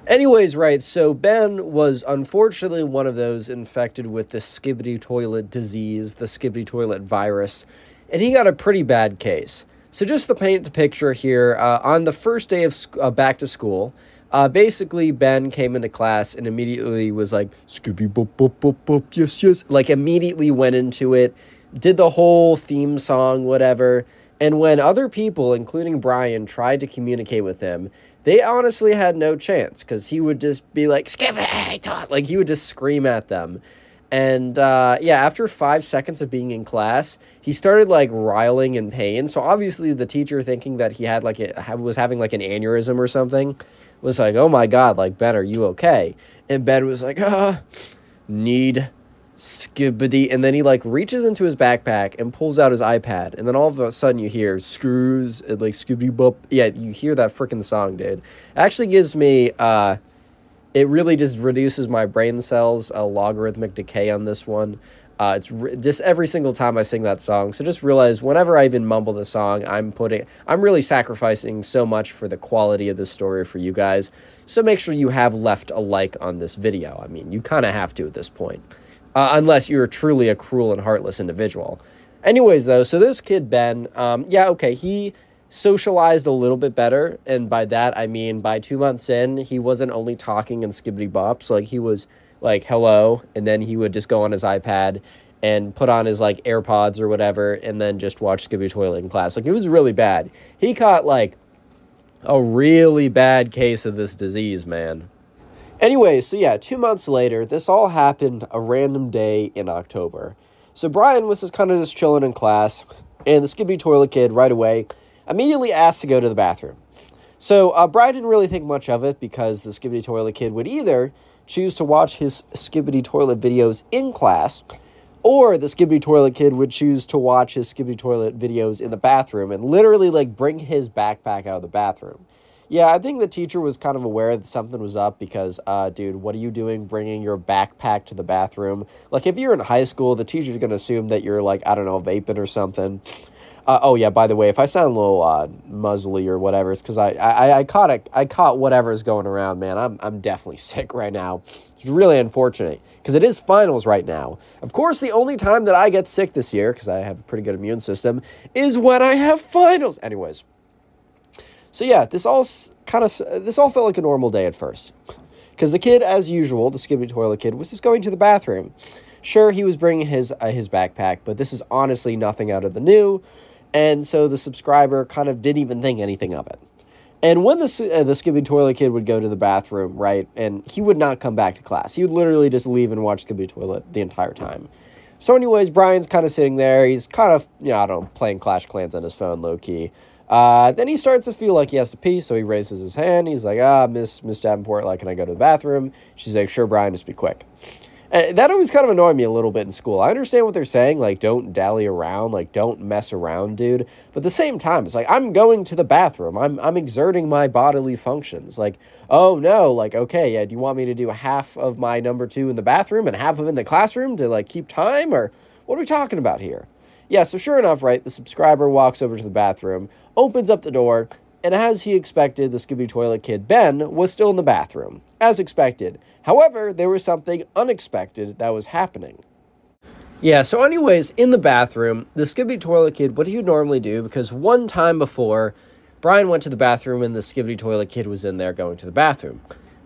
Anyways, right, so Ben was unfortunately one of those infected with the skibidi toilet disease, the skibidi toilet virus, and he got a pretty bad case. So just to paint the picture here, uh, on the first day of uh, back to school, uh, basically Ben came into class and immediately was like, Scooby boop boop boop boop, yes yes, like immediately went into it, did the whole theme song, whatever, And when other people, including Brian, tried to communicate with him, they honestly had no chance because he would just be like, skip it, like he would just scream at them. And uh, yeah, after five seconds of being in class, he started like riling in pain. So obviously, the teacher, thinking that he had like a, was having like an aneurysm or something, was like, "Oh my god, like Ben, are you okay?" And Ben was like, "Ah, need skibidi," and then he like reaches into his backpack and pulls out his iPad, and then all of a sudden you hear screws and like Scooby Boop. Yeah, you hear that freaking song, dude. It actually gives me uh it really just reduces my brain cells a logarithmic decay on this one. Uh, it's re- just every single time I sing that song. So just realize whenever I even mumble the song, I'm putting, I'm really sacrificing so much for the quality of the story for you guys. So make sure you have left a like on this video. I mean, you kind of have to at this point, uh, unless you're truly a cruel and heartless individual. Anyways, though, so this kid Ben, um, yeah, okay, he socialized a little bit better. And by that, I mean by two months in, he wasn't only talking in skibidi bops. Like he was like, hello. And then he would just go on his iPad and put on his like AirPods or whatever and then just watch Skibidi Toilet in class. Like it was really bad. He caught like a really bad case of this disease, man. Anyway, so yeah, two months later, this all happened a random day in October. So Brian was just kind of just chilling in class, and the Skibidi Toilet Kid right away immediately asked to go to the bathroom. So uh, Brian didn't really think much of it because the Skibidi Toilet Kid would either choose to watch his Skibidi Toilet videos in class, or the Skibidi Toilet Kid would choose to watch his Skibidi Toilet videos in the bathroom and literally like bring his backpack out of the bathroom. Yeah, I think the teacher was kind of aware that something was up because, uh, dude, what are you doing bringing your backpack to the bathroom? Like, if you're in high school, the teacher's going to assume that you're, like, I don't know, vaping or something. Uh, oh yeah, by the way, if I sound a little uh, muzzly or whatever, it's because I, I I caught it. I caught whatever's going around, man. I'm I'm definitely sick right now. It's really unfortunate because it is finals right now. Of course, the only time that I get sick this year, because I have a pretty good immune system, is when I have finals. Anyways, so yeah, this all kind of this all felt like a normal day at first, because the kid, as usual, the Skibidi Toilet kid, was just going to the bathroom. Sure, he was bringing his uh, his backpack, but this is honestly nothing out of the new. And so the subscriber kind of didn't even think anything of it. And when the, uh, the Skibidi Toilet Kid would go to the bathroom, right, and he would not come back to class. He would literally just leave and watch Skibidi Toilet the entire time. So, anyways, Brian's kind of sitting there. He's kind of, you know, I don't know, playing Clash Clans on his phone low key. Uh, then he starts to feel like he has to pee, so he raises his hand. He's like, ah, Miss Miss Davenport, like, can I go to the bathroom? She's like, sure, Brian, just be quick. And that always kind of annoyed me a little bit in school. I understand what they're saying, like don't dally around, like don't mess around, dude. But at the same time, it's like I'm going to the bathroom. I'm I'm exerting my bodily functions. Like, oh no, like okay, yeah, do you want me to do half of my number 2 in the bathroom and half of it in the classroom to like keep time or what are we talking about here? Yeah, so sure enough, right, the subscriber walks over to the bathroom, opens up the door, and as he expected, the Skibidi Toilet Kid Ben was still in the bathroom, as expected. However, there was something unexpected that was happening. Yeah, so, anyways, in the bathroom, the Skibidi Toilet Kid, what do you normally do? Because one time before, Brian went to the bathroom and the Skibidi Toilet Kid was in there going to the bathroom.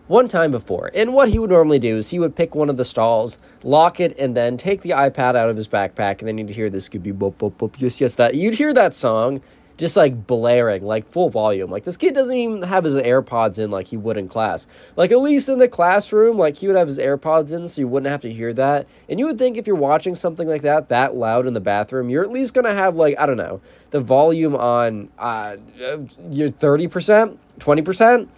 One time before. And what he would normally do is he would pick one of the stalls, lock it, and then take the iPad out of his backpack, and then you'd hear the Skibidi Boop Boop Boop, yes, yes, that. You'd hear that song, just like blaring, like full volume. Like this kid doesn't even have his AirPods in like he would in class. Like at least in the classroom, like he would have his AirPods in so you wouldn't have to hear that. And you would think if you're watching something like that that loud in the bathroom, you're at least gonna have like I don't know the volume on uh your thirty percent, twenty percent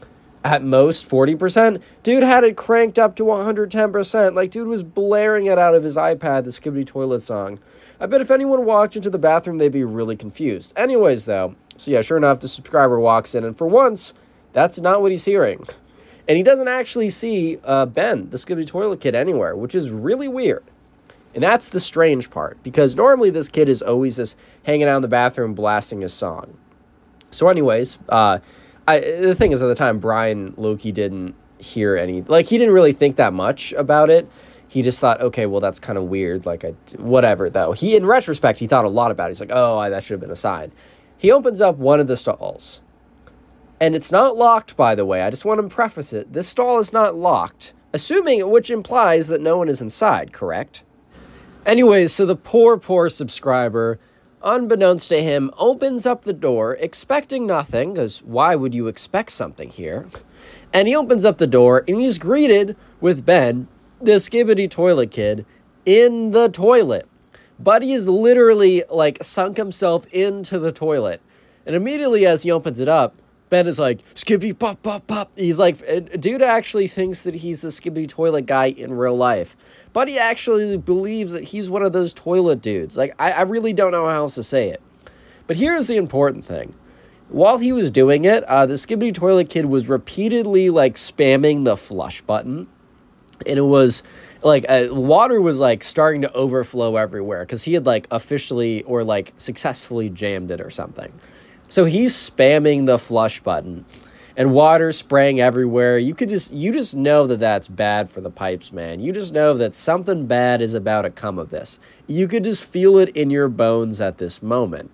at most 40%. Dude had it cranked up to 110%. Like, dude was blaring it out of his iPad, the Skibidi Toilet song. I bet if anyone walked into the bathroom, they'd be really confused. Anyways, though, so yeah, sure enough, the subscriber walks in, and for once, that's not what he's hearing. And he doesn't actually see uh, Ben, the Skibidi Toilet Kid, anywhere, which is really weird. And that's the strange part, because normally this kid is always just hanging out in the bathroom blasting his song. So, anyways, uh, I, the thing is, at the time, Brian low key didn't hear any, like, he didn't really think that much about it he just thought, okay, well, that's kind of weird. Like, I, whatever, though. He, in retrospect, he thought a lot about it. He's like, oh, that should have been a sign. He opens up one of the stalls. And it's not locked, by the way. I just want to preface it. This stall is not locked, assuming, which implies that no one is inside, correct? Anyways, so the poor, poor subscriber unbeknownst to him, opens up the door, expecting nothing, because why would you expect something here? And he opens up the door and he's greeted with Ben, the Skibidi toilet kid, in the toilet. Buddy is literally like sunk himself into the toilet. And immediately as he opens it up, Ben is like, Skippy, pop, pop, pop. He's like, uh, dude actually thinks that he's the Skippy toilet guy in real life. Buddy actually believes that he's one of those toilet dudes. Like, I, I really don't know how else to say it. But here's the important thing. While he was doing it, uh, the Skibidi Toilet Kid was repeatedly like spamming the flush button. And it was like uh, water was like starting to overflow everywhere because he had like officially or like successfully jammed it or something. So he's spamming the flush button and water spraying everywhere. You could just you just know that that's bad for the pipes, man. You just know that something bad is about to come of this. You could just feel it in your bones at this moment.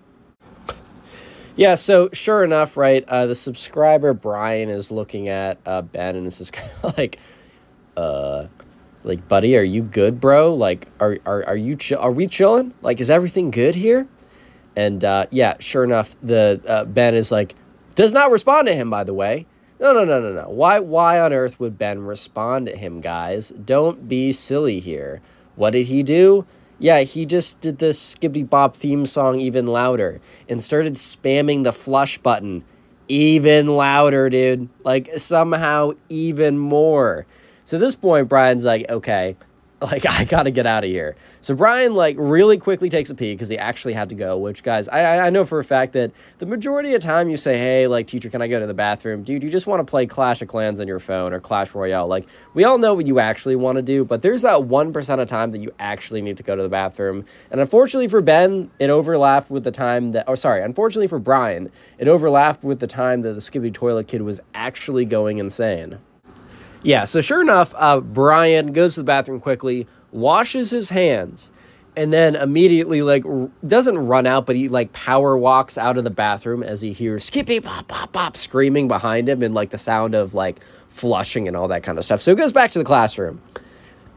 Yeah, so sure enough, right, uh, the subscriber Brian is looking at uh, Ben and this is kind of like, uh, like, buddy, are you good, bro? Like, are are are you chill? Are we chilling? Like, is everything good here? And uh, yeah, sure enough, the uh, Ben is like, does not respond to him. By the way, no, no, no, no, no. Why why on earth would Ben respond to him, guys? Don't be silly here. What did he do? Yeah, he just did the Skibidi Bop theme song even louder and started spamming the flush button even louder, dude. Like somehow even more. So at this point, Brian's like, okay, like I gotta get out of here. So Brian like really quickly takes a pee because he actually had to go. Which guys, I I know for a fact that the majority of time you say, hey, like teacher, can I go to the bathroom? Dude, you just want to play Clash of Clans on your phone or Clash Royale. Like we all know what you actually want to do, but there's that one percent of time that you actually need to go to the bathroom. And unfortunately for Ben, it overlapped with the time that. Oh, sorry. Unfortunately for Brian, it overlapped with the time that the Skippy Toilet Kid was actually going insane. Yeah, so sure enough, uh, Brian goes to the bathroom quickly, washes his hands, and then immediately like r- doesn't run out, but he like power walks out of the bathroom as he hears Skippy pop pop pop screaming behind him and like the sound of like flushing and all that kind of stuff. So he goes back to the classroom.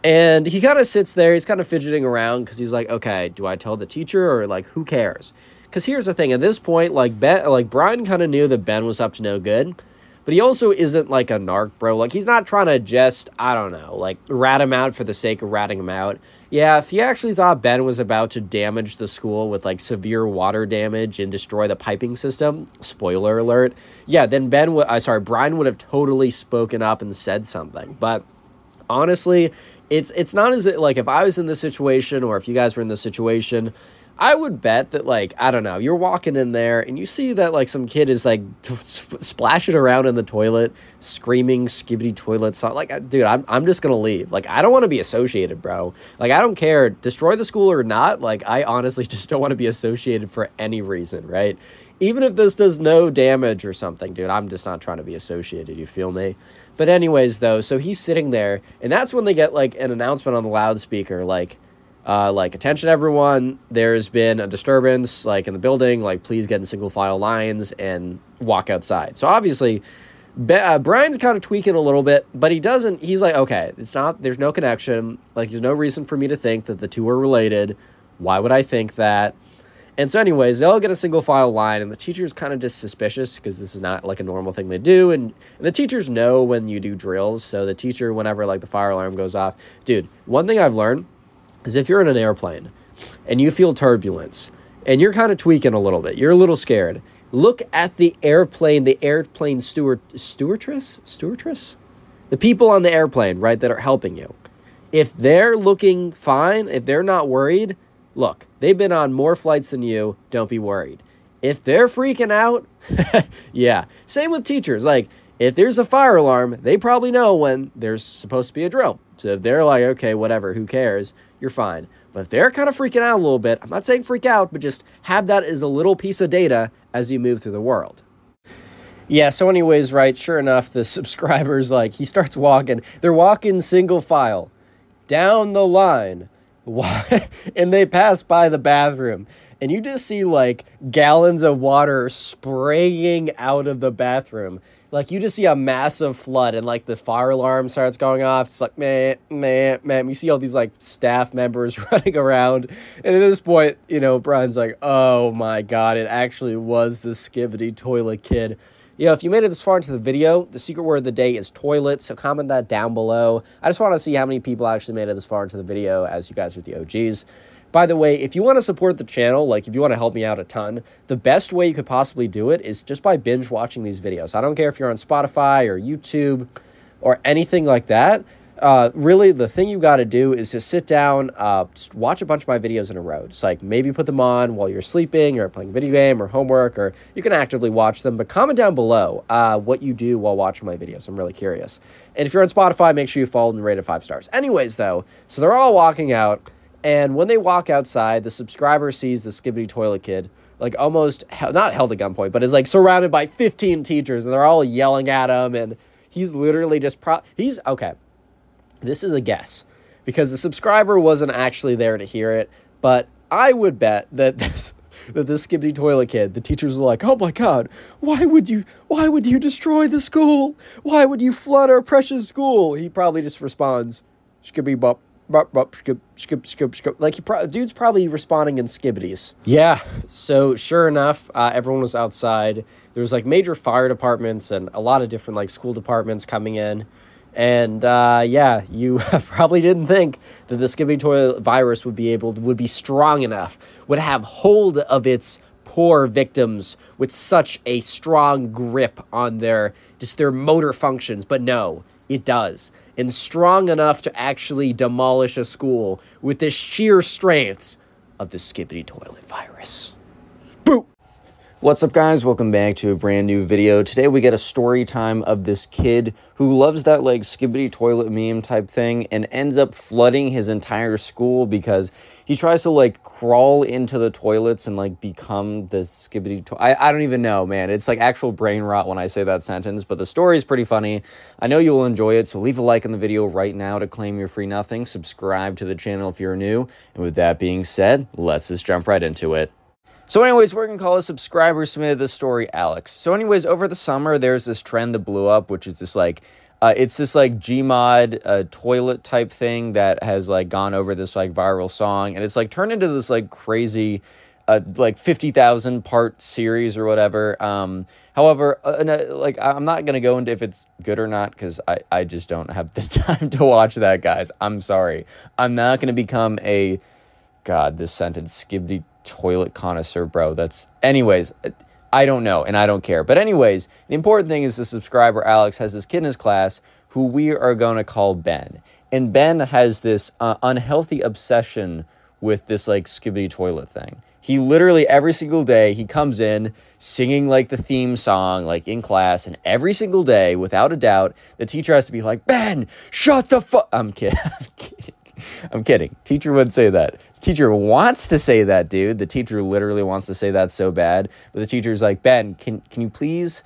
And he kind of sits there, he's kind of fidgeting around because he's like, okay, do I tell the teacher or like who cares? Because here's the thing, at this point, like Ben like Brian kind of knew that Ben was up to no good. But he also isn't like a narc, bro. Like he's not trying to just, I don't know, like rat him out for the sake of ratting him out. Yeah, if he actually thought Ben was about to damage the school with like severe water damage and destroy the piping system, spoiler alert, yeah, then Ben would, uh, sorry, Brian would have totally spoken up and said something. But honestly, it's it's not as like if I was in this situation or if you guys were in this situation, I would bet that like I don't know, you're walking in there and you see that like some kid is like splashing around in the toilet, screaming skibidi toilet song. Like, dude, I'm I'm just gonna leave. Like, I don't want to be associated, bro. Like, I don't care, destroy the school or not. Like, I honestly just don't want to be associated for any reason, right? Even if this does no damage or something, dude, I'm just not trying to be associated. You feel me? But anyways, though, so he's sitting there, and that's when they get like an announcement on the loudspeaker, like uh, like attention everyone. There's been a disturbance like in the building. Like please get in single file lines and walk outside. So obviously Be- uh, brian's kind of tweaking a little bit but he doesn't he's like okay it's not there's no connection. Like there's no reason for me to think that the two are related. Why would i think that? And so anyways they'll get a single file line and the teacher's kind of just suspicious because this is not like a normal thing they do. And, and the teachers know when you do drills. So the teacher whenever like the fire alarm goes off dude one thing i've learned is if you're in an airplane and you feel turbulence and you're kind of tweaking a little bit, you're a little scared. Look at the airplane, the airplane steward, stewardess, stewardess, the people on the airplane, right, that are helping you. If they're looking fine, if they're not worried, look, they've been on more flights than you. Don't be worried. If they're freaking out, yeah. Same with teachers. Like, if there's a fire alarm, they probably know when there's supposed to be a drill. So if they're like, okay, whatever, who cares? You're fine. But if they're kind of freaking out a little bit, I'm not saying freak out, but just have that as a little piece of data as you move through the world. Yeah, so anyways, right, sure enough, the subscribers like he starts walking. They're walking single file down the line. and they pass by the bathroom and you just see like gallons of water spraying out of the bathroom like you just see a massive flood and like the fire alarm starts going off it's like man man man you see all these like staff members running around and at this point you know brian's like oh my god it actually was the skibidi toilet kid you know, if you made it this far into the video, the secret word of the day is toilet. So comment that down below. I just want to see how many people actually made it this far into the video as you guys are the OGs. By the way, if you want to support the channel, like if you want to help me out a ton, the best way you could possibly do it is just by binge watching these videos. I don't care if you're on Spotify or YouTube or anything like that uh, really the thing you got to do is just sit down, uh, just watch a bunch of my videos in a row. It's like maybe put them on while you're sleeping or playing a video game or homework, or you can actively watch them. But comment down below uh, what you do while watching my videos. I'm really curious. And if you're on Spotify, make sure you follow and rate it five stars. Anyways, though, so they're all walking out, and when they walk outside, the subscriber sees the Skibidi Toilet Kid like almost not held at gunpoint, but is like surrounded by 15 teachers, and they're all yelling at him, and he's literally just pro. He's okay. This is a guess because the subscriber wasn't actually there to hear it, but I would bet that this that this Skibidi Toilet Kid, the teachers are like, "Oh my God, why would you? Why would you destroy the school? Why would you flood our precious school?" He probably just responds, "Skibidi bop." Like he pro- dude's probably responding in skibbities. Yeah. So sure enough, uh, everyone was outside. There was like major fire departments and a lot of different like school departments coming in. And uh, yeah, you probably didn't think that the Skibidi toilet virus would be able to, would be strong enough, would have hold of its poor victims with such a strong grip on their just their motor functions. But no, it does, and strong enough to actually demolish a school with the sheer strength of the Skibidi toilet virus. Boop. What's up guys, welcome back to a brand new video. Today we get a story time of this kid who loves that like skibidi toilet meme type thing and ends up flooding his entire school because he tries to like crawl into the toilets and like become the skibidi to- I, I don't even know man. It's like actual brain rot when I say that sentence but the story is pretty funny. I know you'll enjoy it so leave a like on the video right now to claim your free nothing. Subscribe to the channel if you're new. And with that being said let's just jump right into it. So, anyways, we're gonna call a subscriber submitted this story Alex. So, anyways, over the summer, there's this trend that blew up, which is this like, uh, it's this like Gmod uh, toilet type thing that has like gone over this like viral song, and it's like turned into this like crazy, uh, like fifty thousand part series or whatever. Um, however, uh, uh, like I'm not gonna go into if it's good or not because I I just don't have the time to watch that, guys. I'm sorry. I'm not gonna become a God, this sentence, skibidi toilet connoisseur, bro. That's, anyways, I don't know and I don't care. But, anyways, the important thing is the subscriber, Alex, has this kid in his class who we are going to call Ben. And Ben has this uh, unhealthy obsession with this like skibidi toilet thing. He literally every single day he comes in singing like the theme song like in class and every single day without a doubt the teacher has to be like Ben shut the fuck I'm kidding I'm kidding I'm kidding. Teacher would say that. Teacher wants to say that, dude. The teacher literally wants to say that so bad. But the teacher's like, Ben, can can you please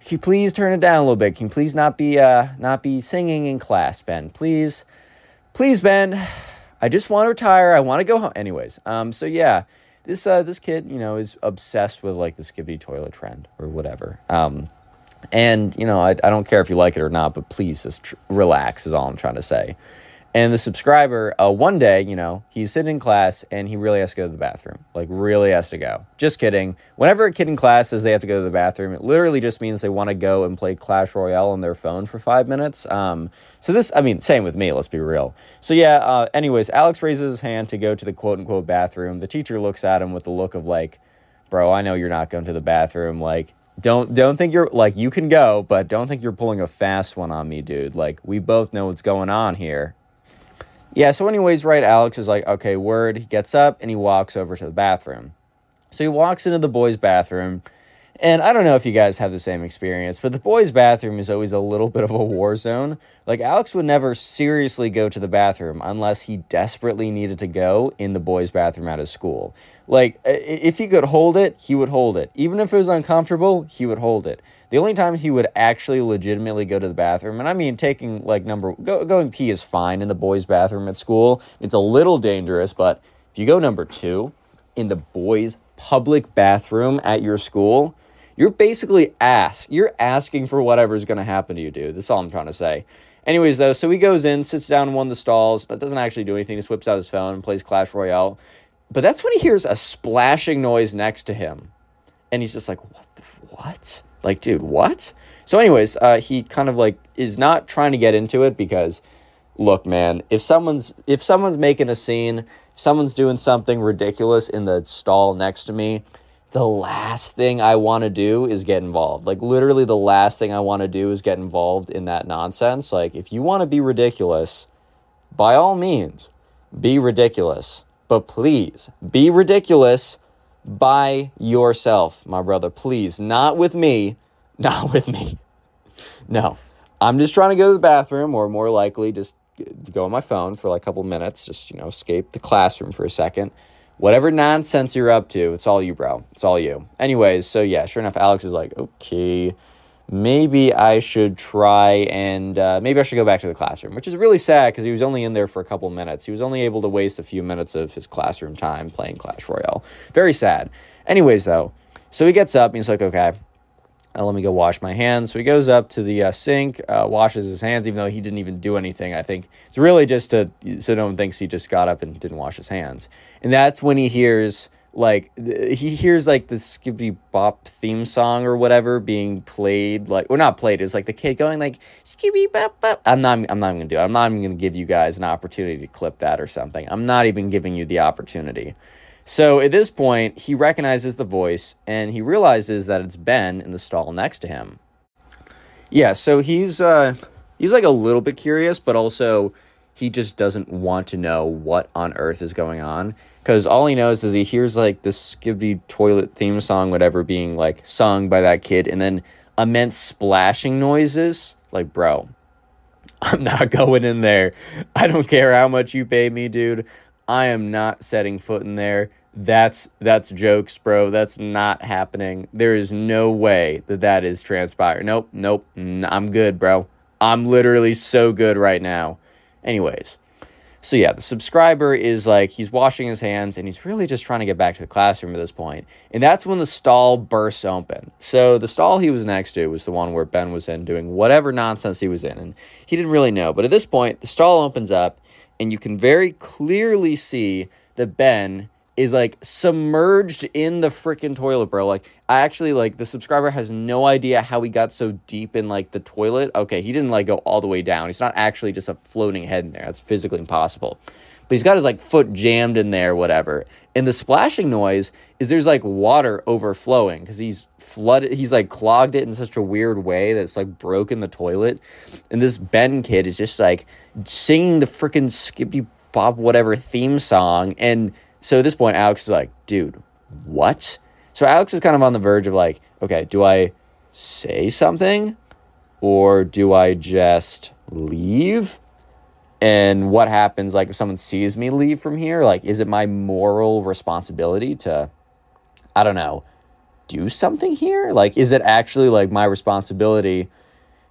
can you please turn it down a little bit? Can you please not be uh not be singing in class, Ben? Please. Please, Ben. I just want to retire. I want to go home. Anyways, um, so yeah, this uh this kid, you know, is obsessed with like the skibidi toilet trend or whatever. Um and you know, I, I don't care if you like it or not, but please just tr- relax is all I'm trying to say. And the subscriber, uh, one day, you know, he's sitting in class and he really has to go to the bathroom. Like, really has to go. Just kidding. Whenever a kid in class says they have to go to the bathroom, it literally just means they want to go and play Clash Royale on their phone for five minutes. Um, so, this, I mean, same with me, let's be real. So, yeah, uh, anyways, Alex raises his hand to go to the quote unquote bathroom. The teacher looks at him with the look of, like, bro, I know you're not going to the bathroom. Like, don't don't think you're like you can go, but don't think you're pulling a fast one on me, dude. Like we both know what's going on here. Yeah, so anyways, right, Alex is like, okay, word. He gets up and he walks over to the bathroom. So he walks into the boys' bathroom And I don't know if you guys have the same experience, but the boys' bathroom is always a little bit of a war zone. Like, Alex would never seriously go to the bathroom unless he desperately needed to go in the boys' bathroom at his school. Like, if he could hold it, he would hold it. Even if it was uncomfortable, he would hold it. The only time he would actually legitimately go to the bathroom, and I mean taking like number go, going pee is fine in the boys' bathroom at school. It's a little dangerous, but if you go number two in the boys' public bathroom at your school, you're basically ask. You're asking for whatever's gonna happen to you, dude. That's all I'm trying to say. Anyways, though, so he goes in, sits down in one of the stalls, but doesn't actually do anything. Just whips out his phone and plays Clash Royale. But that's when he hears a splashing noise next to him. And he's just like, what the, what? Like, dude, what? So, anyways, uh, he kind of like is not trying to get into it because, look, man, if someone's if someone's making a scene, someone's doing something ridiculous in the stall next to me, the last thing I want to do is get involved. Like, literally, the last thing I want to do is get involved in that nonsense. Like, if you want to be ridiculous, by all means, be ridiculous. But please, be ridiculous by yourself, my brother. Please, not with me. Not with me. No. I'm just trying to go to the bathroom, or more likely, just go on my phone for like a couple minutes, just, you know, escape the classroom for a second. Whatever nonsense you're up to, it's all you, bro. It's all you. Anyways, so yeah, sure enough, Alex is like, okay, maybe I should try and uh, maybe I should go back to the classroom, which is really sad because he was only in there for a couple minutes. He was only able to waste a few minutes of his classroom time playing Clash Royale. Very sad. Anyways, though, so he gets up and he's like, okay, uh, let me go wash my hands. So he goes up to the uh, sink, uh, washes his hands, even though he didn't even do anything. I think it's really just to so no one thinks he just got up and didn't wash his hands. And that's when he hears like he hears like the Skibidi Bop theme song or whatever being played like or not played it's like the kid going like Skibidi Bop Bop. I'm not I'm not even gonna do it. I'm not even gonna give you guys an opportunity to clip that or something. I'm not even giving you the opportunity. So at this point he recognizes the voice and he realizes that it's Ben in the stall next to him. Yeah so he's uh he's like a little bit curious but also he just doesn't want to know what on earth is going on because all he knows is he hears like the Skibidi toilet theme song, whatever, being like sung by that kid, and then immense splashing noises. Like, bro, I'm not going in there. I don't care how much you pay me, dude. I am not setting foot in there. That's that's jokes, bro. That's not happening. There is no way that that is transpiring. Nope, nope. I'm good, bro. I'm literally so good right now. Anyways, so yeah, the subscriber is like he's washing his hands and he's really just trying to get back to the classroom at this point. And that's when the stall bursts open. So the stall he was next to was the one where Ben was in doing whatever nonsense he was in and he didn't really know. But at this point, the stall opens up and you can very clearly see that Ben is like submerged in the freaking toilet, bro. Like I actually like the subscriber has no idea how he got so deep in like the toilet. Okay, he didn't like go all the way down. He's not actually just a floating head in there. That's physically impossible. But he's got his like foot jammed in there, whatever. And the splashing noise is there's like water overflowing because he's flooded. He's like clogged it in such a weird way that it's like broken the toilet. And this Ben kid is just like singing the freaking Skibidi Bop whatever theme song and so at this point, Alex is like, dude, what? So Alex is kind of on the verge of like, okay, do I say something or do I just leave? And what happens like if someone sees me leave from here? Like, is it my moral responsibility to, I don't know, do something here? Like, is it actually like my responsibility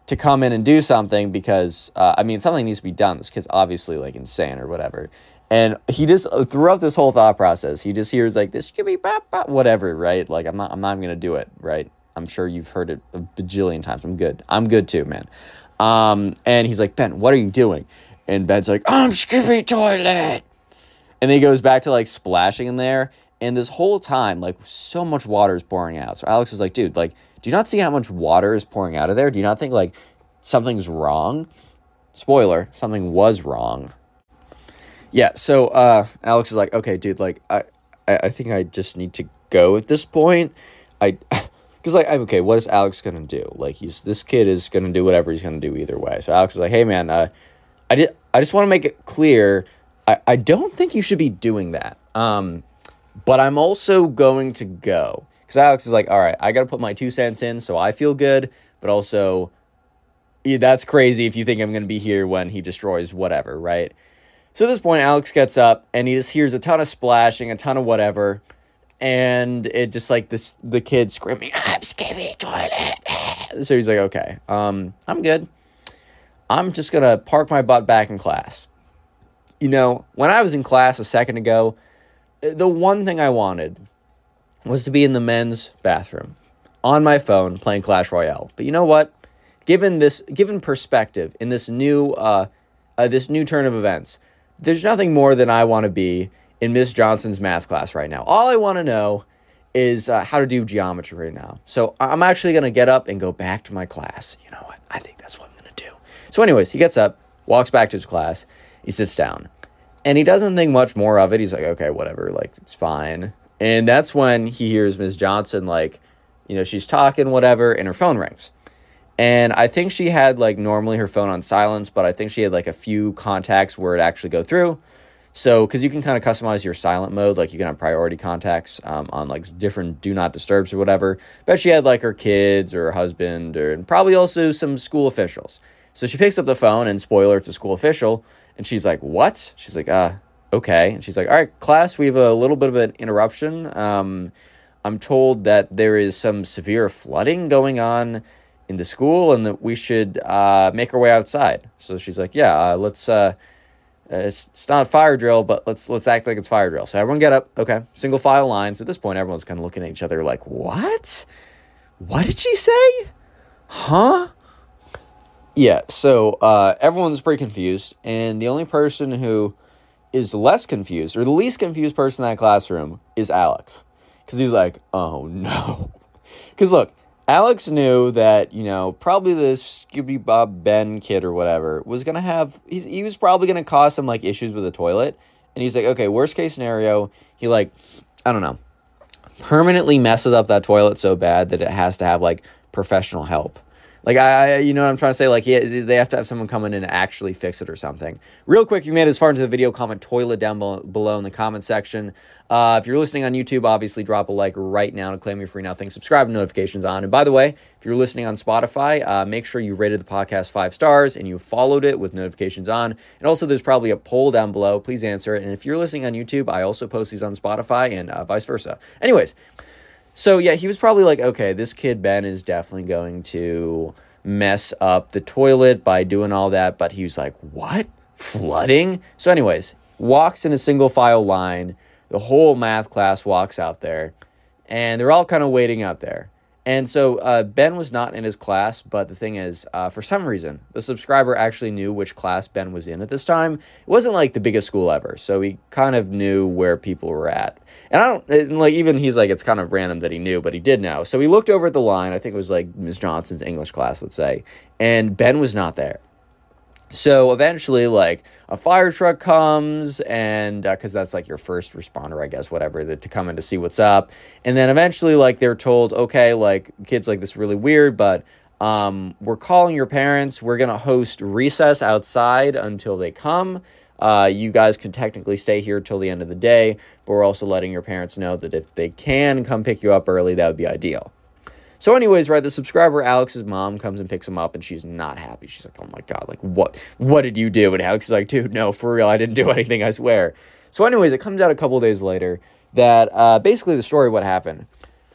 to come in and do something because, uh, I mean, something needs to be done. This kid's obviously like insane or whatever. And he just uh, throughout this whole thought process, he just hears like this could be whatever, right? Like I'm not I'm not gonna do it, right? I'm sure you've heard it a bajillion times. I'm good. I'm good too, man. Um, and he's like, Ben, what are you doing? And Ben's like, I'm skipping toilet. And then he goes back to like splashing in there. And this whole time, like so much water is pouring out. So Alex is like, dude, like, do you not see how much water is pouring out of there? Do you not think like something's wrong? Spoiler, something was wrong. Yeah, so uh, Alex is like, okay, dude, like I, I, think I just need to go at this point. I, because like I'm okay. What is Alex gonna do? Like he's this kid is gonna do whatever he's gonna do either way. So Alex is like, hey man, uh, I did. I just want to make it clear. I, I don't think you should be doing that. Um, but I'm also going to go Because Alex is like, all right, I got to put my two cents in so I feel good, but also, yeah, that's crazy if you think I'm to be here when he destroys whatever, right? So at this point, Alex gets up and he just hears a ton of splashing, a ton of whatever. And it just like this, the kid screaming, I'm skipping toilet. So he's like, okay, um, I'm good. I'm just to park my butt back in class. You know, when I was in class a second ago, the one thing I wanted was to be in the men's bathroom on my phone playing Clash Royale. But you know what? Given this, given perspective in this new, uh, uh this new turn of events, there's nothing more than I want to be in Miss Johnson's math class right now. All I want to know is uh, how to do geometry right now. So I'm actually going to get up and go back to my class. You know what? I think that's what I'm going to do. So, anyways, he gets up, walks back to his class, he sits down, and he doesn't think much more of it. He's like, okay, whatever, like, it's fine. And that's when he hears Miss Johnson, like, you know, she's talking, whatever, and her phone rings. And I think she had like normally her phone on silence, but I think she had like a few contacts where it actually go through. So, because you can kind of customize your silent mode, like you can have priority contacts um, on like different do not disturbs or whatever. But she had like her kids or her husband or and probably also some school officials. So she picks up the phone and spoiler, it's a school official. And she's like, What? She's like, Uh, okay. And she's like, All right, class, we have a little bit of an interruption. Um, I'm told that there is some severe flooding going on in the school and that we should uh, make our way outside. So she's like, yeah, uh, let's. Uh, it's, it's not fire drill, but let's let's act like it's fire drill. So everyone get up. Okay, single file lines. At this point, everyone's kind of looking at each other like, what? What did she say? Huh? Yeah. So uh, everyone's pretty confused, and the only person who is less confused, or the least confused person in that classroom, is Alex, because he's like, oh no. Because look, Alex knew that, you know, probably this Scooby Bob Ben kid or whatever was going to have, he was probably going to cause some like issues with the toilet. And he's like, okay, worst case scenario, he like, I don't know, permanently messes up that toilet so bad that it has to have like professional help. Like I, you know what I'm trying to say? Like yeah, they have to have someone come in and actually fix it or something. Real quick, if you made it as far into the video, comment toilet down below in the comment section. Uh, if you're listening on YouTube, obviously drop a like right now to claim your free nothing. Subscribe notifications on. And by the way, if you're listening on Spotify, uh, make sure you rated the podcast five stars and you followed it with notifications on. And also, there's probably a poll down below. Please answer it. And if you're listening on YouTube, I also post these on Spotify and uh, vice versa. Anyways. So yeah, he was probably like, okay, this kid Ben is definitely going to mess up the toilet by doing all that, but he was like, what? Flooding? So, anyways, walks in a single file line. The whole math class walks out there, and they're all kind of waiting out there. And so uh, Ben was not in his class, but the thing is, uh, for some reason, the subscriber actually knew which class Ben was in at this time. It wasn't like the biggest school ever, so he kind of knew where people were at. And I don't and like even he's like it's kind of random that he knew, but he did know. So he looked over at the line. I think it was like Miss Johnson's English class, let's say, and Ben was not there. So eventually, like a fire truck comes, and because uh, that's like your first responder, I guess, whatever, to come in to see what's up. And then eventually, like they're told, okay, like kids like this really weird, but um, we're calling your parents. We're gonna host recess outside until they come. Uh, you guys can technically stay here till the end of the day, but we're also letting your parents know that if they can come pick you up early, that would be ideal. So, anyways, right, the subscriber Alex's mom comes and picks him up, and she's not happy. She's like, "Oh my god, like what? What did you do?" And Alex is like, "Dude, no, for real, I didn't do anything. I swear." So, anyways, it comes out a couple days later that uh, basically the story what happened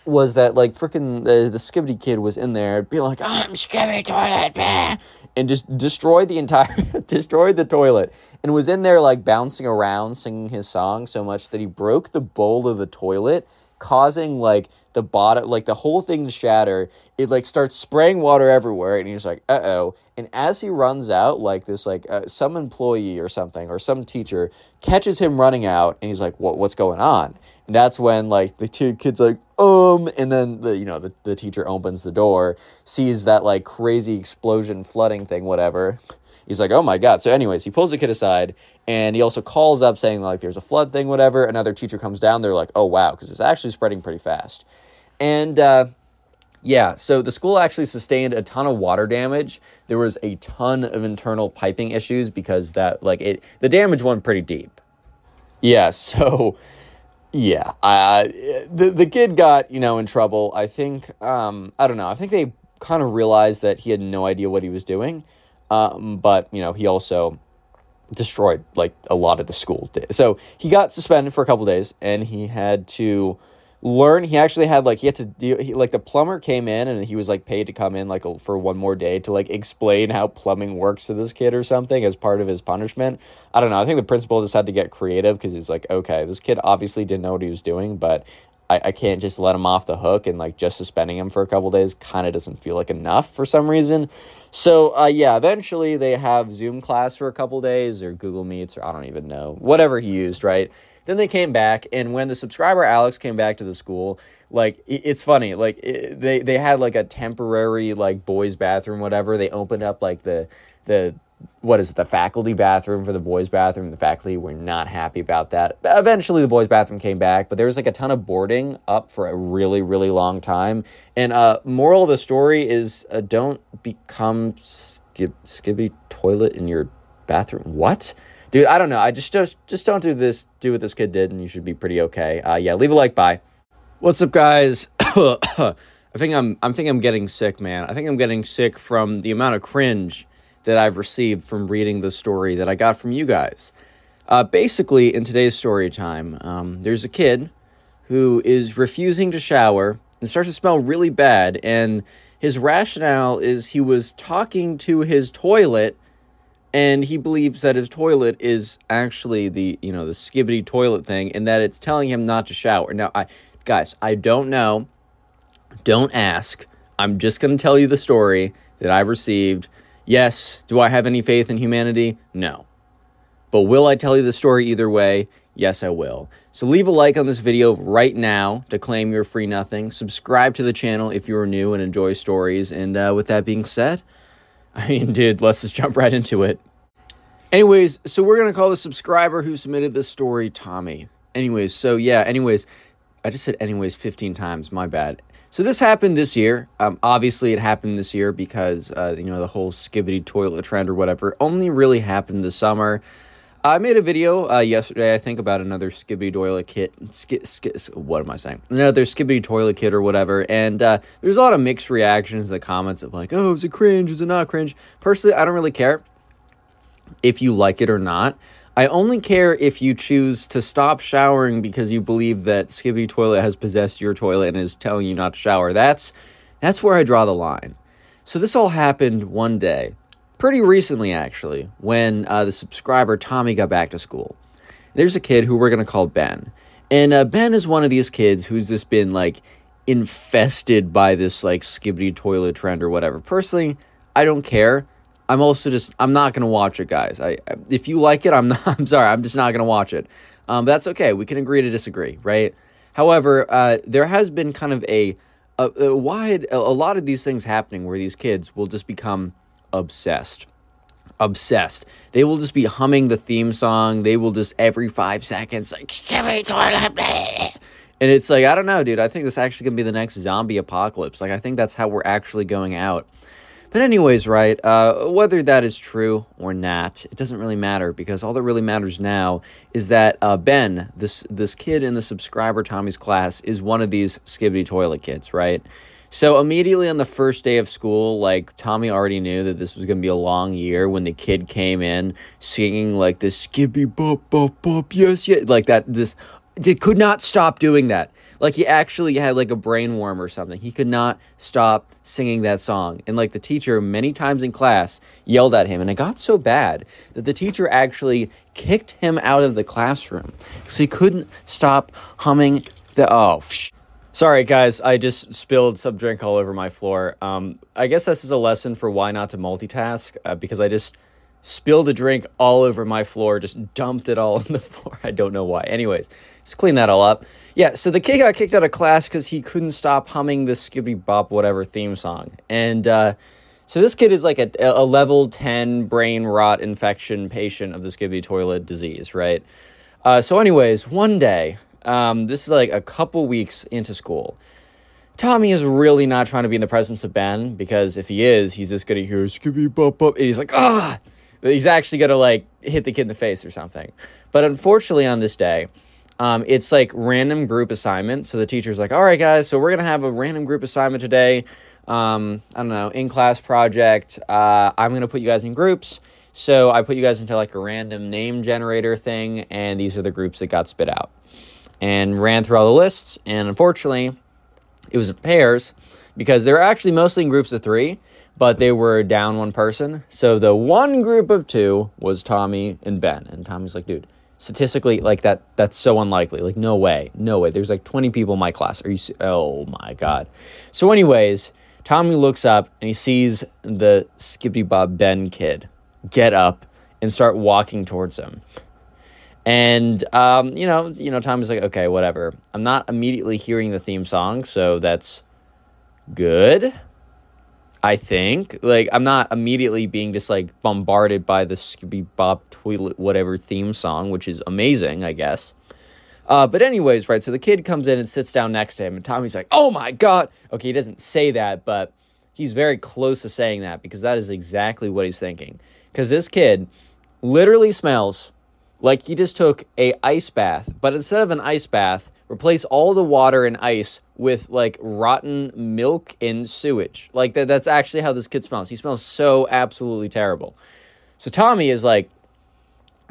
was that like freaking the the Skibidi kid was in there, be like, "I'm Skibidi toilet," bah! and just destroyed the entire destroyed the toilet, and was in there like bouncing around singing his song so much that he broke the bowl of the toilet, causing like the bottom, like the whole thing shatter. It like starts spraying water everywhere, and he's like, "Uh oh!" And as he runs out, like this, like uh, some employee or something or some teacher catches him running out, and he's like, "What? What's going on?" And that's when like the two kids like, um, and then the you know the the teacher opens the door, sees that like crazy explosion, flooding thing, whatever. He's like, oh my God. So, anyways, he pulls the kid aside and he also calls up saying, like, there's a flood thing, whatever. Another teacher comes down. They're like, oh, wow, because it's actually spreading pretty fast. And uh, yeah, so the school actually sustained a ton of water damage. There was a ton of internal piping issues because that, like, it, the damage went pretty deep. Yeah, so Yeah, uh, the the kid got you know in trouble. I think um, I don't know. I think they kind of realized that he had no idea what he was doing, um, but you know he also destroyed like a lot of the school. So he got suspended for a couple days, and he had to learn he actually had like he had to deal he, like the plumber came in and he was like paid to come in like a, for one more day to like explain how plumbing works to this kid or something as part of his punishment. I don't know i think the principal just had to get creative because he's like okay this kid obviously didn't know what he was doing but I, I can't just let him off the hook and like just suspending him for a couple days kind of doesn't feel like enough for some reason. So uh, yeah eventually they have zoom class for a couple days or google meets or i don't even know whatever he used right then they came back, and when the subscriber Alex came back to the school, like it's funny, like they they had like a temporary like boys' bathroom, whatever. They opened up like the the what is it, the faculty bathroom for the boys' bathroom. The faculty were not happy about that. Eventually, the boys' bathroom came back, but there was like a ton of boarding up for a really, really long time. And uh, moral of the story is uh, don't become skib- skibby toilet in your bathroom. What? Dude, I don't know. I just just just don't do this. Do what this kid did, and you should be pretty okay. Uh, yeah, leave a like. Bye. What's up, guys? I think I'm I'm think I'm getting sick, man. I think I'm getting sick from the amount of cringe that I've received from reading the story that I got from you guys. Uh, basically, in today's story time, um, there's a kid who is refusing to shower and starts to smell really bad, and his rationale is he was talking to his toilet and he believes that his toilet is actually the you know the skibidi toilet thing and that it's telling him not to shower. Now i guys i don't know. Don't ask. I'm just going to tell you the story that i received. Yes do i have any faith in humanity? No. But will i tell you the story either way? Yes i will. So leave a like on this video right now to claim your free nothing. Subscribe to the channel if you're new and enjoy stories. And uh, with that being said I mean, dude, let's just jump right into it. Anyways, so we're going to call the subscriber who submitted this story Tommy. Anyways, so yeah, anyways, I just said anyways 15 times, my bad. So this happened this year. Um, obviously, it happened this year because, uh, you know, the whole skibidi toilet trend or whatever only really happened this summer. I made a video uh, yesterday, I think, about another Skibidi toilet kit. Sk- sk- what am I saying? Another Skibidi toilet kit or whatever. And uh, there's a lot of mixed reactions in the comments of like, oh, is it cringe? Is it not cringe? Personally, I don't really care if you like it or not. I only care if you choose to stop showering because you believe that Skibidi Toilet has possessed your toilet and is telling you not to shower. That's that's where I draw the line. So this all happened one day pretty recently, actually, when uh, the subscriber Tommy got back to school. There's a kid who we're going to call Ben. And uh, Ben is one of these kids who's just been like infested by this like skibidi toilet trend or whatever. Personally, I don't care. I'm also just I'm not gonna watch it, guys. I if you like it, I'm not. I'm sorry. I'm just not gonna watch it. Um, that's okay. We can agree to disagree, right? However, uh, there has been kind of a a, a wide a, a lot of these things happening where these kids will just become obsessed obsessed. They will just be humming the theme song. They will just every five seconds like give me toilet. And it's like I don't know, dude. I think this actually gonna be the next zombie apocalypse. Like I think that's how we're actually going out. But anyways, right? Uh, whether that is true or not, it doesn't really matter because all that really matters now is that uh, Ben, this this kid in the subscriber Tommy's class, is one of these skibidi toilet kids, right? So immediately on the first day of school, like Tommy already knew that this was gonna be a long year when the kid came in singing like this skibby bop bop bop yes yes like that this it could not stop doing that. Like he actually had like a brain worm or something. He could not stop singing that song. And like the teacher many times in class yelled at him and it got so bad that the teacher actually kicked him out of the classroom. So he couldn't stop humming the oh Sorry, guys, I just spilled some drink all over my floor. Um, I guess this is a lesson for why not to multitask uh, because I just spilled a drink all over my floor, just dumped it all on the floor. I don't know why. Anyways, just clean that all up. Yeah, so the kid got kicked out of class because he couldn't stop humming the Skibidi Bop whatever theme song. And uh, so this kid is like a, a level 10 brain rot infection patient of the Skibidi toilet disease, right? Uh, so, anyways, one day, um, this is like a couple weeks into school. Tommy is really not trying to be in the presence of Ben because if he is, he's just gonna hear Scooby Bop Bop, and he's like, ah, he's actually gonna like hit the kid in the face or something. But unfortunately, on this day, Um, it's like random group assignment. So the teacher's like, all right, guys, so we're going to have a random group assignment today. Um, I don't know, in class project. Uh, I'm going to put you guys in groups. So I put you guys into like a random name generator thing, and these are the groups that got spit out. And ran through all the lists, and unfortunately, it was pairs because they were actually mostly in groups of three, but they were down one person. So the one group of two was Tommy and Ben. And Tommy's like, dude, statistically like that that's so unlikely like no way no way there's like 20 people in my class are you oh my god so anyways tommy looks up and he sees the skippy bob ben kid get up and start walking towards him and um, you know you know tommy's like okay whatever i'm not immediately hearing the theme song so that's good I think. Like, I'm not immediately being just like bombarded by the Skippy Bop Toilet whatever theme song, which is amazing, I guess. Uh, but, anyways, right, so the kid comes in and sits down next to him, and Tommy's like, oh my God. Okay, he doesn't say that, but he's very close to saying that because that is exactly what he's thinking. Because this kid literally smells like he just took a ice bath, but instead of an ice bath, replace all the water and ice with like rotten milk and sewage. Like that that's actually how this kid smells. He smells so absolutely terrible. So Tommy is like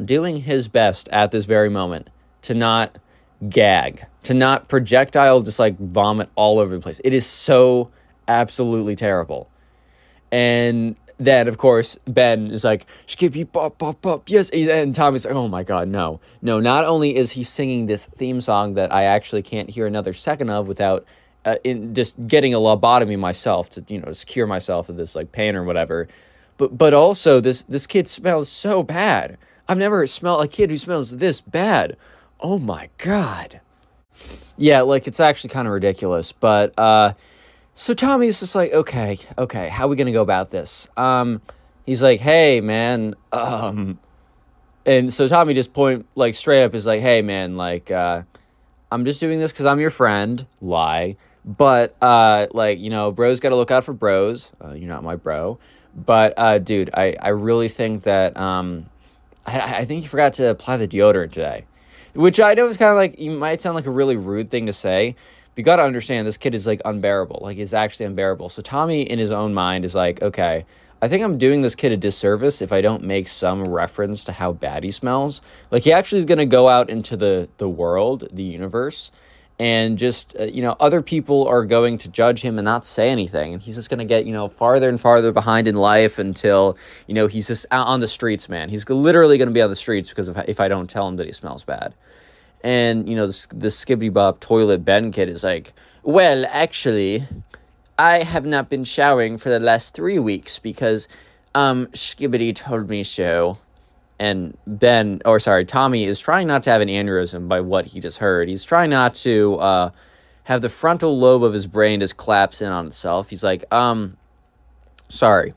doing his best at this very moment to not gag, to not projectile just like vomit all over the place. It is so absolutely terrible. And then of course Ben is like skippy pop pop pop yes and Tommy's like oh my god no. No not only is he singing this theme song that I actually can't hear another second of without uh, in just getting a lobotomy myself to you know to cure myself of this like pain or whatever. But but also this this kid smells so bad. I've never smelled a kid who smells this bad. Oh my god. Yeah like it's actually kind of ridiculous but uh so Tommy's just like, okay, okay, how are we gonna go about this? Um, he's like, hey man, um, and so Tommy just point like straight up is like, hey man, like, uh, I'm just doing this because I'm your friend. Lie, but uh, like you know, bros got to look out for bros. Uh, you're not my bro, but uh, dude, I I really think that um, I I think you forgot to apply the deodorant today, which I know is kind of like you might sound like a really rude thing to say, you got to understand this kid is like unbearable. Like he's actually unbearable. So Tommy in his own mind is like, okay, I think I'm doing this kid a disservice if I don't make some reference to how bad he smells. Like he actually is going to go out into the the world, the universe, and just uh, you know other people are going to judge him and not say anything and he's just going to get you know farther and farther behind in life until you know he's just out on the streets man he's literally going to be on the streets because of if i don't tell him that he smells bad and, you know, the, the Skibidi Bop toilet Ben kid is like, well, actually, I have not been showering for the last three weeks because, um, Skibidi told me so. And Ben, or sorry, Tommy is trying not to have an aneurysm by what he just heard. He's trying not to, uh, have the frontal lobe of his brain just collapse in on itself. He's like, um, sorry.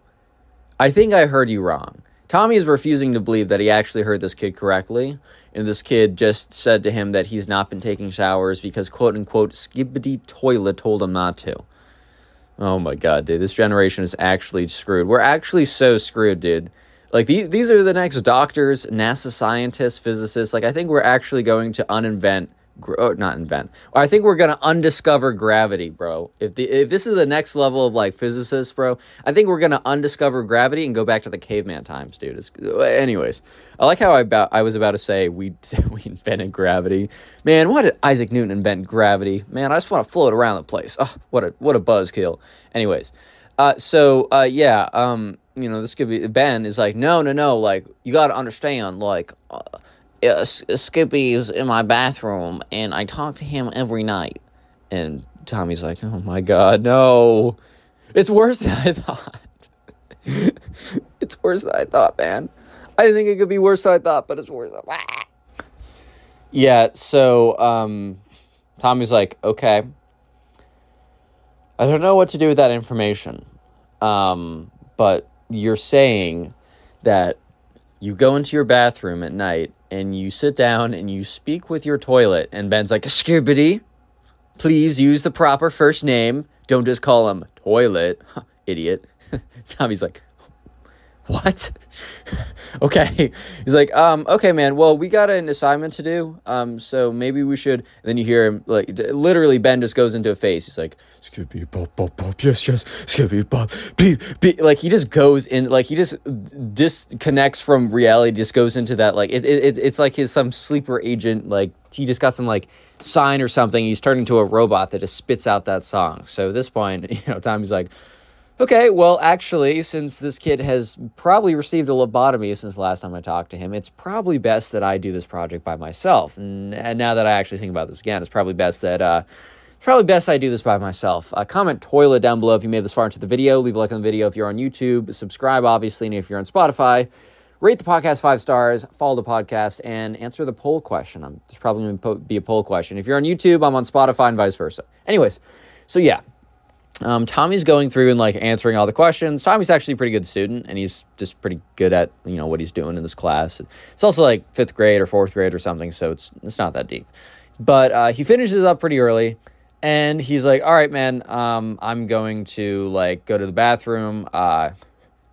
I think I heard you wrong. Tommy is refusing to believe that he actually heard this kid correctly, and this kid just said to him that he's not been taking showers because quote unquote skibidi toilet told him not to. Oh my god, dude, this generation is actually screwed. We're actually so screwed, dude. Like these these are the next doctors, NASA scientists, physicists. Like I think we're actually going to uninvent oh, not invent. I think we're gonna undiscover gravity, bro. If the if this is the next level of like physicists, bro, I think we're gonna undiscover gravity and go back to the caveman times, dude. It's, anyways, I like how I about I was about to say we we invented gravity. Man, Why did Isaac Newton invent gravity? Man, I just want to float around the place. Oh, what a what a buzzkill. Anyways, uh, so uh, yeah, um, you know, this could be Ben is like, no, no, no, like you got to understand, like. Uh, uh, Skippy's in my bathroom and I talk to him every night. And Tommy's like, oh my god, no. It's worse than I thought. it's worse than I thought, man. I think it could be worse than I thought, but it's worse. Than... yeah, so um, Tommy's like, okay. I don't know what to do with that information. Um, but you're saying that you go into your bathroom at night and you sit down and you speak with your toilet, and Ben's like, Skibidi, please use the proper first name. Don't just call him toilet. idiot. Tommy's like, what? okay. He's like, um, okay, man. Well, we got an assignment to do. Um, so maybe we should. And then you hear him like literally Ben just goes into a face. He's like, Skippy bop bop bop yes yes Skippy bop beep beep like he just goes in like he just disconnects from reality. Just goes into that like it, it it's like his some sleeper agent like he just got some like sign or something. He's turned into a robot that just spits out that song. So at this point, you know, Tommy's like. Okay, well, actually, since this kid has probably received a lobotomy since the last time I talked to him, it's probably best that I do this project by myself. And, now that I actually think about this again, it's probably best that uh, it's probably best I do this by myself. Uh, comment toilet down below if you made this far into the video. Leave a like on the video if you're on YouTube. Subscribe, obviously, and if you're on Spotify, rate the podcast five stars, follow the podcast, and answer the poll question. I'm, there's probably going to be a poll question. If you're on YouTube, I'm on Spotify, and vice versa. Anyways, so yeah, um, Tommy's going through and like answering all the questions. Tommy's actually a pretty good student, and he's just pretty good at you know what he's doing in this class. It's also like fifth grade or fourth grade or something, so it's it's not that deep. But uh, he finishes up pretty early, and he's like, "All right, man, um, I'm going to like go to the bathroom. Uh,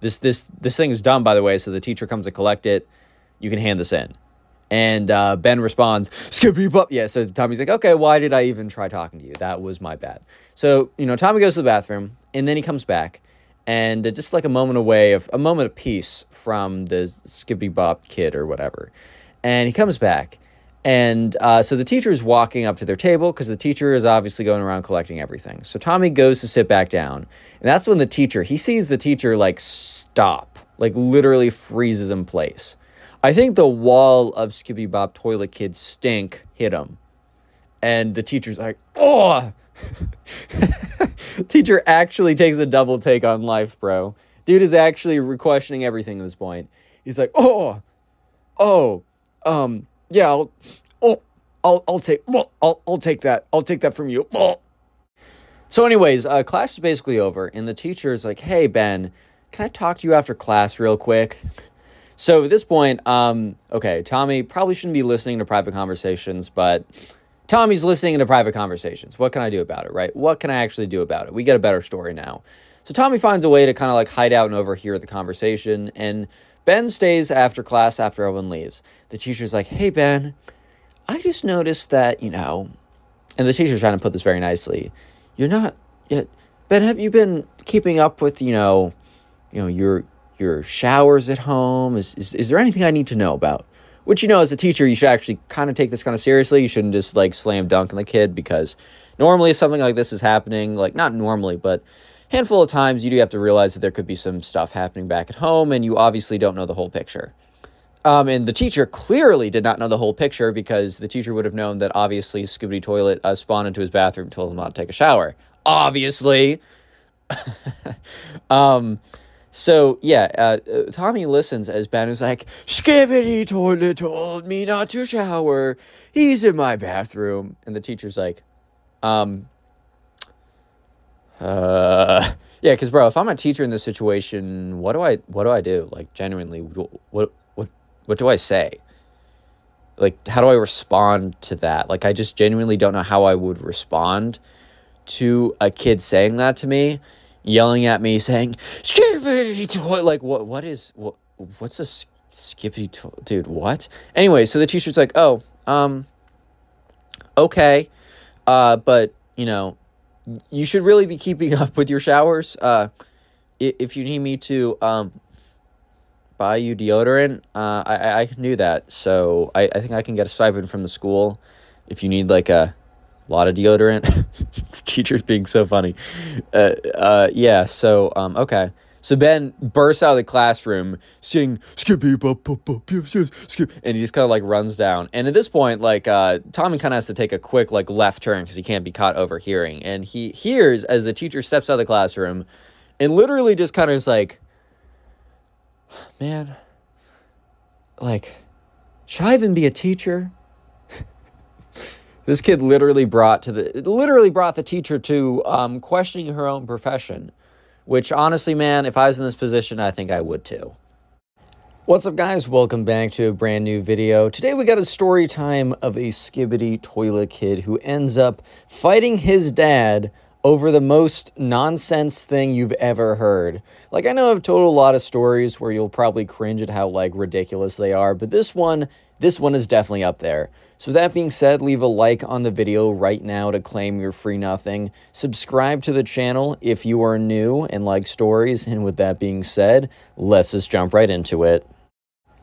this this this thing is done, by the way, so the teacher comes to collect it. You can hand this in." And uh, Ben responds, Skippy Bop. Yeah, so Tommy's like, okay, why did I even try talking to you? That was my bad. So, you know, Tommy goes to the bathroom and then he comes back and just like a moment away of a moment of peace from the Skippy Bop kid or whatever. And he comes back. And uh, so the teacher is walking up to their table because the teacher is obviously going around collecting everything. So Tommy goes to sit back down. And that's when the teacher, he sees the teacher like stop, like literally freezes in place. I think the wall of Skippy Bop Toilet Kid stink hit him. And the teacher's like, oh! Teacher actually takes a double take on life, bro. Dude is actually questioning everything at this point. He's like, oh, oh, um, yeah, I'll, oh, I'll, I'll take, well, I'll, I'll take that. I'll take that from you. Oh. So, anyways, uh, class is basically over, and the teacher is like, hey, Ben, can I talk to you after class real quick? So at this point, um, okay, Tommy probably shouldn't be listening to private conversations, but Tommy's listening to private conversations. What can I do about it, right? What can I actually do about it? We get a better story now. So Tommy finds a way to kind of like hide out and overhear the conversation, and Ben stays after class after everyone leaves. The teacher's like, hey, Ben, I just noticed that, you know, and the teacher's trying to put this very nicely. You're not yet, Ben, have you been keeping up with, you know, you know, your your showers at home? Is, is, is there anything I need to know about? Which, you know, as a teacher, you should actually kind of take this kind of seriously. You shouldn't just like slam dunk on the kid because normally if something like this is happening, like not normally, but handful of times you do have to realize that there could be some stuff happening back at home and you obviously don't know the whole picture. Um, and the teacher clearly did not know the whole picture because the teacher would have known that obviously Scooby Toilet uh, spawned into his bathroom, told him not to take a shower. Obviously. um, so yeah, uh, uh, Tommy listens as Ben is like, "Skibidi toilet told me not to shower. He's in my bathroom." And the teacher's like, "Um, uh, yeah, because bro, if I'm a teacher in this situation, what do I what do I do? Like genuinely, what what what do I say? Like, how do I respond to that? Like, I just genuinely don't know how I would respond to a kid saying that to me." Yelling at me saying skippity toy like what what is what what's a skippity toy dude what? Anyway so the teacher's like oh um okay uh but you know you should really be keeping up with your showers uh if you need me to um buy you deodorant uh i i can do that. So i i think i can get a stipend from the school if you need like a a lot of deodorant. the teacher's being so funny. Uh, uh, yeah, so, um, okay. So Ben bursts out of the classroom singing Skippy bop bop bop skip and he just kind of like runs down. And at this point, like uh, Tommy kind of has to take a quick like left turn because he can't be caught overhearing. And he hears as the teacher steps out of the classroom and literally just kind of is like, man, like, should I even be a teacher? This kid literally brought to the literally brought the teacher to um, questioning her own profession, which honestly, man, if I was in this position, I think I would too. What's up, guys? Welcome back to a brand new video. Today we got a story time of a skibidi toilet kid who ends up fighting his dad over the most nonsense thing you've ever heard. Like, I know I've told a lot of stories where you'll probably cringe at how, like, ridiculous they are, but this one, this one is definitely up there. So, with that being said, leave a like on the video right now to claim your free nothing. Subscribe to the channel if you are new and like stories. And with that being said, let's just jump right into it.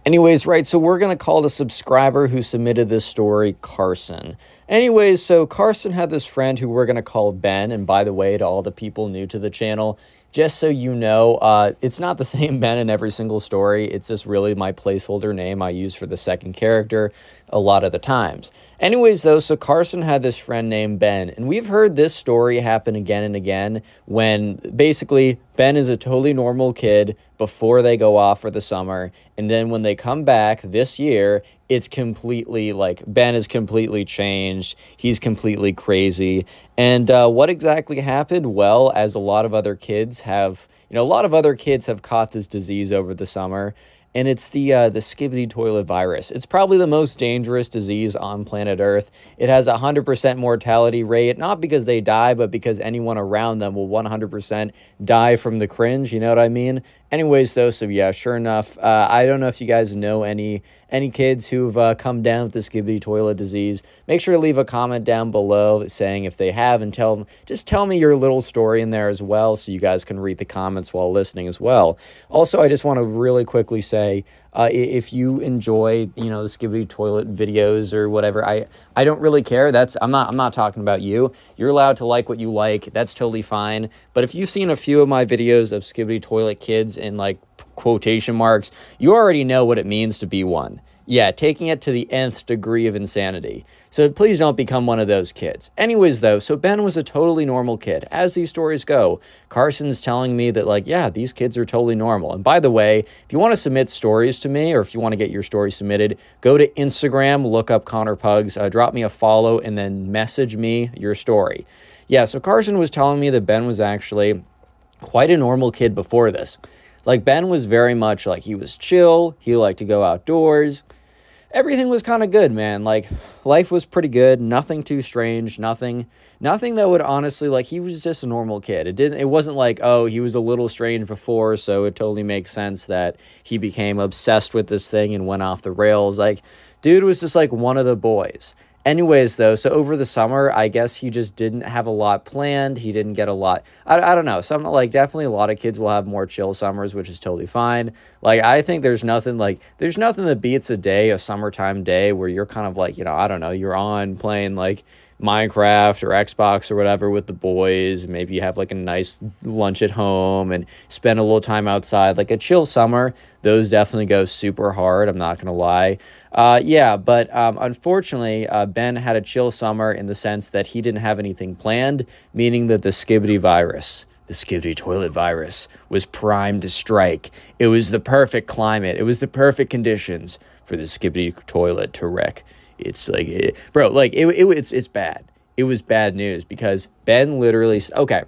Anyways, right, so we're going to call the subscriber who submitted this story Carson. Anyways, so Carson had this friend who we're going to call Ben. And by the way, to all the people new to the channel, just so you know, uh, it's not the same Ben in every single story. It's just really my placeholder name I use for the second character a lot of the times. Anyways, though, so Carson had this friend named Ben, and we've heard this story happen again and again when basically Ben is a totally normal kid before they go off for the summer, and then when they come back this year, it's completely like Ben is completely changed. He's completely crazy. And uh, what exactly happened? Well, as a lot of other kids have, you know, a lot of other kids have caught this disease over the summer and it's the uh, the skibidi toilet virus. It's probably the most dangerous disease on planet Earth. It has a hundred percent mortality rate, not because they die, but because anyone around them will one hundred percent die from the cringe. You know what I mean? Anyways, though, so yeah, sure enough, uh, I don't know if you guys know any any kids who've uh, come down with the skibidi toilet disease. Make sure to leave a comment down below saying if they have, and tell them just tell me your little story in there as well, so you guys can read the comments while listening as well. Also, I just want to really quickly say uh, if you enjoy, you know, the skibidi toilet videos or whatever, I I don't really care. That's I'm not I'm not talking about you. You're allowed to like what you like. That's totally fine. But if you've seen a few of my videos of skibidi toilet kids in like quotation marks, you already know what it means to be one. Yeah, taking it to the nth degree of insanity. So please don't become one of those kids. Anyways, though, so Ben was a totally normal kid. As these stories go, Carson's telling me that, like, yeah, these kids are totally normal. And by the way, if you want to submit stories to me or if you want to get your story submitted, go to Instagram, look up Connor Pugs, uh, drop me a follow, and then message me your story. Yeah, so Carson was telling me that Ben was actually quite a normal kid before this. Like, Ben was very much like he was chill, he liked to go outdoors everything was kind of good, man. Like life was pretty good, nothing too strange, nothing nothing that would honestly like he was just a normal kid. It didn't it wasn't like, oh, he was a little strange before, so it totally makes sense that he became obsessed with this thing and went off the rails. Like dude was just like one of the boys. Anyways, though, so over the summer, I guess he just didn't have a lot planned. He didn't get a lot. I, I don't know. Some, like, definitely a lot of kids will have more chill summers, which is totally fine. Like, I think there's nothing, like, there's nothing that beats a day, a summertime day, where you're kind of like, you know, I don't know, you're on playing, like, Minecraft or Xbox or whatever with the boys. Maybe you have like a nice lunch at home and spend a little time outside. Like a chill summer, those definitely go super hard. I'm not going to lie. Uh, yeah, but um, unfortunately, uh, Ben had a chill summer in the sense that he didn't have anything planned, meaning that the skibidi virus the skibidi toilet virus was primed to strike. It was the perfect climate. It was the perfect conditions for the skibidi toilet to wreck it's like, it, bro, like it, it, it's it's bad. It was bad news because Ben literally. Okay,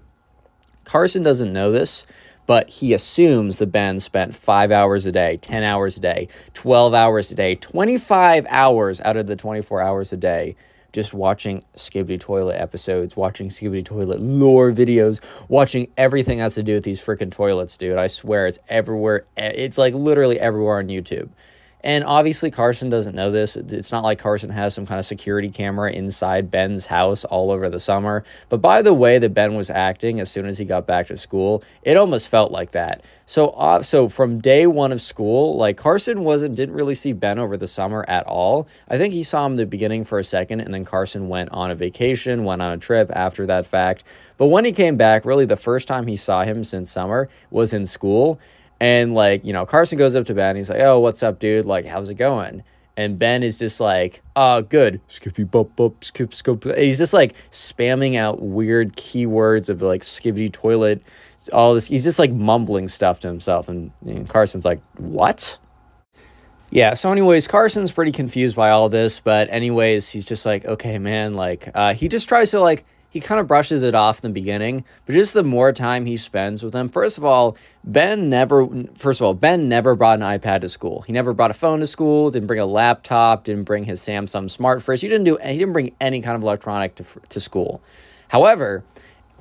Carson doesn't know this, but he assumes that Ben spent five hours a day, 10 hours a day, 12 hours a day, 25 hours out of the 24 hours a day just watching Skibidi Toilet episodes, watching Skibidi Toilet lore videos, watching everything has to do with these freaking toilets, dude. I swear it's everywhere. It's like literally everywhere on YouTube. And obviously, Carson doesn't know this. It's not like Carson has some kind of security camera inside Ben's house all over the summer. But by the way that Ben was acting as soon as he got back to school, it almost felt like that. So, uh, so from day one of school, like Carson wasn't didn't really see Ben over the summer at all. I think he saw him the beginning for a second, and then Carson went on a vacation, went on a trip after that fact. But when he came back, really the first time he saw him since summer was in school. And like, you know, Carson goes up to Ben. He's like, "Oh, what's up, dude? Like, how's it going?" And Ben is just like, "Uh, good." Skippy bop bop skip skip. He's just like spamming out weird keywords of like skibidi toilet, all this. He's just like mumbling stuff to himself, and, and Carson's like, "What?" Yeah. So, anyways, Carson's pretty confused by all this, but anyways, he's just like, "Okay, man." Like, uh, he just tries to like he kind of brushes it off in the beginning, but just the more time he spends with them, first of all, Ben never, first of all, Ben never brought an iPad to school. He never brought a phone to school, didn't bring a laptop, didn't bring his Samsung Smart Fridge. He didn't do, he didn't bring any kind of electronic to, to school. However,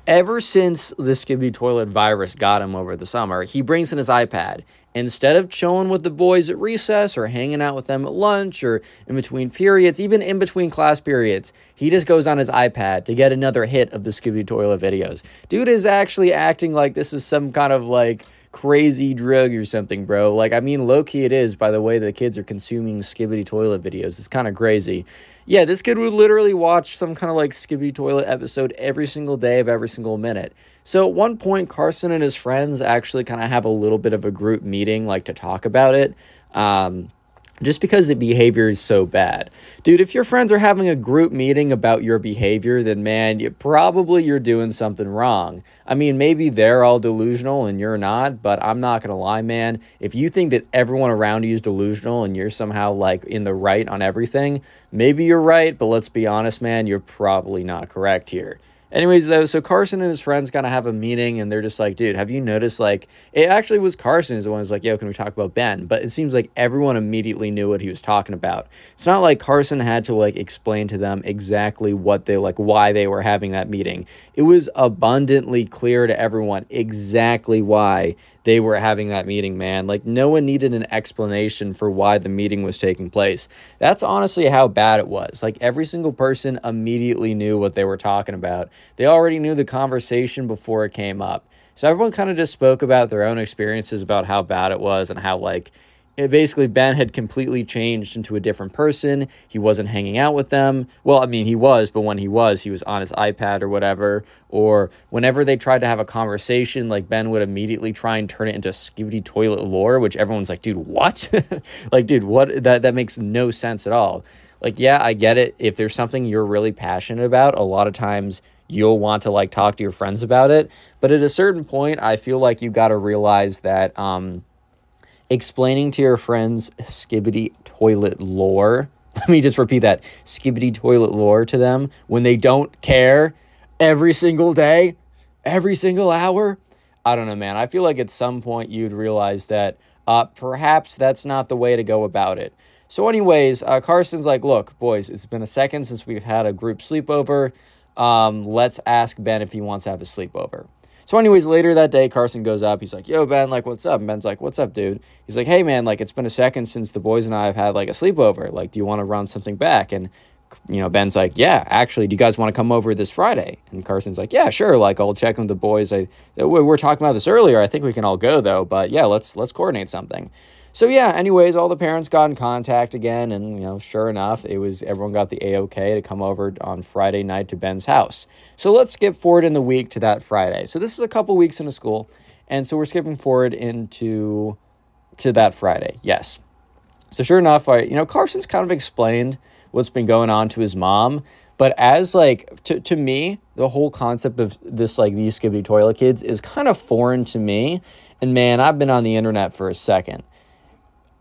ever since the Skibidi toilet virus got him over the summer, he brings in his iPad. Instead of chilling with the boys at recess or hanging out with them at lunch or in between periods, even in between class periods, he just goes on his iPad to get another hit of the Skibidi toilet videos. Dude is actually acting like this is some kind of like crazy drug or something, bro. Like, I mean, low key it is by the way the kids are consuming Skibidi toilet videos. It's kind of crazy. Yeah, this kid would literally watch some kind of like Skibidi toilet episode every single day of every single minute. So at one point, Carson and his friends actually kind of have a little bit of a group meeting, like to talk about it. Um, just because the behavior is so bad. Dude, if your friends are having a group meeting about your behavior, then man, you probably you're doing something wrong. I mean, maybe they're all delusional and you're not, but I'm not going to lie, man. If you think that everyone around you is delusional and you're somehow like in the right on everything, maybe you're right, but let's be honest, man, you're probably not correct here. Anyways, though, so Carson and his friends kind of have a meeting and they're just like, dude, have you noticed? Like, it actually was Carson who's the one who's like, yo, can we talk about Ben? But it seems like everyone immediately knew what he was talking about. It's not like Carson had to like explain to them exactly what they like, why they were having that meeting. It was abundantly clear to everyone exactly why they were having that meeting, man. Like, no one needed an explanation for why the meeting was taking place. That's honestly how bad it was. Like, every single person immediately knew what they were talking about. They already knew the conversation before it came up. So, everyone kind of just spoke about their own experiences about how bad it was and how, like, it basically Ben had completely changed into a different person. He wasn't hanging out with them. Well, I mean, he was, but when he was, he was on his iPad or whatever. Or whenever they tried to have a conversation, like Ben would immediately try and turn it into skibidi toilet lore, which everyone's like, dude, what? like, dude, what? That that makes no sense at all. Like, yeah, I get it. If there's something you're really passionate about, a lot of times you'll want to like talk to your friends about it. But at a certain point, I feel like you got to realize that. Um, explaining to your friends skibidi toilet lore. Let me just repeat that skibidi toilet lore to them when they don't care every single day, every single hour. I don't know, man. I feel like at some point you'd realize that uh, perhaps that's not the way to go about it. So, anyways, uh, Carson's like, look, boys, it's been a second since we've had a group sleepover. Um, let's ask Ben if he wants to have a sleepover. So, anyways, later that day, Carson goes up. He's like, "Yo, Ben, like, what's up?" And Ben's like, "What's up, dude?" He's like, "Hey, man, like, it's been a second since the boys and I have had like a sleepover. Like, do you want to run something back?" And you know, Ben's like, "Yeah, actually, do you guys want to come over this Friday?" And Carson's like, "Yeah, sure. Like, I'll check with the boys. I we were talking about this earlier. I think we can all go though. But yeah, let's let's coordinate something." So yeah, anyways, all the parents got in contact again, and you know, sure enough, it was everyone got the AOK to come over on Friday night to Ben's house. So let's skip forward in the week to that Friday. So this is a couple weeks into school, and so we're skipping forward into to that Friday. Yes. So sure enough, I you know Carson's kind of explained what's been going on to his mom, but as like to, to me, the whole concept of this like these skibidi toilet kids is kind of foreign to me. And man, I've been on the internet for a second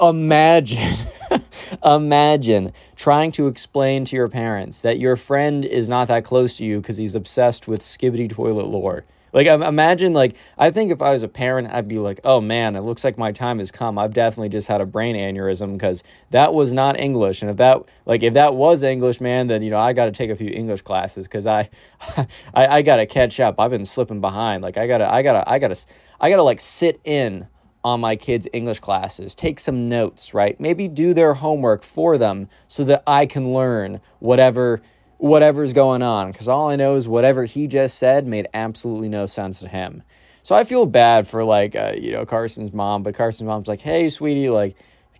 imagine imagine trying to explain to your parents that your friend is not that close to you because he's obsessed with skibidi toilet lore. Like imagine like i think if i was a parent i'd be like oh man it looks like my time has come. I've definitely just had a brain aneurysm because that was not english. And if that like if that was english man then you know i got to take a few english classes because I, I i gotta catch up. I've been slipping behind. Like i gotta i gotta i gotta i gotta like sit in on my kids' English classes, take some notes, right? Maybe do their homework for them so that I can learn whatever whatever's going on because all I know is whatever he just said made absolutely no sense to him. So I feel bad for like uh, you know Carson's mom, but Carson's mom's like, "Hey, sweetie, like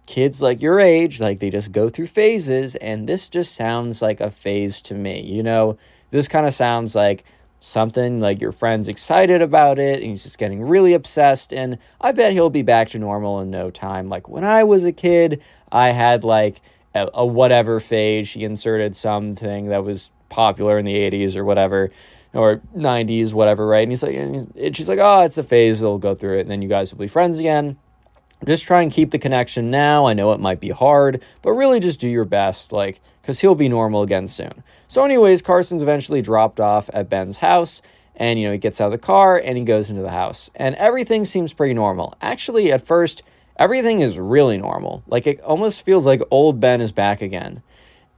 kids like your age, like they just go through phases and this just sounds like a phase to me. You know, this kind of sounds like something like your friend's excited about it and he's just getting really obsessed and i bet he'll be back to normal in no time. Like when i was a kid i had like a, a whatever phase. She inserted something that was popular in the 80s or whatever or 90s whatever right? And he's like and she's like oh it's a phase. They'll go through it. And then you guys will be friends again. Just try and keep the connection now. I know it might be hard, but really just do your best, like, because he'll be normal again soon. So, anyways, Carson's eventually dropped off at Ben's house, and, you know, he gets out of the car and he goes into the house, and everything seems pretty normal. Actually, at first, everything is really normal. Like, it almost feels like old Ben is back again.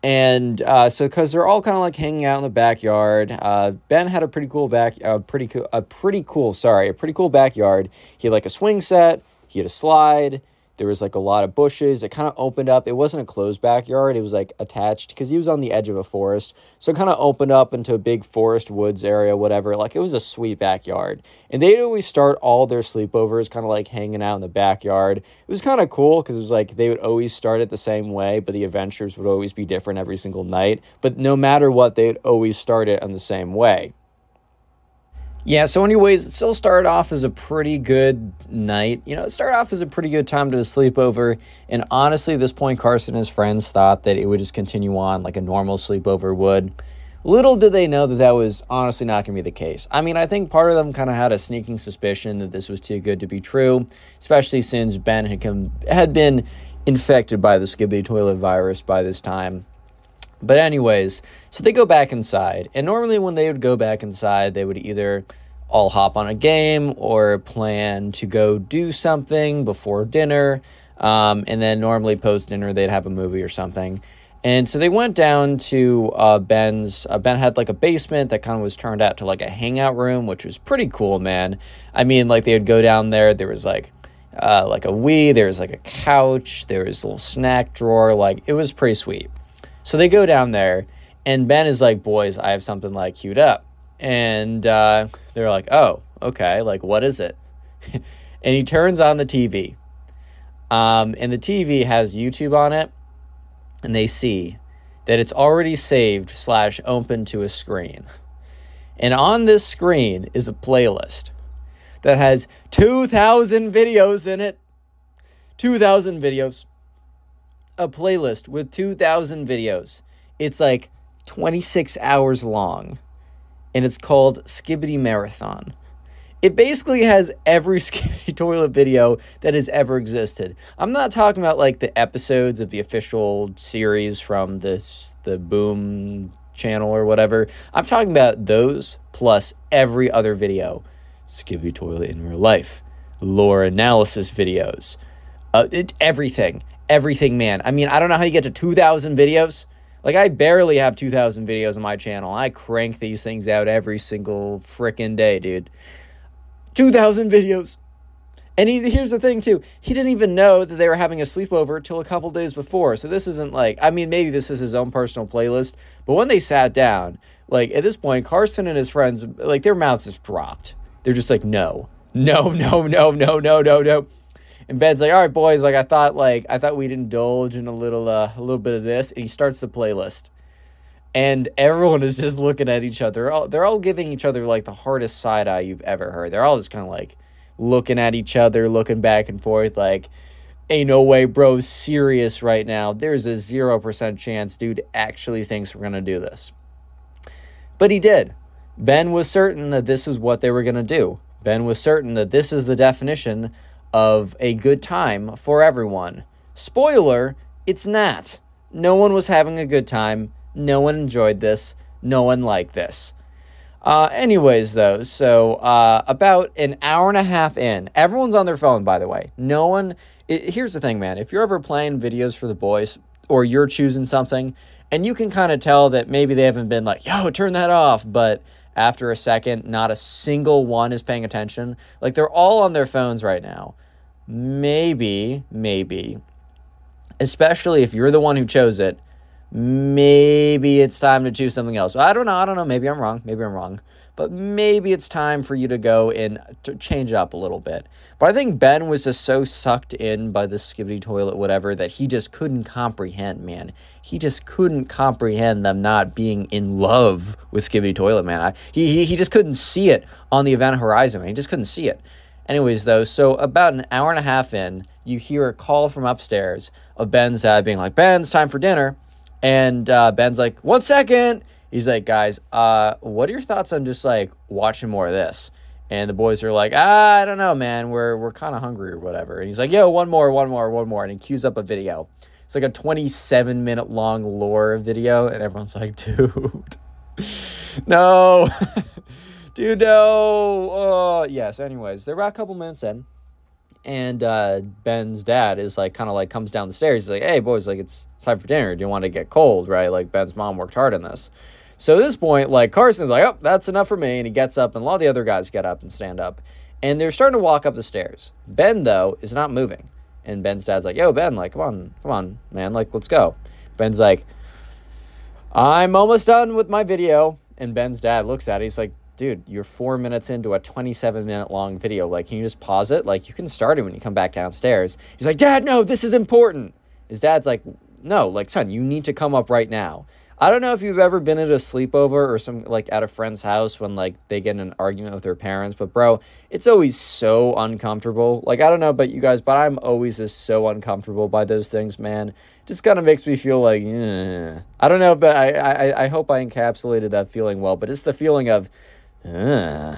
And uh, so, because they're all kind of like hanging out in the backyard, uh, Ben had a pretty cool back, uh, pretty cool, a pretty cool, sorry, a pretty cool backyard. He had like a swing set, he had a slide, there was like a lot of bushes. It kind of opened up. It wasn't a closed backyard. It was like attached because he was on the edge of a forest. So it kind of opened up into a big forest woods area, whatever. Like it was a sweet backyard. And they'd always start all their sleepovers kind of like hanging out in the backyard. It was kind of cool because it was like they would always start it the same way, but the adventures would always be different every single night. But no matter what, they'd always start it in the same way. Yeah, so anyways, it still started off as a pretty good night. You know, it started off as a pretty good time to the sleepover. And honestly, at this point, Carson and his friends thought that it would just continue on like a normal sleepover would. Little did they know that that was honestly not going to be the case. I mean, I think part of them kind of had a sneaking suspicion that this was too good to be true, especially since Ben had come had been infected by the Skibidi toilet virus by this time. But, anyways, so they go back inside. And normally, when they would go back inside, they would either all hop on a game or plan to go do something before dinner. Um, and then, normally, post dinner, they'd have a movie or something. And so they went down to uh, Ben's. Uh, ben had like a basement that kind of was turned out to like a hangout room, which was pretty cool, man. I mean, like they would go down there. There was like uh, like a Wii. There was like a couch. There was a little snack drawer. Like it was pretty sweet. So they go down there, and Ben is like, "Boys, I have something like queued up," and uh, they're like, "Oh, okay. Like, what is it?" and he turns on the TV, um, and the TV has YouTube on it, and they see that it's already saved slash open to a screen, and on this screen is a playlist that has two thousand videos in it. Two thousand videos a playlist with 2,000 videos. It's like 26 hours long, and it's called Skibidi Marathon. It basically has every Skibidi toilet video that has ever existed. I'm not talking about like the episodes of the official series from this the Boom channel or whatever. I'm talking about those plus every other video. Skibidi toilet in real life, lore analysis videos, uh, it, everything everything, man. I mean, I don't know how you get to 2,000 videos. Like, I barely have 2,000 videos on my channel. I crank these things out every single freaking day, dude. 2,000 videos. And he, here's the thing, too. He didn't even know that they were having a sleepover till a couple days before. So this isn't like, I mean, maybe this is his own personal playlist. But when they sat down, like, at this point, Carson and his friends, like, their mouths just dropped. They're just like, no, no, no, no, no, no, no, no. And Ben's like, all right, boys, like I thought, like I thought we'd indulge in a little, uh, a little bit of this, and he starts the playlist, and everyone is just looking at each other. They're all, they're all giving each other like the hardest side eye you've ever heard. They're all just kind of like looking at each other, looking back and forth, like, ain't no way, bro, serious right now. There's a zero percent chance, dude, actually thinks we're gonna do this. But he did. Ben was certain that this is what they were gonna do. Ben was certain that this is the definition of a good time for everyone. Spoiler, it's not. No one was having a good time. No one enjoyed this. No one liked this. Uh, anyways, though, so uh, about an hour and a half in, everyone's on their phone, by the way. No one. It, here's the thing, man. If you're ever playing videos for the boys, or you're choosing something, and you can kind of tell that maybe they haven't been like, yo, turn that off, but after a second, not a single one is paying attention. Like they're all on their phones right now maybe, maybe, especially if you're the one who chose it, maybe it's time to choose something else. I don't know. I don't know. Maybe I'm wrong. Maybe I'm wrong. But maybe it's time for you to go and to change up a little bit. But I think Ben was just so sucked in by the skibidi toilet, whatever, that he just couldn't comprehend, man. He just couldn't comprehend them not being in love with skibidi toilet, man. I, he, he just couldn't see it on the event horizon, man. He just couldn't see it. Anyways, though, so about an hour and a half in, you hear a call from upstairs of Ben's dad being like, "Ben's time for dinner," and uh, Ben's like, "One second. He's like, "Guys, uh, what are your thoughts on just like watching more of this?" And the boys are like, ah, "I don't know, man. We're we're kind of hungry or whatever." And he's like, "Yo, one more, one more, one more," and he cues up a video. It's like a 27 minute long lore video, and everyone's like, "Dude, no." Dude, no. Uh, yes, anyways, they're about a couple minutes in. and uh, Ben's dad is like kind of like comes down the stairs. He's like, "Hey boys, like it's, it's time for dinner. Do you want to get cold, right?" Like Ben's mom worked hard on this. So at this point, like Carson's like, "Oh, that's enough for me," and he gets up, and a lot of the other guys get up and stand up, and they're starting to walk up the stairs. Ben though is not moving, and Ben's dad's like, "Yo, Ben, like, come on, come on, man, like, let's go." Ben's like, "I'm almost done with my video," and Ben's dad looks at it. He's like, dude, you're four minutes into a 27 minute long video. Like, can you just pause it? Like, you can start it when you come back downstairs. He's like, Dad, no, this is important. His dad's like, no, like, son, you need to come up right now. I don't know if you've ever been at a sleepover or some like at a friend's house when like they get in an argument with their parents, but bro, it's always so uncomfortable. Like I don't know about you guys, but I'm always just so uncomfortable by those things, man. Just kind of makes me feel like, eh. I don't know if that I, I I hope I encapsulated that feeling well, but it's the feeling of, uh.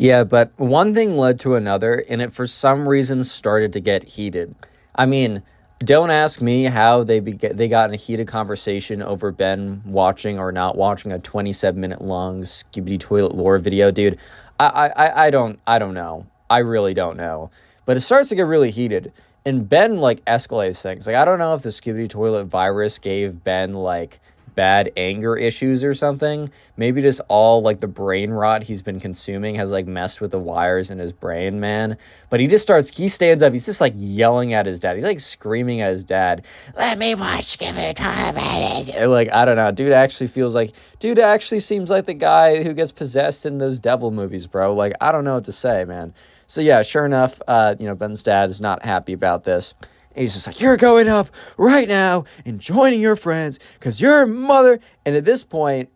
Yeah, but one thing led to another, and it for some reason started to get heated. I mean, don't ask me how they be- they got in a heated conversation over Ben watching or not watching a 27 minute long Skibidi Toilet lore video, dude. I, I, I don't I don't know. I really don't know. But it starts to get really heated. And Ben like escalates things. Like I don't know if the Skibidi Toilet virus gave Ben like bad anger issues or something. Maybe just all like the brain rot he's been consuming has like messed with the wires in his brain, man. But he just starts, he stands up, he's just like yelling at his dad. He's like screaming at his dad, let me watch Give Me Time. Like, I don't know. Dude actually feels like, dude actually seems like the guy who gets possessed in those devil movies, bro. Like, I don't know what to say, man. So yeah, sure enough, uh, you know, Ben's dad is not happy about this. He's just like, You're going up right now and joining your friends because your mother. And at this point,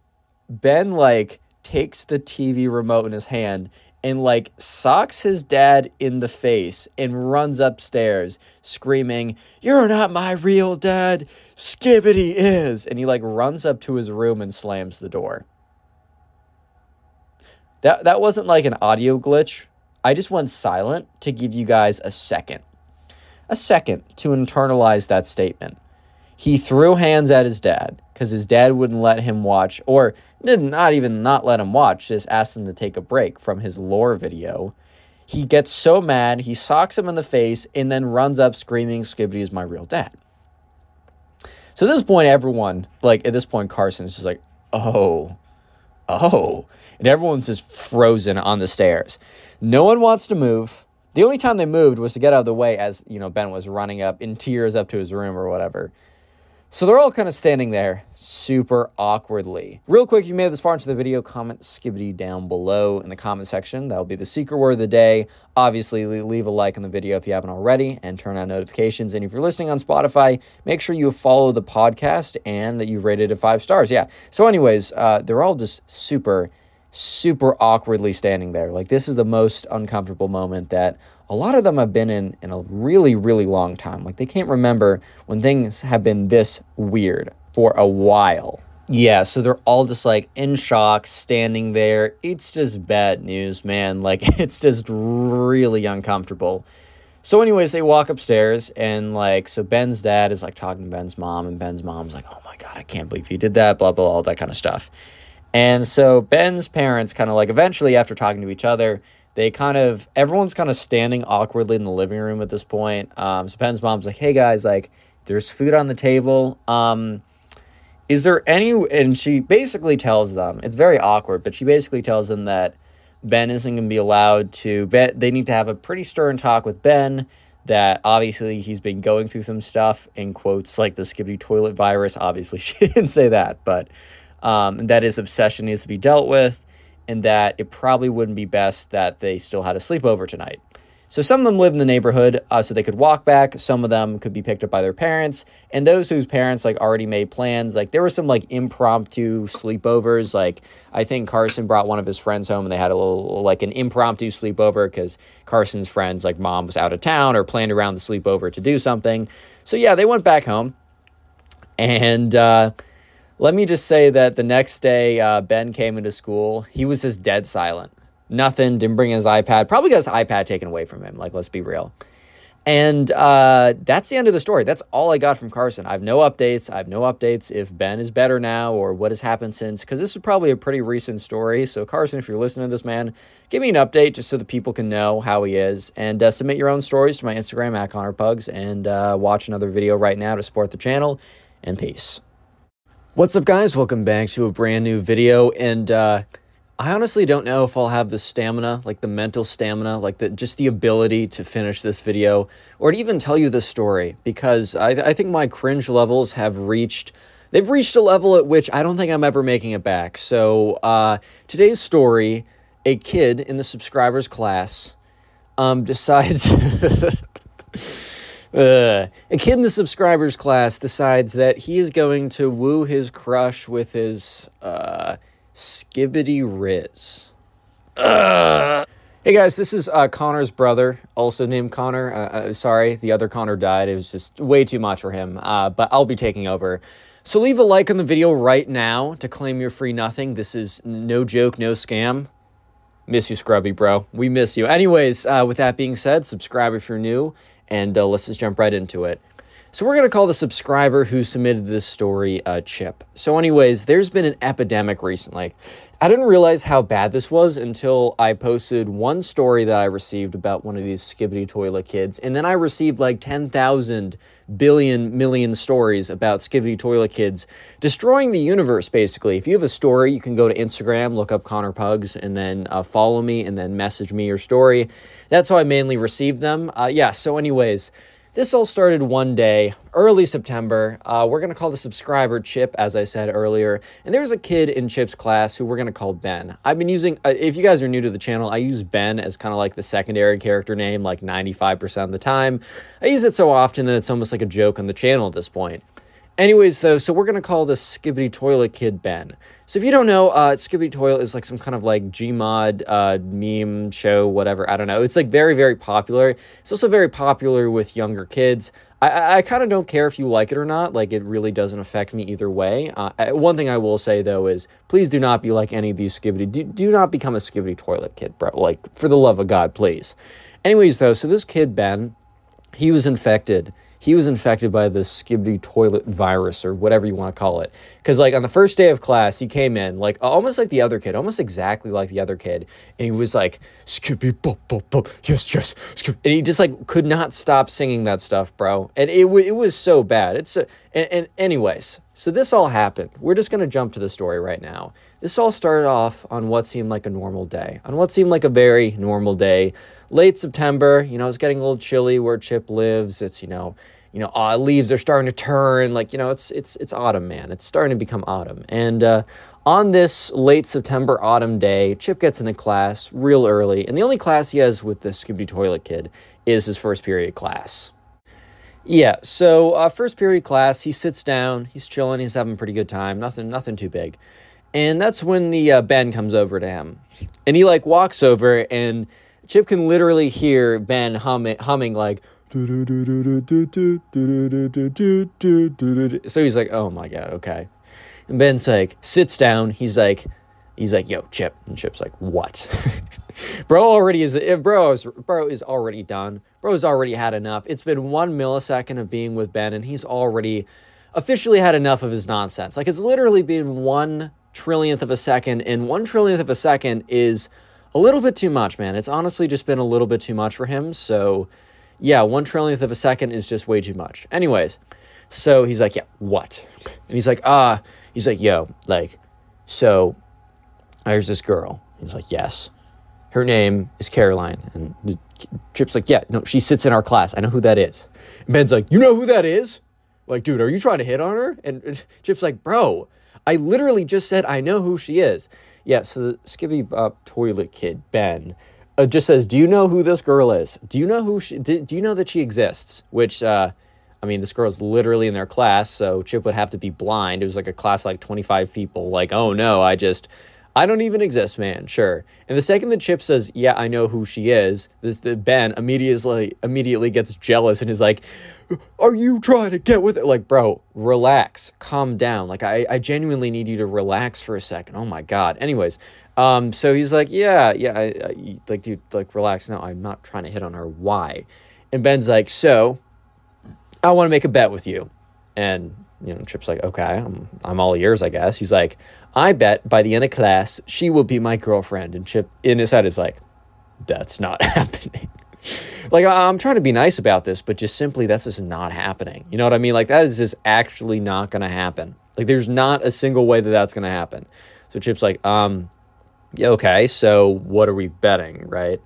Ben like takes the TV remote in his hand and like socks his dad in the face and runs upstairs screaming, You're not my real dad. Skibidi is. And he like runs up to his room and slams the door. That, that wasn't like an audio glitch. I just went silent to give you guys a second a second to internalize that statement. He threw hands at his dad because his dad wouldn't let him watch, or did not even not let him watch, just asked him to take a break from his lore video. He gets so mad, he socks him in the face, and then runs up screaming, Skibidi is my real dad. So at this point, everyone, like at this point, Carson's just like, oh, oh. And everyone's just frozen on the stairs. No one wants to move. The only time they moved was to get out of the way as, you know, Ben was running up in tears up to his room or whatever. So they're all kind of standing there super awkwardly. Real quick, you made this far into the video, comment skibidi down below in the comment section. That'll be the secret word of the day. Obviously, leave a like on the video if you haven't already and turn on notifications. And if you're listening on Spotify, make sure you follow the podcast and that you rated it five stars. Yeah. So, anyways, uh, they're all just super super awkwardly standing there. Like this is the most uncomfortable moment that a lot of them have been in in a really really long time. Like they can't remember when things have been this weird for a while. Yeah, so they're all just like in shock, standing there. It's just bad news, man. Like it's just really uncomfortable. So, anyways, they walk upstairs and like, so Ben's dad is like talking to Ben's mom, and Ben's mom's like, "Oh my god, I can't believe you did that," blah blah, all that kind of stuff. And so Ben's parents kind of like eventually after talking to each other, they kind of everyone's kind of standing awkwardly in the living room at this point. Um, so Ben's mom's like, "Hey guys, like there's food on the table. Um, is there any?" And she basically tells them it's very awkward, but she basically tells them that Ben isn't going to be allowed to. Bet they need to have a pretty stern talk with Ben. That obviously he's been going through some stuff in quotes like the Skibidi toilet virus. Obviously she didn't say that, but um, and that his obsession needs to be dealt with, and that it probably wouldn't be best that they still had a sleepover tonight. So some of them live in the neighborhood, uh, so they could walk back. Some of them could be picked up by their parents, and those whose parents like already made plans. Like there were some like impromptu sleepovers. Like I think Carson brought one of his friends home, and they had a little like an impromptu sleepover because Carson's friends like mom was out of town or planned around the sleepover to do something. So yeah, they went back home, and. Uh, let me just say that the next day uh, Ben came into school, he was just dead silent. Nothing, didn't bring his iPad. Probably got his iPad taken away from him. Like, let's be real. And uh, that's the end of the story. That's all I got from Carson. I have no updates. I have no updates if Ben is better now or what has happened since, because this is probably a pretty recent story. So, Carson, if you're listening to this, man, give me an update just so that people can know how he is. And uh, submit your own stories to my Instagram at Connor Pugs and uh, watch another video right now to support the channel. And peace. What's up, guys? Welcome back to a brand new video. And, uh, I honestly don't know if I'll have the stamina, like the mental stamina, like the just the ability to finish this video or to even tell you this story because I, I think my cringe levels have reached they've reached a level at which I don't think I'm ever making it back. So uh, today's story, a kid in the subscribers class um, decides. Uh, a kid in the subscribers class decides that he is going to woo his crush with his uh, Skibidi Rizz. Uh. Hey guys, this is uh, Connor's brother, also named Connor. Uh, uh, sorry, the other Connor died. It was just way too much for him, uh, but I'll be taking over. So leave a like on the video right now to claim your free nothing. This is no joke, no scam. Miss you, Scrubby, bro. We miss you. Anyways, uh, with that being said, subscribe if you're new, and uh, let's just jump right into it. So we're going to call the subscriber who submitted this story uh, Chip. So anyways, there's been an epidemic recently. I didn't realize how bad this was until I posted one story that I received about one of these Skibidi Toilet kids, and then I received like 10,000 billion million stories about Skibidi Toilet kids destroying the universe, basically. If you have a story, you can go to Instagram, look up Connor Pugs, and then uh, follow me, and then message me your story. That's how I mainly receive them. Uh, yeah, so anyways... This all started one day, early September. Uh, we're going to call the subscriber Chip, as I said earlier. And there's a kid in Chip's class who we're going to call Ben. I've been using, uh, if you guys are new to the channel, I use Ben as kind of like the secondary character name, like 95% of the time. I use it so often that it's almost like a joke on the channel at this point. Anyways, though, so we're to call this Skibidi Toilet Kid Ben. So if you don't know, uh, Skibidi Toilet is like some kind of like Gmod uh, meme show, whatever. I don't know. It's like very, very popular. It's also very popular with younger kids. I, I, kind of don't care if you like it or not. Like, it really doesn't affect me either way. Uh, one thing I will say, though, is please do not be like any of these Skibidi. Do, do not become a Skibidi Toilet Kid, bro. Like, for the love of God, please. Anyways, though, so this kid, Ben, he was infected he was infected by the skibidi toilet virus or whatever you want to call it. Because, like, on the first day of class, he came in, like, almost like the other kid, almost exactly like the other kid. And he was like, skibidi bop, bop, bop, yes, yes, skib. And he just, like, could not stop singing that stuff, bro. And it, it was so bad. It's, uh, and, and, anyways, so this all happened. We're just going to jump to the story right now. This all started off on what seemed like a normal day, on what seemed like a very normal day. Late September, you know, it's getting a little chilly where Chip lives. It's, you know, you know, uh, leaves are starting to turn. Like, you know, it's it's it's autumn, man. It's starting to become autumn. And uh, on this late September autumn day, Chip gets into class real early, and the only class he has with the Skibidi Toilet Kid is his first period class. Yeah, so uh, first period class, he sits down, he's chilling, he's having a pretty good time, nothing, nothing too big, and that's when the uh, Ben comes over to him, and he like walks over, and Chip can literally hear Ben humming, humming like so he's like, oh my God, okay. And Ben's like, sits down. He's like, he's like, yo, Chip. And Chip's like, what? bro already is, eh, bro is, bro is already done. Bro's already had enough. It's been one millisecond of being with Ben, and he's already officially had enough of his nonsense. Like, it's literally been one trillionth of a second, and one trillionth of a second is a little bit too much, man. It's honestly just been a little bit too much for him. So, yeah, one trillionth of a second is just way too much. Anyways, so he's like, yeah, what? And he's like, ah, uh, he's like, yo, like, so there's this girl. He's like, yes. Her name is Caroline. And the Chip's like, yeah, no, she sits in our class. I know who that is. And Ben's like, you know who that is? Like, dude, are you trying to hit on her? And Chip's like, bro, I literally just said I know who she is. Yeah, so the Skibidi Bop toilet kid, Ben, uh, just says, "Do you know who this girl is? Do you know who she? Do, do you know that she exists?" Which, uh, I mean, this girl's literally in their class, so Chip would have to be blind. It was like a class like twenty five people. Like, oh no, I just, I don't even exist, man. Sure. And the second that Chip says, "Yeah, I know who she is," this the Ben immediately immediately gets jealous and is like, "Are you trying to get with it?" Like, bro, relax, calm down. Like, I I genuinely need you to relax for a second. Oh my god. Anyways, um, so he's like, yeah, yeah, I, I, like, dude, like, relax. No, I'm not trying to hit on her. Why? And Ben's like, so I want to make a bet with you. And, you know, Chip's like, okay, I'm, I'm all ears, I guess. He's like, I bet by the end of class, she will be my girlfriend. And Chip in his head is like, that's not happening. like, I'm trying to be nice about this, but just simply, that's just not happening. You know what I mean? Like, that is just actually not going to happen. Like, there's not a single way that that's going to happen. So Chip's like, um, okay, so what are we betting, right?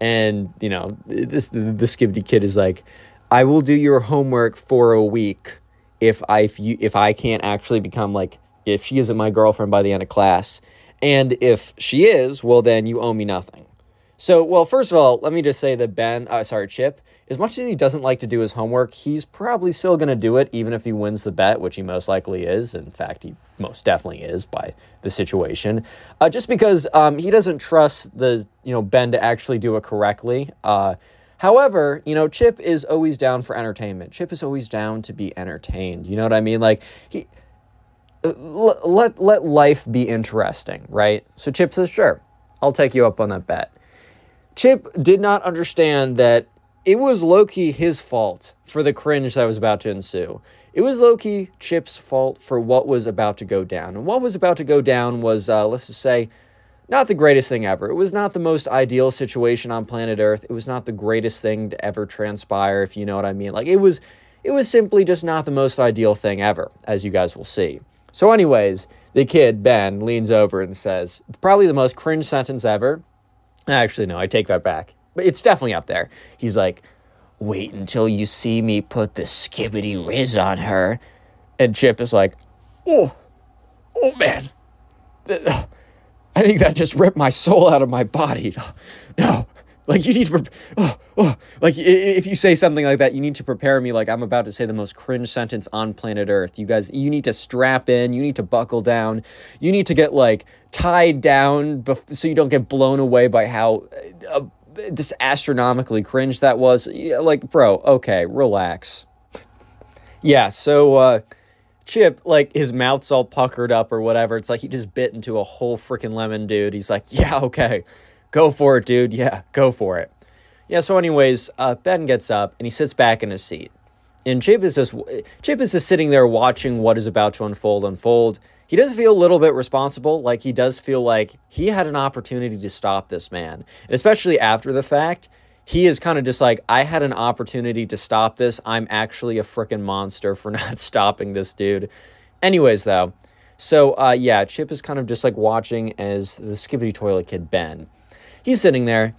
And, you know, this the, Skibidi kid is like, I will do your homework for a week if I if you if I can't actually become like if she isn't my girlfriend by the end of class. And if she is, well then you owe me nothing. So, well, first of all, let me just say that Ben, uh, sorry, Chip, as much as he doesn't like to do his homework, he's probably still going to do it, even if he wins the bet, which he most likely is. In fact, he most definitely is by the situation. Uh, just because um, he doesn't trust the you know Ben to actually do it correctly. Uh, however, you know Chip is always down for entertainment. Chip is always down to be entertained. You know what I mean? Like he uh, let let life be interesting, right? So Chip says, "Sure, I'll take you up on that bet." Chip did not understand that it was low key his fault for the cringe that was about to ensue. It was low key Chip's fault for what was about to go down. And what was about to go down was, uh, let's just say, not the greatest thing ever. It was not the most ideal situation on planet Earth. It was not the greatest thing to ever transpire, if you know what I mean. Like it was it was simply just not the most ideal thing ever, as you guys will see. So, anyways, the kid, Ben, leans over and says, probably the most cringe sentence ever. Actually, no, I take that back. But it's definitely up there. He's like, wait until you see me put the Skibidi rizz on her. And Chip is like, oh, oh man. I think that just ripped my soul out of my body. No, like you need to, oh, oh, like if you say something like that, you need to prepare me like I'm about to say the most cringe sentence on planet Earth. You guys, you need to strap in, you need to buckle down, you need to get like tied down bef- so you don't get blown away by how uh, just astronomically cringe that was. Yeah, like, bro, okay, relax. yeah, so uh, Chip, like his mouth's all puckered up or whatever. It's like he just bit into a whole freaking lemon, dude. He's like, yeah, okay, go for it, dude. Yeah, go for it. Yeah. So, anyways, uh, Ben gets up and he sits back in his seat, and Chip is just Chip is just sitting there watching what is about to unfold. Unfold. He does feel a little bit responsible. Like he does feel like he had an opportunity to stop this man, and especially after the fact he is kind of just like, I had an opportunity to stop this. I'm actually a freaking monster for not stopping this dude. Anyways, though, so uh, yeah, Chip is kind of just like watching as the Skibidi Toilet Kid Ben. He's sitting there,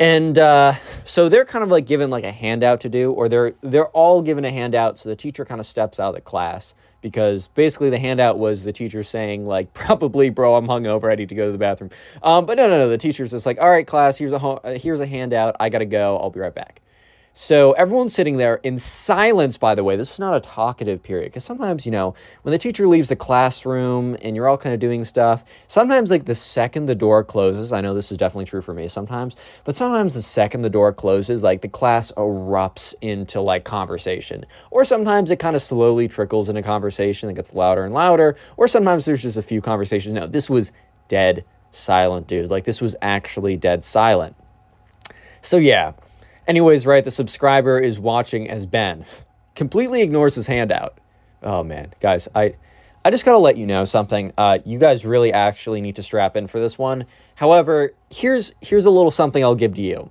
and uh, so they're kind of like given like a handout to do, or they're they're all given a handout. So the teacher kind of steps out of the class because basically the handout was the teacher saying like probably bro i'm hungover. I need to go to the bathroom. Um, but no no no. The teacher's just like all right class here's a uh, here's a handout. I gotta go. I'll be right back so everyone's sitting there in silence, by the way. This is not a talkative period because sometimes, you know, when the teacher leaves the classroom and you're all kind of doing stuff, sometimes, like the second the door closes, I know this is definitely true for me sometimes, but sometimes the second the door closes, like the class erupts into like conversation. Or sometimes it kind of slowly trickles into conversation that gets louder and louder. Or sometimes there's just a few conversations. No, this was dead silent, dude. Like this was actually dead silent. So, yeah. Anyways, right, the subscriber is watching as Ben completely ignores his handout. Oh man, guys, I I just gotta let you know something. Uh, you guys really actually need to strap in for this one. However, here's here's a little something I'll give to you.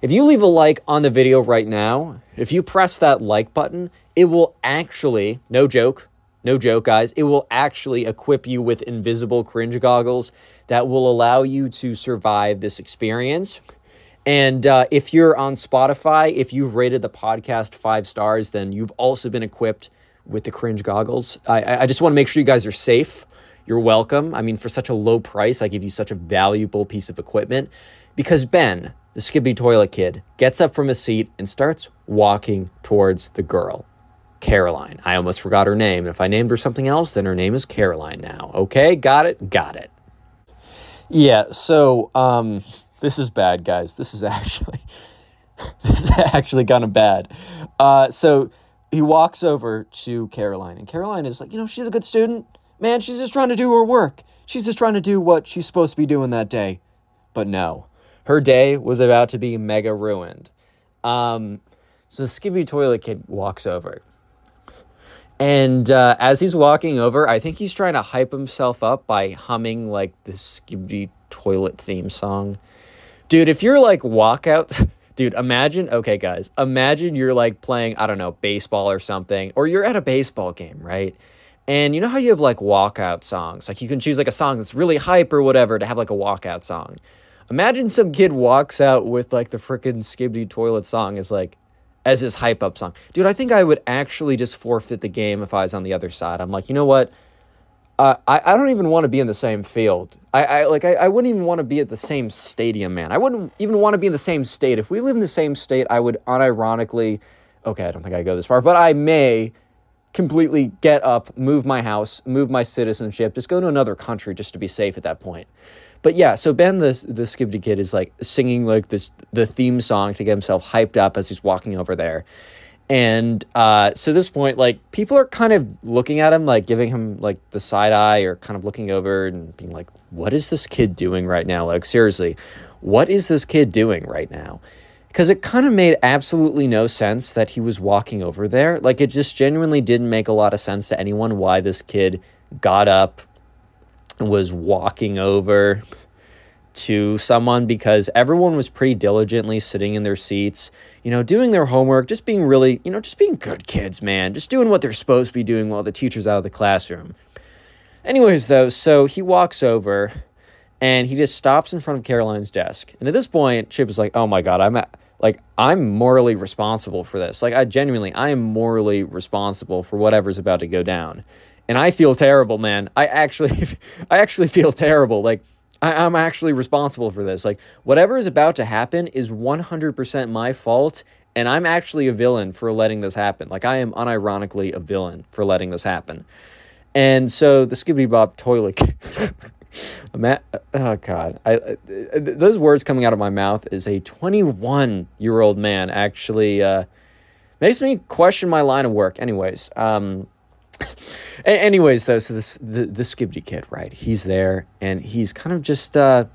If you leave a like on the video right now, if you press that like button, it will actually, no joke, no joke, guys, it will actually equip you with invisible cringe goggles that will allow you to survive this experience and uh, if you're on Spotify, if you've rated the podcast five stars, then you've also been equipped with the cringe goggles. I, I just want to make sure you guys are safe. You're welcome. I mean, for such a low price, I give you such a valuable piece of equipment because Ben, the Skibidi Toilet Kid, gets up from his seat and starts walking towards the girl. Caroline. I almost forgot her name. If I named her something else, then her name is Caroline now. Okay, got it? Got it. Yeah, so um this is bad, guys. This is actually this is actually kind of bad. Uh, so he walks over to Caroline, and Caroline is like, you know, she's a good student. Man, she's just trying to do her work. She's just trying to do what she's supposed to be doing that day. But no, her day was about to be mega ruined. Um, So the Skibidi Toilet Kid walks over. And uh, as he's walking over, I think he's trying to hype himself up by humming like the Skibidi Toilet theme song. Dude, if you're like walkout, dude, imagine, okay, guys, imagine you're like playing, I don't know, baseball or something, or you're at a baseball game, right? And you know how you have like walkout songs? Like you can choose like a song that's really hype or whatever to have like a walkout song. Imagine some kid walks out with like the freaking Skibidi Toilet song as like, as his hype up song. Dude, I think I would actually just forfeit the game if I was on the other side. I'm like, you know what? Uh, I, I don't even want to be in the same field. I, I like I, I wouldn't even want to be at the same stadium, man. I wouldn't even want to be in the same state. If we live in the same state, I would unironically okay, I don't think I go this far, but I may completely get up, move my house, move my citizenship, just go to another country just to be safe at that point. But yeah, so Ben the the Skibidi kid is like singing like this the theme song to get himself hyped up as he's walking over there. And uh, so this point, like people are kind of looking at him, like giving him like the side eye or kind of looking over and being like, what is this kid doing right now? Like, seriously, what is this kid doing right now? Because it kind of made absolutely no sense that he was walking over there. Like, it just genuinely didn't make a lot of sense to anyone why this kid got up, and was walking over to someone because everyone was pretty diligently sitting in their seats, you know, doing their homework, just being really, you know, just being good kids, man, just doing what they're supposed to be doing while the teacher's out of the classroom. Anyways, though, so he walks over and he just stops in front of Caroline's desk. And at this point, Chip is like, "Oh my god, I'm at, like I'm morally responsible for this. Like I genuinely I am morally responsible for whatever's about to go down." And I feel terrible, man. I actually I actually feel terrible. Like I, am actually responsible for this. Like, whatever is about to happen is 100% my fault, and I'm actually a villain for letting this happen. Like, I am unironically a villain for letting this happen. And so the Skibidi Bop toilet. oh God, I, uh, those words coming out of my mouth is a 21 year old man actually uh, makes me question my line of work. Anyways, um, anyways, though, so this the the Skibidi kid, right? He's there, and he's kind of just uh,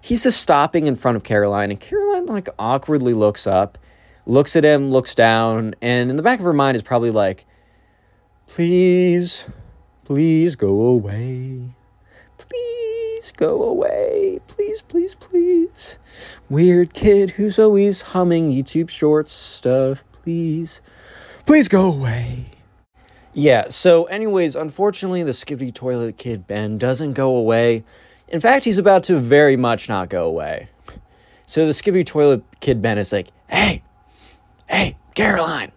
he's just stopping in front of Caroline, and Caroline like awkwardly looks up, looks at him, looks down, and in the back of her mind is probably like, "Please, please go away, please go away, please, please, please." Weird kid who's always humming YouTube Shorts stuff. Please, please go away. Yeah, so, anyways, unfortunately, the Skibidi Toilet Kid Ben doesn't go away. In fact, he's about to very much not go away. So the Skibidi Toilet Kid Ben is like, hey, hey, Caroline.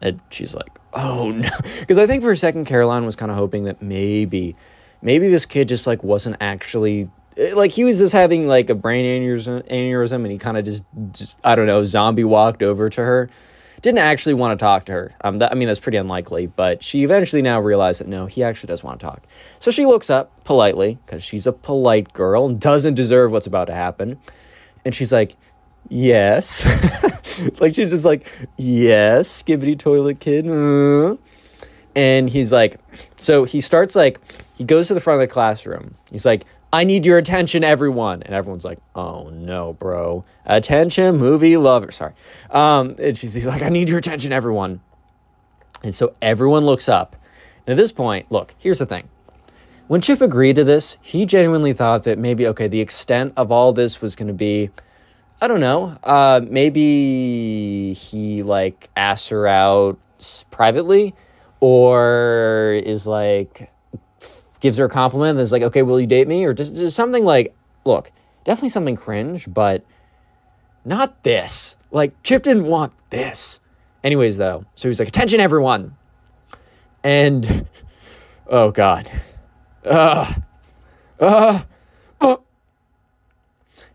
And she's like, oh no. Because I think for a second, Caroline was kind of hoping that maybe, maybe this kid just like wasn't actually eh, like he was just having like a brain aneurysm, aneurysm and he kind of just, just I don't know zombie walked over to her didn't actually want to talk to her. Um, that, I mean, that's pretty unlikely, but she eventually now realized that no, he actually does want to talk. So she looks up politely, because she's a polite girl and doesn't deserve what's about to happen. And she's like, yes. like, she's just like, yes, Skibidi Toilet Kid. Uh. And he's like, so he starts like, he goes to the front of the classroom. He's like, I need your attention, everyone. And everyone's like, oh no, bro. Attention, movie lover. Sorry. Um, and she's like, I need your attention, everyone. And so everyone looks up. And at this point, look, here's the thing. When Chip agreed to this, he genuinely thought that maybe, okay, the extent of all this was going to be, I don't know, uh, maybe he like asks her out privately or is like gives her a compliment and is like, okay, will you date me? Or just, just something like, look, definitely something cringe, but not this. Like, Chip didn't want this. Anyways, though, so he's like, attention, everyone. And, oh, God. Uh, uh, uh.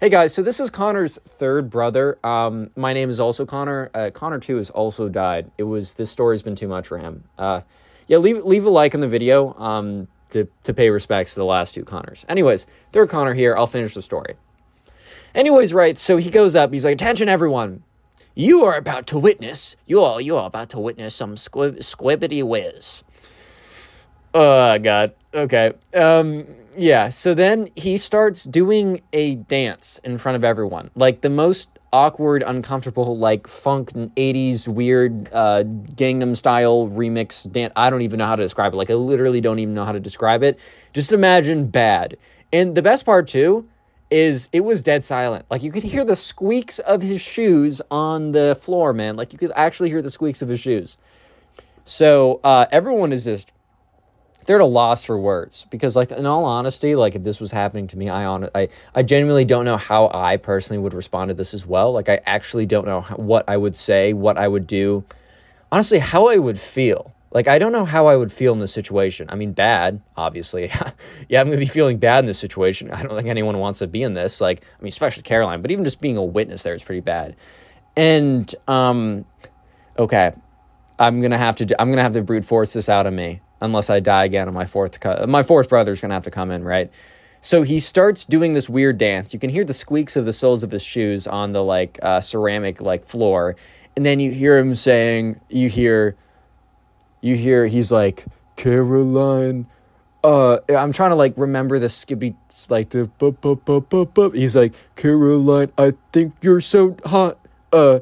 Hey guys, so this is Connor's third brother. Um, my name is also Connor. Uh, Connor too has also died. It was this story's been too much for him. Uh, yeah, leave leave a like on the video. Um, to, to pay respects to the last two Connors. Anyways, third Connor here. I'll finish the story. Anyways, right, so he goes up. He's like, attention, everyone. You are about to witness, you all, you are about to witness some squib, squibbity whiz. Oh, God. Okay. Um, yeah, so then he starts doing a dance in front of everyone. Like the most awkward, uncomfortable, like funk 80s weird uh, Gangnam style remix dance. I don't even know how to describe it. Like, I literally don't even know how to describe it. Just imagine bad. And the best part, too, is it was dead silent. Like, you could hear the squeaks of his shoes on the floor, man. Like, you could actually hear the squeaks of his shoes. So, uh, everyone is just they're at a loss for words because like in all honesty like if this was happening to me i on i i genuinely don't know how i personally would respond to this as well. Like i actually don't know what i would say what i would do. Honestly how i would feel. Like i don't know how i would feel in this situation. I mean bad obviously. Yeah i'm gonna be feeling bad in this situation. I don't think anyone wants to be in this. Like i mean especially caroline but even just being a witness there is pretty bad. And um okay i'm gonna have to do, i'm gonna have to brute force this out of me unless I die again and my fourth co- my fourth brother's gonna have to come in, right? So he starts doing this weird dance. You can hear the squeaks of the soles of his shoes on the like uh, ceramic like floor, and then you hear him saying, you hear, you hear he's like Caroline. Uh, I'm trying to like remember the skippy like the bup, bup, bup, bup, bup. He's like Caroline. I think you're so hot. Uh,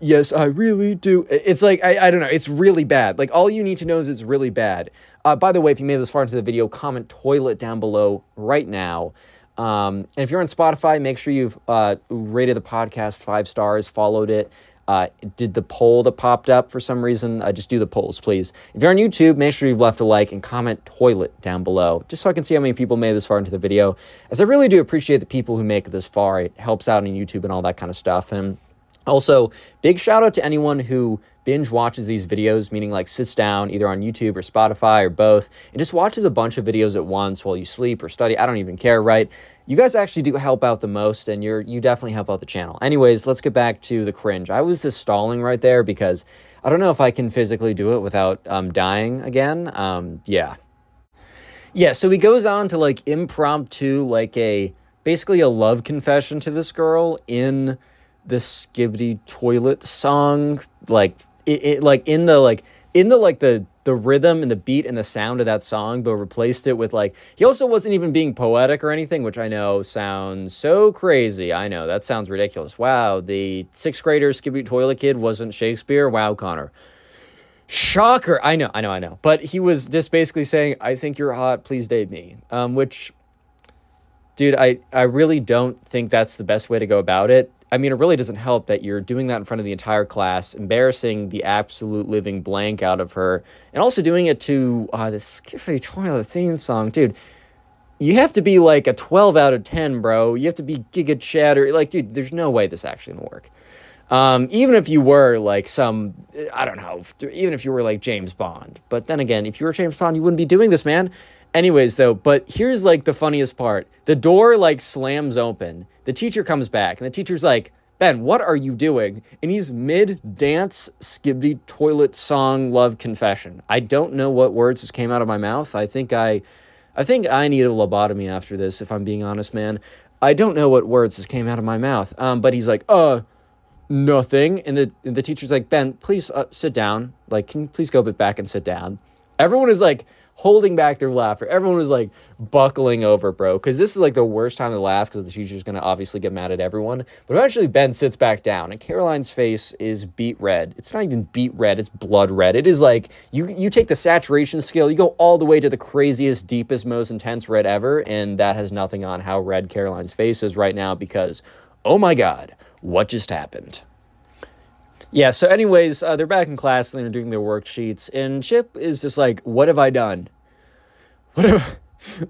yes, I really do. It's like, I, I don't know. It's really bad. Like, all you need to know is it's really bad. Uh, by the way, if you made this far into the video, comment toilet down below right now. Um, and if you're on Spotify, make sure you've uh, rated the podcast five stars, followed it. Uh, did the poll that popped up for some reason? Uh, just do the polls, please. If you're on YouTube, make sure you've left a like and comment toilet down below, just so I can see how many people made this far into the video. As I really do appreciate the people who make it this far. It helps out on YouTube and all that kind of stuff. And also, big shout out to anyone who binge watches these videos, meaning like sits down either on YouTube or Spotify or both, and just watches a bunch of videos at once while you sleep or study. I don't even care, right? You guys actually do help out the most, and you're you definitely help out the channel. Anyways, let's get back to the cringe. I was just stalling right there because I don't know if I can physically do it without um, dying again. Um, yeah, yeah. So he goes on to like impromptu, like a basically a love confession to this girl in the Skibidi Toilet song, like it, it like in the like in the like the the rhythm and the beat and the sound of that song, but replaced it with like he also wasn't even being poetic or anything, which I know sounds so crazy. I know that sounds ridiculous. Wow, the sixth grader Skibidi Toilet Kid wasn't Shakespeare. Wow, Connor. Shocker. I know, I know, I know. But he was just basically saying, I think you're hot, please date me. Um, which dude, I, I really don't think that's the best way to go about it. I mean, it really doesn't help that you're doing that in front of the entire class, embarrassing the absolute living blank out of her, and also doing it to uh, the Skibidi Toilet theme song. Dude, you have to be like a 12 out of 10, bro. You have to be Giga Chatter. Like, dude, there's no way this actually gonna work. Um, even if you were like some, I don't know, even if you were like James Bond. But then again, if you were James Bond, you wouldn't be doing this, man. Anyways, though, but here's like the funniest part. The door like slams open. The teacher comes back, and the teacher's like, Ben, what are you doing? And he's mid dance, skibidi toilet song, love confession. I don't know what words just came out of my mouth. I think I, I think I need a lobotomy after this, if I'm being honest, man. I don't know what words just came out of my mouth. Um, but he's like, uh, nothing. And the and the teacher's like, Ben, please uh, sit down. Like, can you please go back and sit down? Everyone is like, holding back their laughter. Everyone was like buckling over, bro, because this is like the worst time to laugh because the teacher's going to obviously get mad at everyone. But eventually, Ben sits back down, and Caroline's face is beet red. It's not even beet red; it's blood red. It is like you you take the saturation scale, you go all the way to the craziest, deepest, most intense red ever, and that has nothing on how red Caroline's face is right now because, oh my God, what just happened? Yeah, so anyways, uh, they're back in class and they're doing their worksheets, and Chip is just like, What have I done? What have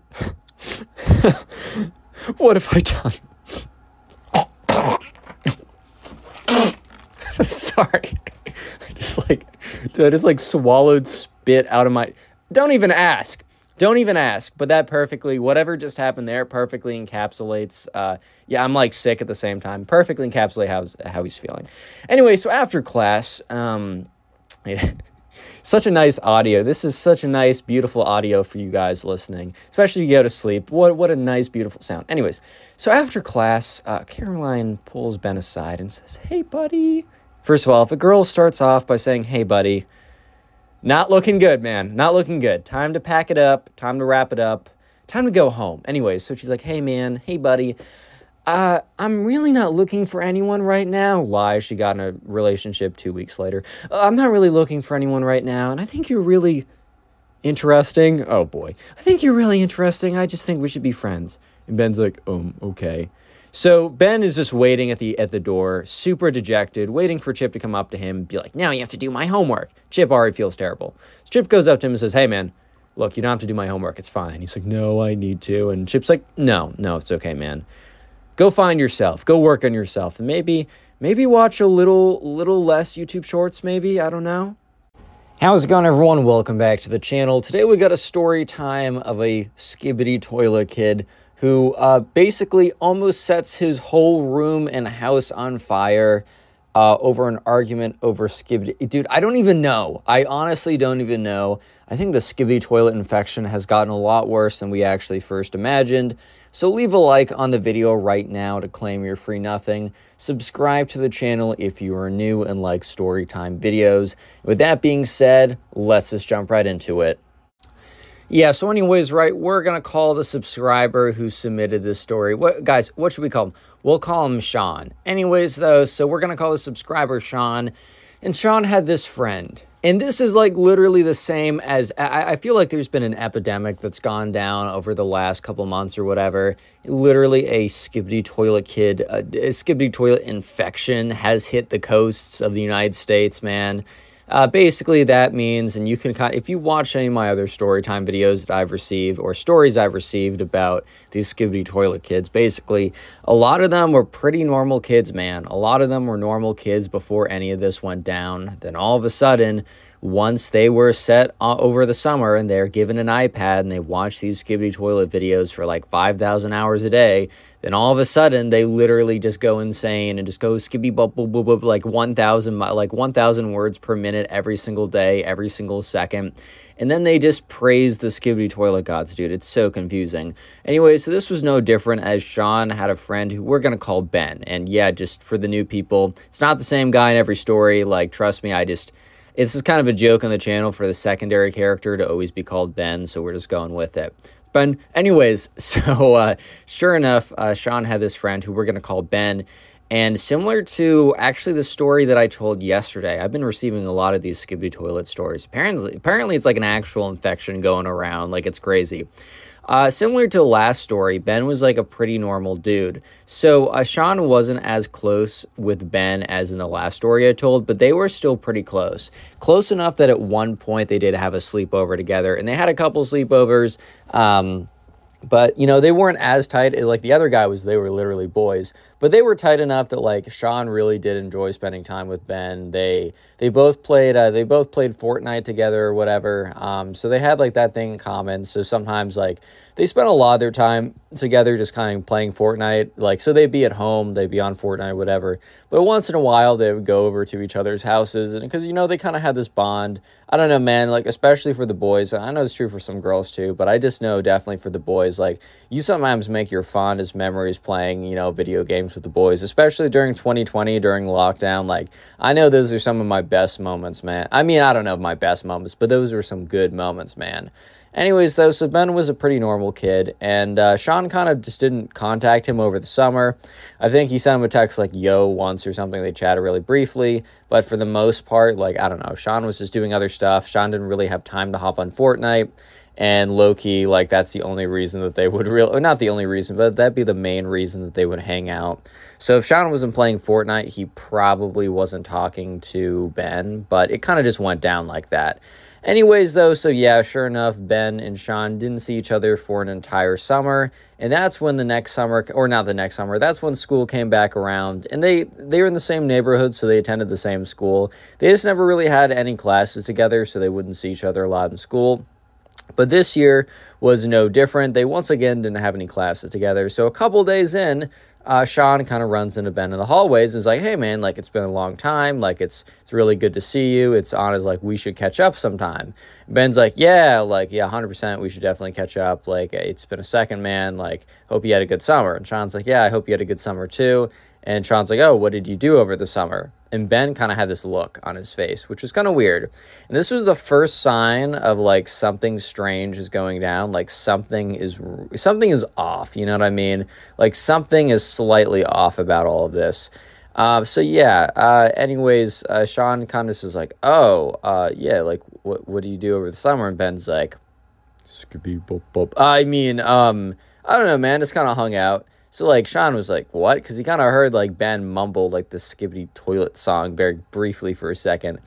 What have I done? Sorry. I just like dude, I just like swallowed spit out of my Don't even ask. Don't even ask, but that perfectly, whatever just happened there, perfectly encapsulates. Uh, yeah, I'm like sick at the same time. Perfectly encapsulate how how he's feeling. Anyway, so after class, um, such a nice audio. This is such a nice, beautiful audio for you guys listening, especially if you go to sleep. What what a nice, beautiful sound. Anyways, so after class, uh, Caroline pulls Ben aside and says, "Hey, buddy." First of all, if a girl starts off by saying, "Hey, buddy," Not looking good, man. Not looking good. Time to pack it up. Time to wrap it up. Time to go home. Anyways, so she's like, hey, man. Hey, buddy. Uh, I'm really not looking for anyone right now. Lie, she got in a relationship two weeks later. Uh, I'm not really looking for anyone right now, and I think you're really interesting. Oh boy. I think you're really interesting. I just think we should be friends. And Ben's like, um, okay. So Ben is just waiting at the at the door, super dejected, waiting for Chip to come up to him and be like, now you have to do my homework. Chip already feels terrible. So Chip goes up to him and says, Hey man, look, you don't have to do my homework. It's fine. He's like, No, I need to. And Chip's like, No, no, it's okay, man. Go find yourself. Go work on yourself. And maybe maybe watch a little little less YouTube shorts, maybe. I don't know. How's it going, everyone? Welcome back to the channel. Today we got a story time of a skibidi toilet kid who uh, basically almost sets his whole room and house on fire uh, over an argument over skibidi. Dude, I don't even know. I honestly don't even know. I think the skibidi toilet infection has gotten a lot worse than we actually first imagined. So leave a like on the video right now to claim your free nothing. Subscribe to the channel if you are new and like storytime videos. With that being said, let's just jump right into it. Yeah, so anyways, right, we're going to call the subscriber who submitted this story. What guys, what should we call him? We'll call him Sean. Anyways, though, so we're going to call the subscriber Sean. And Sean had this friend. And this is like literally the same as I, I feel like there's been an epidemic that's gone down over the last couple months or whatever. Literally, a skibidi toilet kid, uh, a, a skibidi toilet infection has hit the coasts of the United States, man. Uh, basically, that means, and you can kind of, if you watch any of my other story time videos that I've received or stories I've received about these skibidi toilet kids, basically, a lot of them were pretty normal kids, man. A lot of them were normal kids before any of this went down. Then all of a sudden, once they were set uh, over the summer and they're given an iPad and they watch these skibidi toilet videos for like 5,000 hours a day, then all of a sudden they literally just go insane and just go skibby bub bub bub like 1000 like 1000 words per minute every single day every single second. And then they just praise the skibidi toilet gods dude. It's so confusing. Anyway so this was no different as sean had a friend who we're gonna call ben. And yeah just for the new people it's not the same guy in every story. Like trust me i just this is kind of a joke on the channel for the secondary character to always be called ben so we're just going with it Ben. Anyways, so uh, sure enough, uh, Sean had this friend who we're going to call Ben. And similar to actually the story that I told yesterday, I've been receiving a lot of these skibidi toilet stories. Apparently, apparently it's like an actual infection going around, like it's crazy. Uh, similar to the last story, Ben was like a pretty normal dude. So uh, Sean wasn't as close with Ben as in the last story I told, but they were still pretty close. Close enough that at one point they did have a sleepover together, and they had a couple sleepovers. Um, but you know they weren't as tight like the other guy was they were literally boys but they were tight enough that like sean really did enjoy spending time with ben. They they both played uh, they both played fortnite together or whatever um, so they had like that thing in common. So sometimes like they spent a lot of their time together just kind of playing fortnite like so they'd be at home they'd be on fortnite whatever. But once in a while they would go over to each other's houses and because you know they kind of had this bond. I don't know man like especially for the boys i know it's true for some girls too but i just know definitely for the boys like you sometimes make your fondest memories playing you know video games with the boys especially during 2020 during lockdown like i know those are some of my best moments man i mean i don't know my best moments but those were some good moments man Anyways, though, so Ben was a pretty normal kid, and uh, Sean kind of just didn't contact him over the summer. I think he sent him a text like "yo" once or something. They chatted really briefly, but for the most part, like I don't know, Sean was just doing other stuff. Sean didn't really have time to hop on Fortnite, and low key, like that's the only reason that they would real, not the only reason, but that'd be the main reason that they would hang out. So if Sean wasn't playing Fortnite, he probably wasn't talking to Ben, but it kind of just went down like that. Anyways, though, so yeah, sure enough, Ben and Sean didn't see each other for an entire summer, and that's when the next summer, or not the next summer, that's when school came back around, and they they were in the same neighborhood, so they attended the same school. They just never really had any classes together, so they wouldn't see each other a lot in school. But this year was no different. They once again didn't have any classes together. So a couple days in, uh, Sean kind of runs into Ben in the hallways and is like, "Hey man, like it's been a long time. Like it's it's really good to see you. It's on as like we should catch up sometime." Ben's like, "Yeah, like yeah, hundred percent. We should definitely catch up. Like it's been a second, man. Like hope you had a good summer." And Sean's like, "Yeah, I hope you had a good summer too." And Sean's like, "Oh, what did you do over the summer?" And Ben kind of had this look on his face, which was kind of weird. And this was the first sign of like something strange is going down, like something is something is off, you know what I mean? Like something is slightly off about all of this. Uh, so yeah. Uh, anyways, uh, Sean kind of says like, "Oh, uh, yeah, like what what do you do over the summer?" And Ben's like, "Skippy bop bop." I mean, um, I don't know, man. Just kind of hung out. So like Sean was like, "What?" Because he kind of heard like Ben mumble like the Skibidi Toilet song very briefly for a second,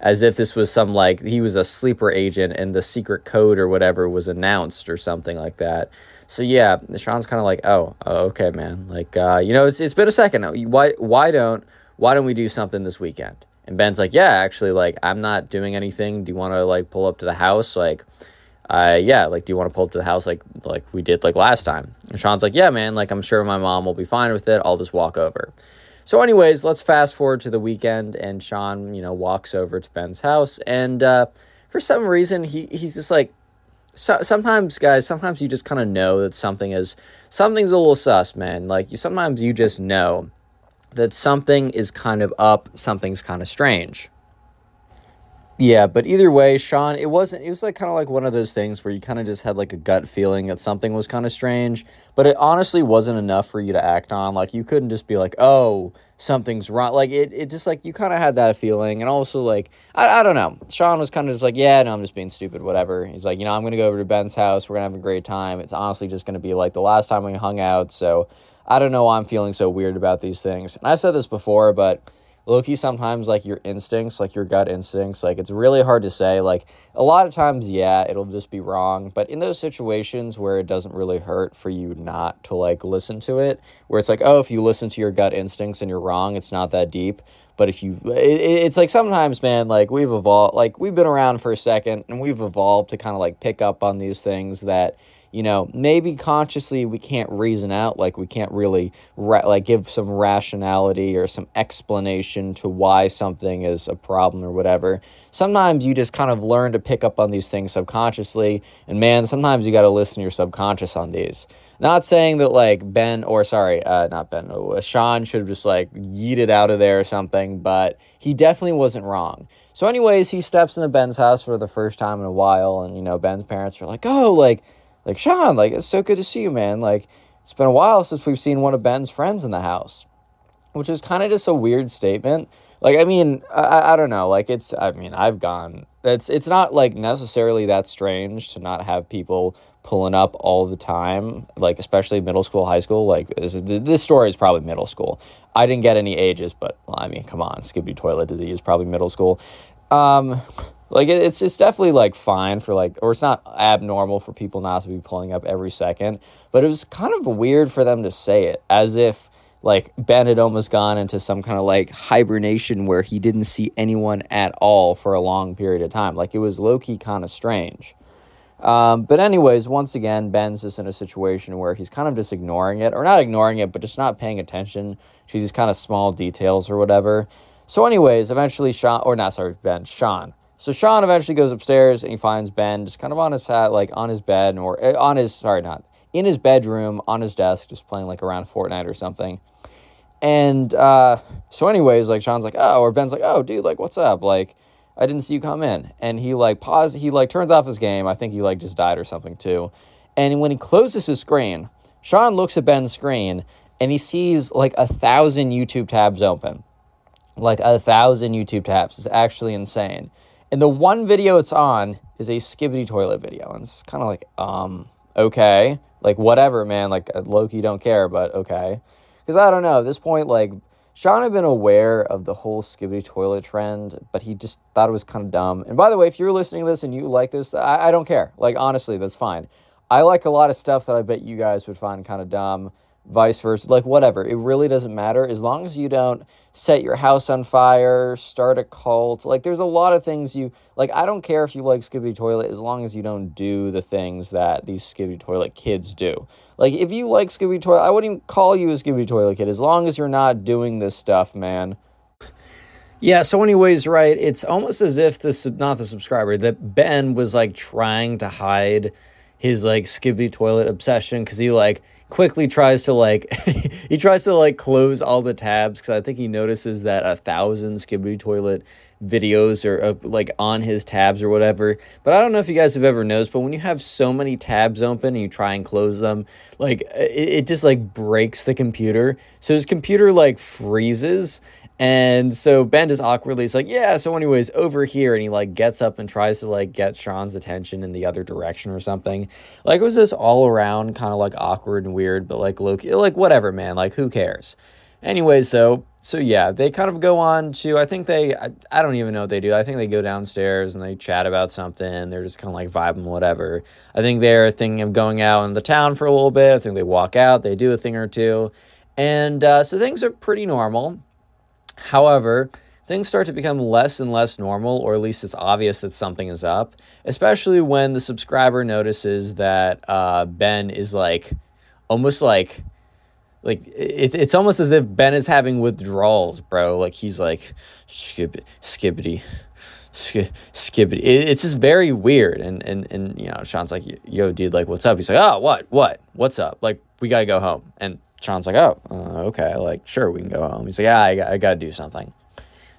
as if this was some like he was a sleeper agent and the secret code or whatever was announced or something like that. So yeah, Sean's kind of like, "Oh, oh, okay, man. Like, uh, you know, it's it's been a second. Why why don't why don't we do something this weekend?" And Ben's like, "Yeah, actually, like I'm not doing anything. Do you want to like pull up to the house? Like." Uh, yeah, like, do you want to pull up to the house like like we did like last time? And Sean's like, yeah, man, like I'm sure my mom will be fine with it. I'll just walk over. So, anyways, let's fast forward to the weekend, and Sean, you know, walks over to Ben's house, and uh, for some reason, he he's just like, so, sometimes, guys, sometimes you just kind of know that something is something's a little sus, man. Like, you sometimes you just know that something is kind of up, something's kind of strange. Yeah, but either way, Sean, it wasn't, it was like kind of like one of those things where you kind of just had like a gut feeling that something was kind of strange, but it honestly wasn't enough for you to act on. Like, you couldn't just be like, oh, something's wrong. Like, it, it just like, you kind of had that feeling. And also, like, I, I don't know. Sean was kind of just like, yeah, no, I'm just being stupid, whatever. He's like, you know, I'm to go over to Ben's house. We're to have a great time. It's honestly just to be like the last time we hung out. So I don't know why I'm feeling so weird about these things. And I've said this before, but low key sometimes like your instincts, like your gut instincts, like it's really hard to say. Like a lot of times, yeah, it'll just be wrong. But in those situations where it doesn't really hurt for you not to like listen to it, where it's like, oh, if you listen to your gut instincts and you're wrong, it's not that deep. But if you, it, it's like sometimes, man, like we've evolved, like we've been around for a second and we've evolved to kind of like pick up on these things that you know maybe consciously we can't reason out like we can't really ra- like give some rationality or some explanation to why something is a problem or whatever. Sometimes you just kind of learn to pick up on these things subconsciously and man sometimes you got to listen to your subconscious on these. Not saying that like ben or sorry uh, not ben uh, sean should have just like yeeted out of there or something but he definitely wasn't wrong. So anyways he steps into ben's house for the first time in a while and you know ben's parents are like oh like like, Sean, like, it's so good to see you, man. Like, it's been a while since we've seen one of Ben's friends in the house, which is kind of just a weird statement. Like, I mean, I, I don't know. Like, it's, I mean, I've gone, it's, it's not like necessarily that strange to not have people pulling up all the time, like, especially middle school, high school. Like, this, this story is probably middle school. I didn't get any ages, but well, I mean, come on, Skippy toilet disease, probably middle school. Um, like it, it's it's definitely like fine for like or it's not abnormal for people not to be pulling up every second but it was kind of weird for them to say it as if like ben had almost gone into some kind of like hibernation where he didn't see anyone at all for a long period of time. Like it was low-key kind of strange. Um, but anyways once again ben's just in a situation where he's kind of just ignoring it or not ignoring it but just not paying attention to these kind of small details or whatever. So anyways eventually sean or not sorry ben sean so Sean eventually goes upstairs and he finds Ben just kind of on his hat, like on his bed or uh, on his sorry, not in his bedroom on his desk, just playing like around Fortnite or something. And uh, so, anyways, like Sean's like, oh, or Ben's like, oh, dude, like, what's up? Like, I didn't see you come in. And he like pause, he like turns off his game. I think he like just died or something too. And when he closes his screen, Sean looks at Ben's screen and he sees like a thousand YouTube tabs open. Like a thousand YouTube tabs. It's actually insane. And the one video it's on is a skibidi toilet video. And it's kind of like, um, okay. Like, whatever, man. Like, uh, low key don't care, but okay. Because I don't know. At this point, like, Sean had been aware of the whole skibidi toilet trend, but he just thought it was kind of dumb. And by the way, if you're listening to this and you like this, I, I don't care. Like, honestly, that's fine. I like a lot of stuff that I bet you guys would find kind of dumb vice versa, like whatever. It really doesn't matter as long as you don't set your house on fire, start a cult. Like there's a lot of things you like. I don't care if you like Skibidi Toilet as long as you don't do the things that these Skibidi Toilet kids do. Like if you like Skibidi Toilet, I wouldn't even call you a Skibidi Toilet kid as long as you're not doing this stuff, man. Yeah, so anyways, right, it's almost as if this not the subscriber that Ben was like trying to hide his like Skibidi Toilet obsession cuz he like quickly tries to like he tries to like close all the tabs because I think he notices that a thousand Skibidi Toilet videos are uh, like on his tabs or whatever. But I don't know if you guys have ever noticed, but when you have so many tabs open and you try and close them, like it, it just like breaks the computer. So his computer like freezes and so Ben is awkwardly is like, yeah, so anyways, over here. And he like gets up and tries to like get Sean's attention in the other direction or something. Like it was this all around kind of like awkward and weird, but like low key, like whatever, man. Like who cares? Anyways, though, so yeah, they kind of go on to, I think they, I, I don't even know what they do. I think they go downstairs and they chat about something. They're just kind of like vibing, whatever. I think they're thinking of going out in the town for a little bit. I think they walk out, they do a thing or two. And uh, so things are pretty normal. However, things start to become less and less normal, or at least it's obvious that something is up, especially when the subscriber notices that uh, Ben is like almost like like it, it's almost as if Ben is having withdrawals, bro. Like he's like skibidi. Skibidi. it's just very weird, and and and you know, Sean's like, "Yo, dude, like, what's up?" He's like, "Oh, what, what, what's up? Like, we gotta go home." And Sean's like, oh, uh, okay, like, sure, we can go home. He's like, yeah, I, I got to do something.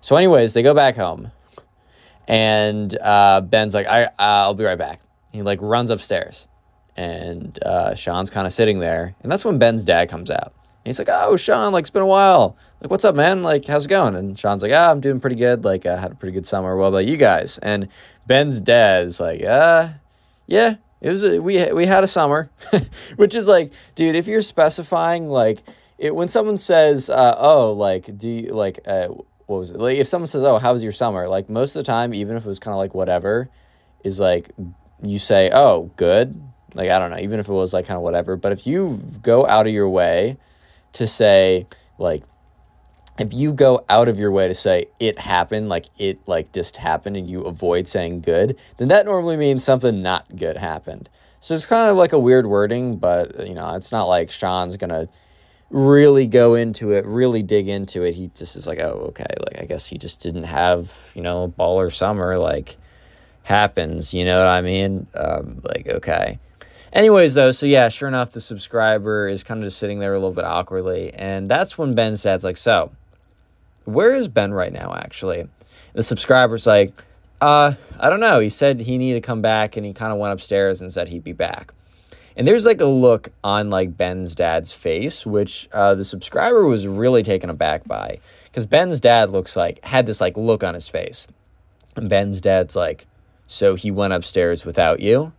So, anyways, they go back home, and uh, Ben's like, I, I'll be right back. He like runs upstairs, and uh, Sean's kind of sitting there, and that's when Ben's dad comes out. And he's like, oh, Sean, like, it's been a while. Like, what's up, man? Like, how's it going? And Sean's like, ah, I'm doing pretty good. Like, I had a pretty good summer. What about you guys? And Ben's dad's like, uh, yeah, it was a, we we had a summer, which is like, dude, if you're specifying like it when someone says, uh, oh, like do you like uh, what was it? Like if someone says, oh, how was your summer? Like most of the time, even if it was kind of like whatever, is like you say, oh, good. Like I don't know, even if it was like kind of whatever. But if you go out of your way to say like if you go out of your way to say it happened, like it like just happened, and you avoid saying good, then that normally means something not good happened. So it's kind of like a weird wording, but you know, it's not like Sean's gonna really go into it, really dig into it. He just is like, oh, okay, like I guess he just didn't have, you know, baller summer, like happens, you know what I mean? Um, like, okay. Anyways, though, so yeah, sure enough, the subscriber is kind of just sitting there a little bit awkwardly. And that's when Ben says, like, so, where is Ben right now, actually? The subscriber's like, uh, I don't know. He said he needed to come back and he kind of went upstairs and said he'd be back. And there's like a look on like Ben's dad's face, which uh, the subscriber was really taken aback by. Because Ben's dad looks like, had this like look on his face. And Ben's dad's like, So he went upstairs without you?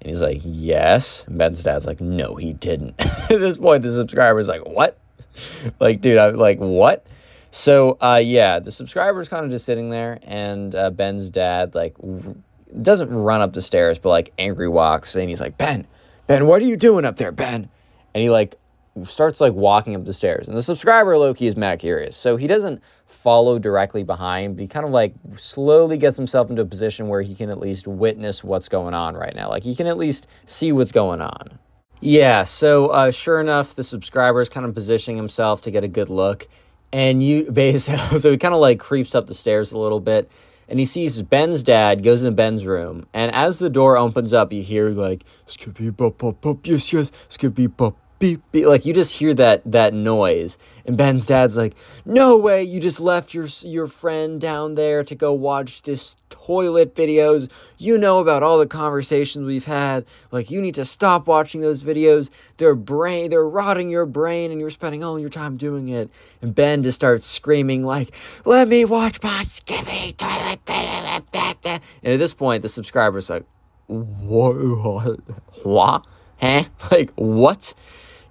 And he's like, Yes. And Ben's dad's like, No, he didn't. At this point, the subscriber's like, What? like, dude, I'm like, What? So uh, yeah, the subscriber is kind of just sitting there, and uh, Ben's dad like r- doesn't run up the stairs, but like angry walks, and he's like, Ben, Ben, what are you doing up there, Ben? And he like starts like walking up the stairs, and the subscriber low key is mad curious, so he doesn't follow directly behind, but he kind of like slowly gets himself into a position where he can at least witness what's going on right now. Like he can at least see what's going on. Yeah, so uh, sure enough, the subscriber is kind of positioning himself to get a good look and you so he kind of like creeps up the stairs a little bit and he sees Ben's dad goes into Ben's room and as the door opens up you hear like skippy bop bop bop yes yes skippy bop beep, beep. Like you just hear that that noise, and Ben's dad's like, "No way! You just left your your friend down there to go watch this toilet videos. You know about all the conversations we've had. Like you need to stop watching those videos. They're brain, they're rotting your brain, and you're spending all your time doing it." And Ben just starts screaming like, "Let me watch my skippy toilet video!" And at this point, the subscriber's like, "What? What? Huh? Like what?"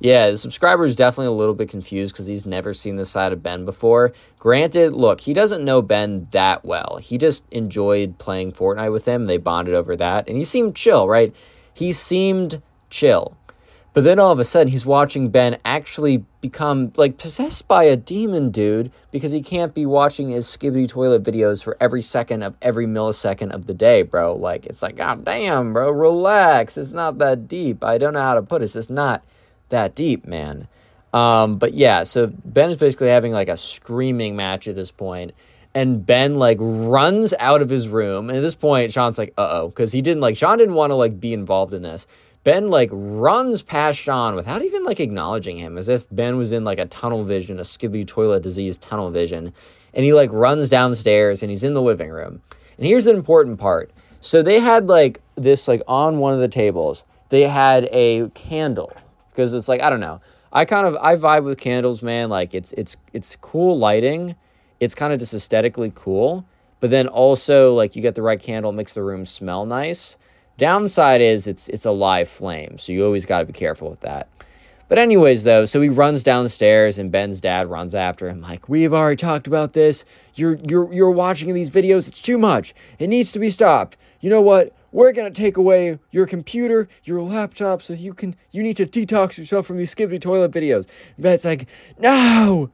Yeah, the subscriber is definitely a little bit confused because he's never seen this side of Ben before. Granted, look, he doesn't know Ben that well. He just enjoyed playing Fortnite with him. They bonded over that, and he seemed chill, right? He seemed chill. But then all of a sudden, he's watching Ben actually become like possessed by a demon, dude, because he can't be watching his Skibidi Toilet videos for every second of every millisecond of the day, bro. Like, it's like, God damn, bro, relax. It's not that deep. I don't know how to put it. It's just not that deep, man. Um, but yeah, so Ben is basically having like a screaming match at this point, and Ben like runs out of his room. And at this point, Sean's like, "Uh oh," because he didn't like Sean didn't want to like be involved in this. Ben like runs past Sean without even like acknowledging him, as if Ben was in like a tunnel vision, a skibby toilet disease tunnel vision. And he like runs downstairs and he's in the living room. And here's an important part. So they had like this like on one of the tables, they had a candle because it's like I don't know. I kind of I vibe with candles, man. Like it's it's it's cool lighting. It's kind of just aesthetically cool, but then also like you get the right candle, makes the room smell nice. Downside is it's it's a live flame, so you always got to be careful with that. But anyways, though, so he runs downstairs and Ben's dad runs after him like, "We've already talked about this. You're you're you're watching these videos. It's too much. It needs to be stopped. You know what? We're going to take away your computer, your laptop so you can you need to detox yourself from these Skibidi toilet videos." And Ben's like, "No.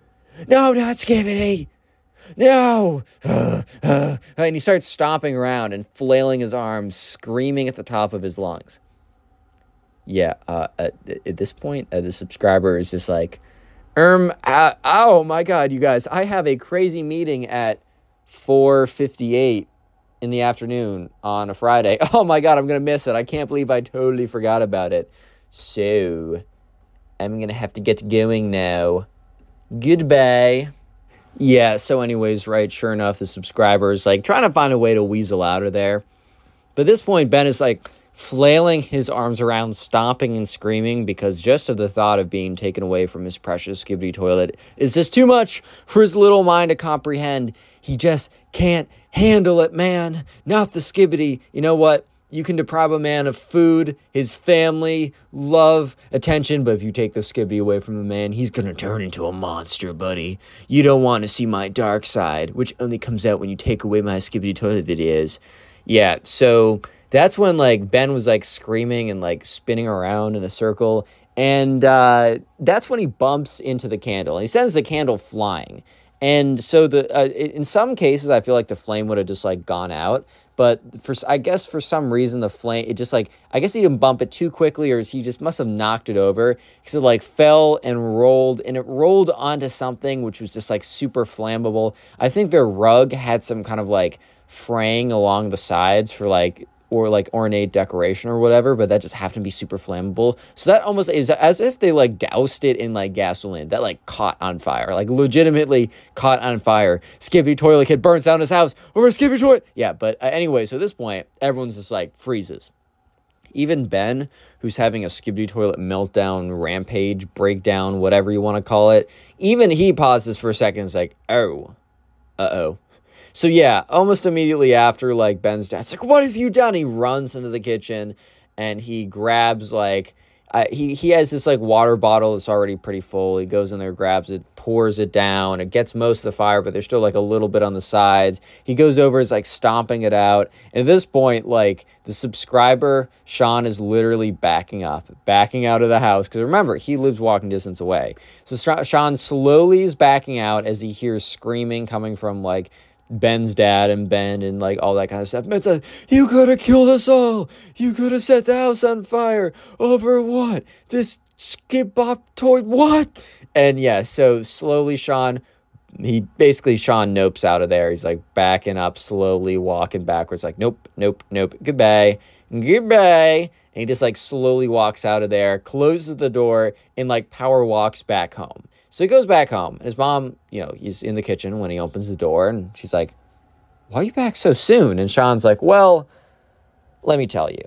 No, not Skibidi." no. and he starts stomping around and flailing his arms, screaming at the top of his lungs. Yeah, uh, at, at this point, uh, the subscriber is just like, um, uh, oh my God, you guys, I have a crazy meeting at 4.58 in the afternoon on a Friday. Oh my God, I'm going to miss it. I can't believe I totally forgot about it. So, I'm going to have to get going now. Goodbye. Yeah, so anyways, right, sure enough, the subscriber is like trying to find a way to weasel out of there. But at this point, Ben is like flailing his arms around, stomping and screaming because just of the thought of being taken away from his precious skibidi toilet is just too much for his little mind to comprehend. He just can't handle it, man. Not the skibidi. You know what? You can deprive a man of food, his family, love, attention, but if you take the skibidi away from a man, he's gonna turn into a monster, buddy. You don't want to see my dark side, which only comes out when you take away my skibidi toilet videos. Yeah, so that's when like Ben was like screaming and like spinning around in a circle, and uh, that's when he bumps into the candle and he sends the candle flying. And so the uh, in some cases, I feel like the flame would have just like gone out, but for I guess for some reason the flame it just like I guess he didn't bump it too quickly or he just must have knocked it over because it like fell and rolled and it rolled onto something which was just like super flammable. I think their rug had some kind of like fraying along the sides for like or like ornate decoration or whatever, but that just happened to be super flammable. So that almost is as if they like doused it in like gasoline that like caught on fire, like legitimately caught on fire. Skippy toilet kid burns down his house over Skibidi toilet. Yeah, but uh, anyway, so at this point, everyone's just like freezes. Even Ben, who's having a Skibidi toilet meltdown, rampage, breakdown, whatever you want to call it, even he pauses for a second. It's like, oh, uh oh so yeah, almost immediately after like Ben's dad's like, "What have you done?" He runs into the kitchen and he grabs like uh, he he has this like water bottle that's already pretty full. He goes in there, grabs it, pours it down. It gets most of the fire, but there's still like a little bit on the sides. He goes over, is like stomping it out. And at this point, like the subscriber Sean is literally backing up, backing out of the house because remember he lives walking distance away. So Sean slowly is backing out as he hears screaming coming from like Ben's dad and Ben and like all that kind of stuff. It's like, you could have killed us all. You could have set the house on fire. Over what? This skip bop toy what? And yeah, so slowly Sean he basically Sean nopes out of there. He's like backing up slowly, walking backwards, like, nope, nope, nope, goodbye, goodbye. And he just like slowly walks out of there, closes the door, and like power walks back home. So he goes back home, and his mom, you know, he's in the kitchen when he opens the door, and she's like, Why are you back so soon? And Sean's like, Well, let me tell you.